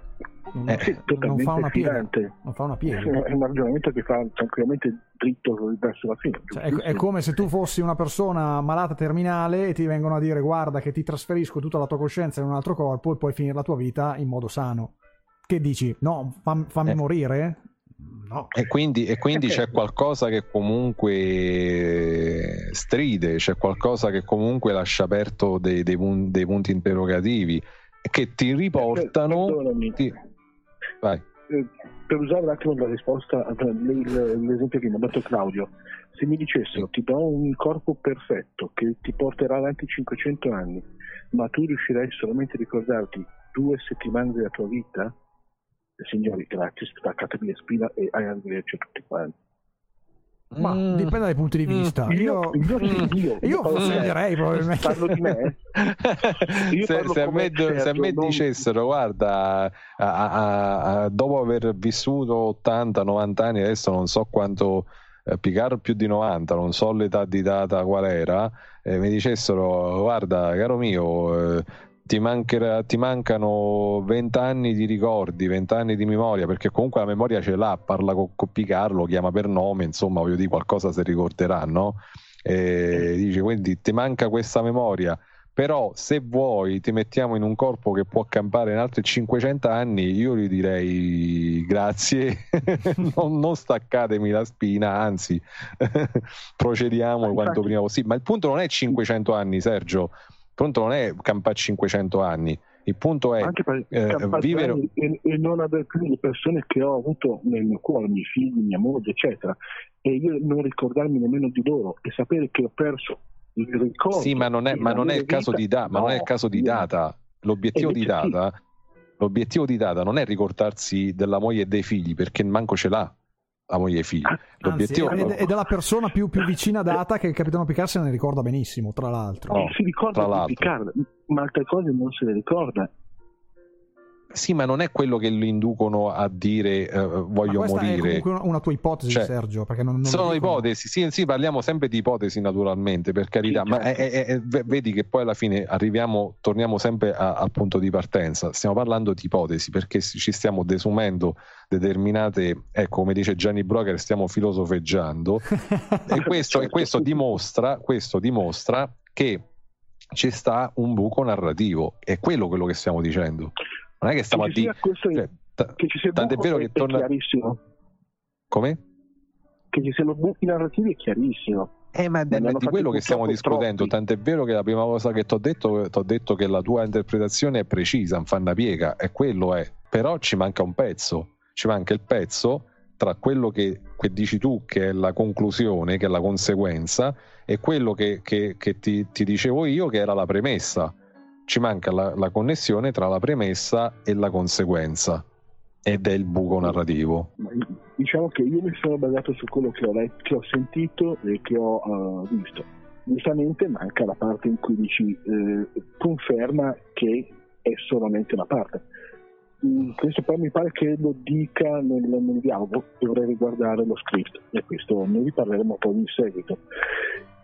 S2: non,
S10: eh, non, fa una piega,
S2: non fa una piega.
S10: È un ragionamento che fa tranquillamente dritto verso la fine.
S2: Cioè, è, è, come se tu fossi una persona malata terminale e ti vengono a dire guarda che ti trasferisco tutta la tua coscienza in un altro corpo e puoi finire la tua vita in modo sano. Che dici? No, fam, fammi eh. morire?
S3: No. E quindi, e quindi c'è qualcosa che comunque stride, c'è qualcosa che comunque lascia aperto dei, dei, dei punti interrogativi che ti riportano. Ti...
S10: eh, per usare un attimo la risposta all'esempio che mi ha dato Claudio, se mi dicessero ti do un corpo perfetto che ti porterà avanti 500 anni, ma tu riuscirai solamente a ricordarti due settimane della tua vita, eh, signori, grazie, staccatevi la spina e hai arrivederci a tutti quanti.
S2: Ma
S5: Mm.
S2: dipende dai punti di vista. Io,
S10: io, io, io,
S2: io sceglierei probabilmente.
S10: Parlo di me.
S3: Se,
S10: parlo
S3: se a me, se a me
S10: non-
S3: dicessero guarda a- a- a- dopo aver vissuto 80-90 anni adesso non so quanto eh, Picard più di 90 non so l'età di data qual era eh, mi dicessero guarda caro mio eh, ti, mancherà- ti mancano 20 anni di ricordi 20 anni di memoria perché comunque la memoria ce l'ha parla con, con Picard lo chiama per nome insomma voglio dire qualcosa si ricorderà no? E dice quindi ti manca questa memoria però se vuoi ti mettiamo in un corpo che può campare in altri 500 anni io gli direi grazie. Non, non staccatemi la spina anzi procediamo quanto prima possibile. Ma il punto non è 500 anni Sergio punto non è campare 500 anni il punto è eh, vivere
S10: e, e non avere più le persone che ho avuto nel mio cuore, i miei figli, mia moglie, eccetera, e io non ricordarmi nemmeno di loro e sapere che ho perso il ricordo.
S3: sì ma non è, ma non è il caso da- ma non è il
S10: No,
S3: caso di data l'obiettivo di
S10: invece sì.
S3: data l'obiettivo di data non è ricordarsi della moglie e dei figli perché manco ce l'ha la moglie e i figli
S10: Ah,
S2: Anzi,
S3: l'obiettivo
S2: è, è della persona più, più vicina a data che il capitano Picard se ne ricorda benissimo, tra l'altro.
S3: No,
S10: si ricorda
S3: tra
S10: di
S3: l'altro.
S10: Picard, ma altre cose non se le ricorda.
S3: Sì, ma non è quello che lo inducono a dire eh,
S2: Ma
S3: voglio
S2: è
S3: morire.
S2: comunque una, tua ipotesi,
S3: Cioè,
S2: Sergio, non, non
S3: Sono ipotesi, sì, sì, parliamo sempre di ipotesi naturalmente, per carità,
S10: Sì,
S3: ma
S10: certo.
S3: è- è- è- vedi che poi alla fine arriviamo, torniamo sempre a- al punto di partenza, stiamo parlando di ipotesi perché ci stiamo desumendo determinate, ecco come dice Gianni Broker, stiamo filosofeggiando e questo, e questo dimostra, questo dimostra che ci sta un buco narrativo, è quello quello che stiamo dicendo. Non è che stiamo a
S10: che ci sia
S3: dire... cioè, ta-
S10: che ci sia
S3: tant'è vero
S10: è-
S3: che
S10: è
S3: torna...
S10: chiarissimo.
S3: Come?
S10: Che ci siano buchi narrativi è chiarissimo.
S3: Eh, ma,
S10: hanno
S3: di quello che stiamo discutendo,
S10: troppi.
S3: tant'è vero che la prima cosa che ti ho detto, t'ho detto che la tua interpretazione è precisa, non fa una piega, e quello è. Però ci manca un pezzo, ci manca il pezzo tra quello che, che dici tu, che è la conclusione, che è la conseguenza, e quello che, che- che ti, ti dicevo io, che era la premessa. Ci manca la, la connessione tra la premessa e la conseguenza, ed è il buco narrativo.
S10: Diciamo che io mi sono basato su quello che ho letto, che ho sentito e che ho eh, visto. Giustamente manca la parte in cui dici eh, conferma che è solamente una parte. Mm, Questo poi mi pare che lo dica nel, nel dialogo, dovrei riguardare lo script e questo ne riparleremo poi in seguito.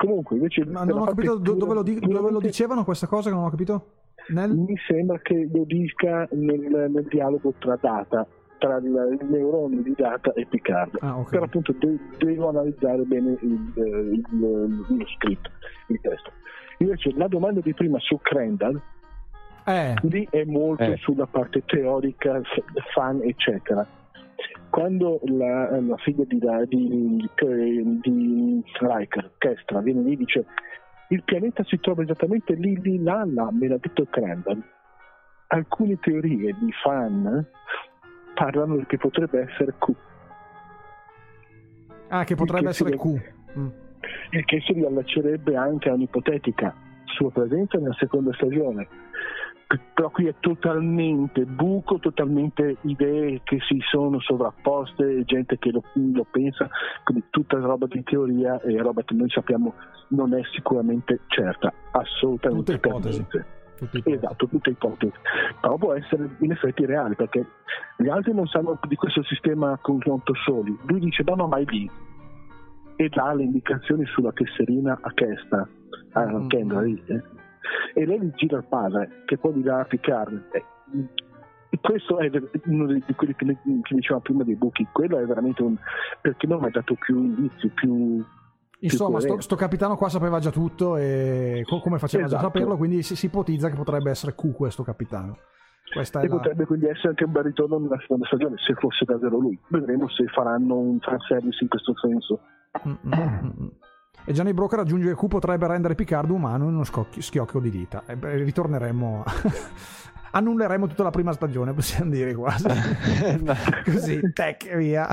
S10: Comunque invece
S2: Ma
S10: per
S2: non ho capito do- dove lo, di- dove lo dicevano questa cosa che non ho capito? Nel...
S10: mi sembra che lo dica nel, nel dialogo tra Data, tra il, i neuroni di Data e Picard.
S2: Ah, ok.
S10: Però appunto de- devo analizzare bene il, eh, il- lo script, il testo. Invece la domanda di prima su Crandall,
S2: Eh,
S10: lì è molto
S3: Eh.
S10: sulla parte teorica, fan, eccetera. Quando la, la figlia di, di, di Riker, Kestra, viene lì e dice il pianeta si trova esattamente lì, lì, là, là, me l'ha detto Crandall. Alcune teorie di fan parlano che potrebbe essere Q,
S2: ah, che potrebbe
S10: che si
S2: essere
S10: deve-
S2: Q. Mm.
S10: il che si riallaccerebbe anche a un'ipotetica sua presenza nella seconda stagione. Però qui è totalmente buco, totalmente idee che si sono sovrapposte, gente che lo, lo pensa, quindi tutta roba di teoria e roba che noi sappiamo non è sicuramente certa, assolutamente
S2: Tutte ipotesi. Tutte.
S10: Esatto, tutte ipotesi. Però può essere in effetti reale perché gli altri non sanno di questo sistema con conto soli. Lui dice no, no, ma è lì e dà le indicazioni sulla tesserina a Kesta, a
S2: Mm.
S10: Kendall, eh. E lei gli gira il padre che poi gli dà a Picard. Eh, e questo è uno di quelli che, che dicevamo prima dei buchi, quello è veramente un perché non mi ha dato più indizi, più
S2: Insomma, sto, sto capitano qua sapeva già tutto e co- come faceva già a
S10: Esatto.
S2: saperlo, quindi si, si ipotizza che potrebbe essere Q questo capitano. Questa
S10: e
S2: la...
S10: potrebbe quindi essere anche un bel ritorno nella seconda stagione se fosse davvero lui. Vedremo se faranno un fanservice in questo senso.
S2: Mm, mm, mm, mm. E Gianni Broker aggiunge che Q potrebbe rendere Picard umano in uno schiocco di dita. E ritorneremo annulleremo tutta la prima stagione, possiamo dire quasi. Così, tech, via.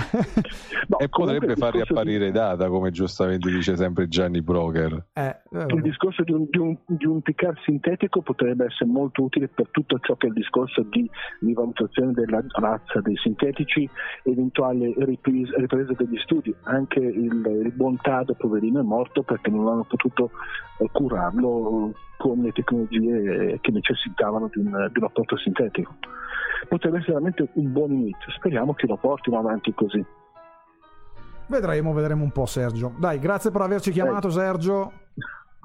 S9: No,
S3: e potrebbe far riapparire Data, come giustamente dice sempre Gianni Broker.
S2: Eh, eh,
S9: Il discorso di un, di, un, di un Picard sintetico potrebbe essere molto utile per tutto ciò che è il discorso di, di valutazione della razza dei sintetici, eventuale ripresa, ripresa degli studi. Anche il, il buon Tad, poverino, è morto perché non hanno potuto eh, curarlo con le tecnologie che necessitavano di un, di un apporto sintetico. Potrebbe essere veramente un buon inizio, speriamo che lo portino avanti così.
S2: Vedremo, vedremo un po' Sergio. Dai, grazie per averci chiamato Sergio.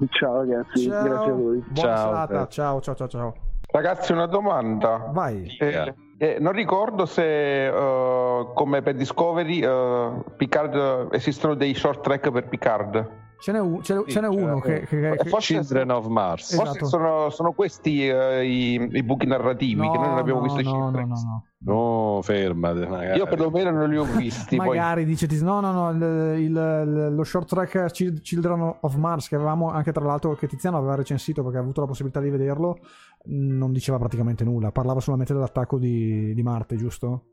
S9: Ciao ragazzi,
S2: Ciao.
S9: grazie a voi.
S2: Buona
S3: Ciao,
S2: serata. Ciao, ciao, ciao, ciao.
S4: Ragazzi, una domanda.
S2: Vai.
S4: Eh, eh, non ricordo se eh, come per Discovery eh, Picard esistono dei short track per Picard.
S2: Ce n'è, un- ce n'è- ce n'è uno che, che-
S4: Eh,
S2: che-
S4: forse,
S3: Children of Mars.
S2: Esatto.
S4: forse sono, sono questi eh, i, i buchi narrativi che noi non abbiamo
S2: no,
S4: visto
S2: no, no, no, no.
S3: No, fermate. Magari.
S4: Io perlomeno non li ho visti. poi-
S2: Magari dice ti- no, no, no, il- il- lo short track Chil- Children of Mars che avevamo anche tra l'altro che Tiziano aveva recensito perché ha avuto la possibilità di vederlo, non diceva praticamente nulla, parlava solamente dell'attacco di, di Marte, giusto?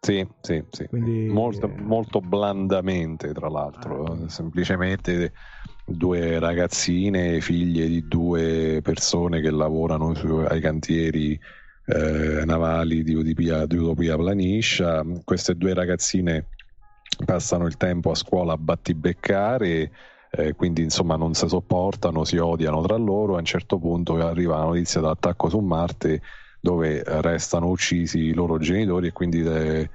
S3: Sì, sì, sì.
S2: Quindi-
S3: Molto, molto blandamente, tra l'altro.
S2: Ah.
S3: Semplicemente due ragazzine, figlie di due persone che lavorano su- ai cantieri eh, navali di Utopia, di Utopia Planiscia. Queste due ragazzine passano il tempo a scuola a battibeccare. eh, quindi insomma non si sopportano, si odiano tra loro. A un certo punto arriva la notizia dell'attacco su Marte dove restano uccisi i loro genitori e quindi eh,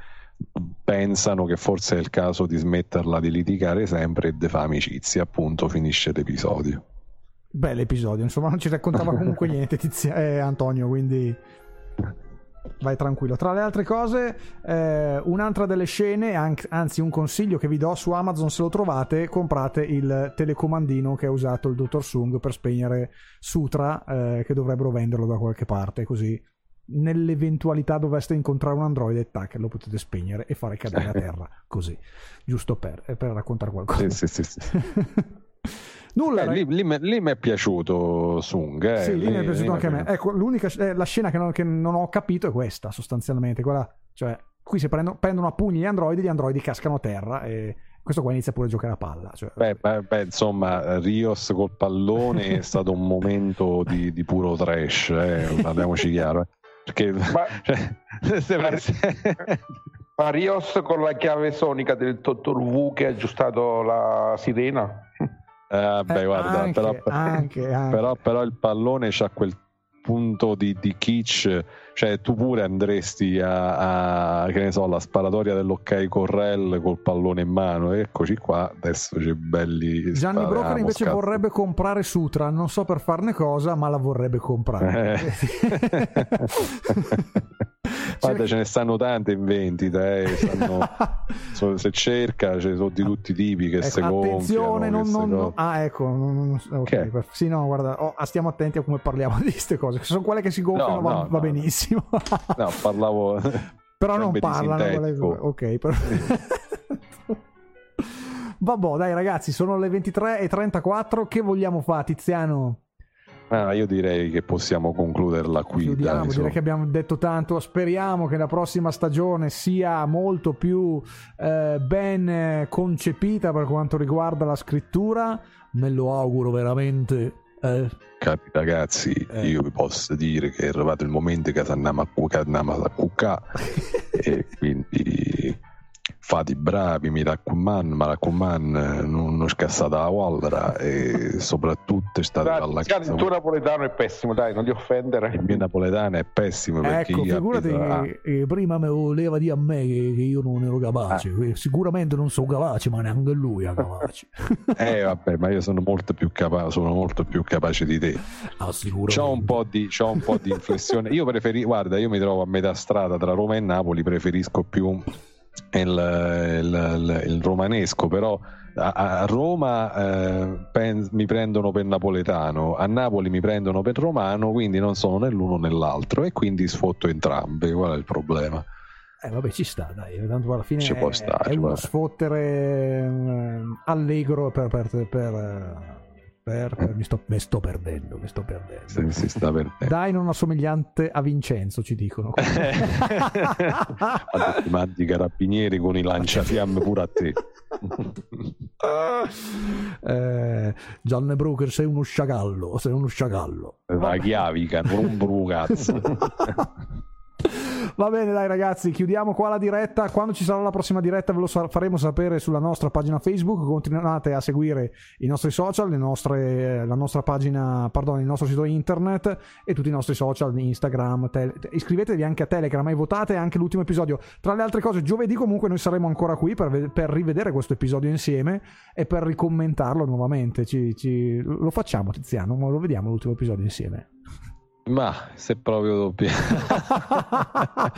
S3: pensano che forse è il caso di smetterla di litigare sempre e di fare amicizia. Appunto, finisce l'episodio.
S2: Bell'episodio, insomma non ci raccontava comunque niente Tizia- eh, Antonio, quindi vai tranquillo. Tra le altre cose, eh, un'altra delle scene, anzi un consiglio che vi do su Amazon se lo trovate, comprate il telecomandino che ha usato il dottor Sung per spegnere Sutra, eh, che dovrebbero venderlo da qualche parte, così nell'eventualità doveste incontrare un androide, tac, lo potete spegnere e fare cadere a terra, così, giusto per, eh, per raccontare qualcosa.
S3: Sì, sì, sì.
S2: Nulla,
S3: Eh, lì, lì mi- lì mi è piaciuto Sung. eh,
S2: Sì, lì mi è piaciuto
S3: lì
S2: anche a me. Ecco, l'unica eh, la scena che non, che non ho capito è questa, sostanzialmente. Quella, cioè, qui si prendono, prendono a pugni gli androidi, gli androidi cascano a terra e questo qua inizia pure a giocare a palla. Cioè,
S3: Beh, beh, beh, insomma, Rios col pallone è stato un momento di, di puro trash, eh, parliamoci chiaro. eh. Perché
S4: Ma,
S3: cioè, se prese-
S4: ma Rios con la chiave sonica del Dottor Wu che ha aggiustato la sirena.
S3: Ah, beh,
S2: Eh,
S3: guarda,
S2: anche,
S3: però,
S2: anche, anche.
S3: però- però il pallone c'ha quel punto di, di kitsch, cioè tu pure andresti a, a, che ne so, la sparatoria dell'ok Correll col pallone in mano, eccoci qua, adesso c'è belli
S2: Gianni Broker
S3: spariamo,
S2: invece
S3: scazzo.
S2: vorrebbe comprare Sutra, non so per farne cosa, ma la vorrebbe comprare.
S3: Eh. Guarda, ce ne stanno tante in vendita, eh, stanno- so- se cerca ce ne sono di tutti i tipi che
S2: Ecco,
S3: se
S2: attenzione, non,
S3: gonfiano,
S2: non-
S3: se
S2: non- ah, ecco, non- non- ok,
S3: Che?
S2: per- sì, no, guarda, oh, ah, stiamo attenti a come parliamo di queste cose. Se sono quelle che si gonfiano,
S3: No,
S2: va,
S3: no,
S2: va
S3: no.
S2: Benissimo.
S3: No, parlavo
S2: Però non parlano. quelle-
S3: sintetico.
S2: Ok, perfetto. Vabbè, dai ragazzi, sono le 23.34. Che vogliamo fare, Tiziano?
S3: Ah, io direi che possiamo concluderla qui.
S2: Chiudiamo,
S3: dai,
S2: direi che abbiamo detto tanto. Speriamo che la prossima stagione sia molto più eh, ben concepita per quanto riguarda la scrittura. Me lo auguro veramente. Eh.
S3: Cari ragazzi,
S2: Eh.
S3: io vi posso dire che è arrivato il momento che andiamo a cucare, andiamo a cuccare e quindi fate i bravi, mi raccomando, mi raccomando, non, non scassate la wallera e soprattutto state
S4: Dai,
S3: alla
S4: Tiziano,
S3: casa.
S4: il tuo napoletano è pessimo, dai, non ti offendere.
S3: Il mio napoletano è pessimo perché
S2: Ecco,
S3: io
S2: figurati
S3: abito
S2: che eh, prima me voleva dire a me che, che io non ero capace.
S3: Ah.
S2: Eh, Sicuramente non sono capace, ma neanche lui è capace.
S3: Eh vabbè, ma io sono molto più capace, sono molto più capace di te.
S2: Ah, sicuramente.
S3: C'ho un po' di, c'ho un po' di inflessione. Io preferisco, guarda, io mi trovo a metà strada tra Roma e Napoli, preferisco più il, il- il- romanesco, però a, Roma eh, pen- mi prendono per napoletano, a Napoli mi prendono per romano, quindi non sono né l'uno né l'altro e quindi sfotto entrambe. Qual è il problema?
S2: Eh, vabbè, ci sta, dai. Tanto alla fine
S3: Ci può
S2: è,
S3: stare,
S2: è uno
S3: guarda.
S2: sfottere eh, allegro per, per, per, eh, Per, per- mi, sto, mi sto perdendo, mi sto perdendo.
S3: Si, si sta perdendo.
S2: Dai, non assomigliante a Vincenzo, ci dicono.
S3: Quando ti mandi i carabinieri con i lanciafiamme pure a te.
S2: eh, Gianni Brooker, sei uno sciagallo, sei uno sciagallo.
S3: La chiavica, non un brucazzo.
S2: Va bene, dai ragazzi, chiudiamo qua la diretta. Quando ci sarà la prossima diretta ve lo faremo sapere sulla nostra pagina Facebook. Continuate a seguire i nostri social, nostre- la nostra pagina, pardon, il nostro sito internet e tutti i nostri social, Instagram. Tele- iscrivetevi anche a Telegram e votate anche l'ultimo episodio. Tra le altre cose, giovedì comunque noi saremo ancora qui per, per rivedere questo episodio insieme e per ricommentarlo nuovamente. Ci- ci- lo facciamo, Tiziano, lo vediamo l'ultimo episodio insieme.
S3: Ma se proprio doppia.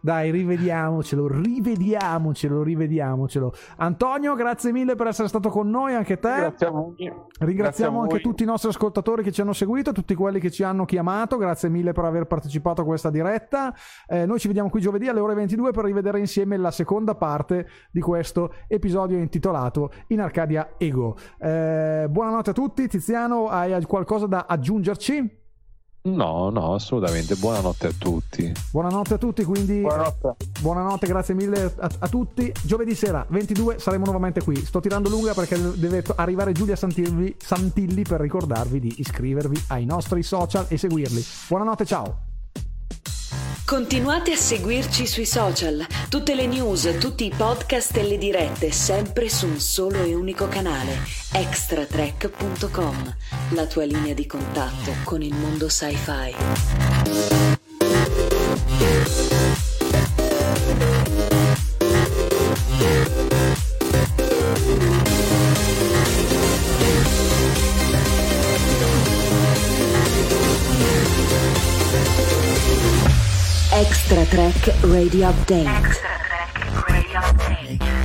S2: Dai, rivediamocelo, rivediamocelo, rivediamocelo. Antonio, grazie mille per essere stato con noi, anche te.
S4: Grazie a voi.
S2: Ringraziamo
S4: Grazie a
S2: anche
S4: voi.
S2: tutti i nostri ascoltatori che ci hanno seguito, tutti quelli che ci hanno chiamato. Grazie mille per aver partecipato a questa diretta. Eh, noi ci vediamo qui giovedì alle ore 22 per rivedere insieme la seconda parte di questo episodio intitolato In Arcadia Ego. Eh, buonanotte a tutti. Tiziano, hai qualcosa da aggiungerci?
S3: No, no, assolutamente. Buonanotte a tutti.
S2: Buonanotte a tutti, quindi
S7: Buonanotte.
S2: buonanotte, grazie mille a, a tutti. Giovedì sera 22 saremo nuovamente qui. Sto tirando lunga perché deve arrivare Giulia Santilli, Santilli per ricordarvi di iscrivervi ai nostri social e seguirli. Buonanotte, ciao.
S1: Continuate a seguirci sui social, tutte le news, tutti i podcast e le dirette, sempre su un solo e unico canale, extratrack.com, la tua linea di contatto con il mondo sci-fi. Extra Track Radio Update. Extra Track Radio Update.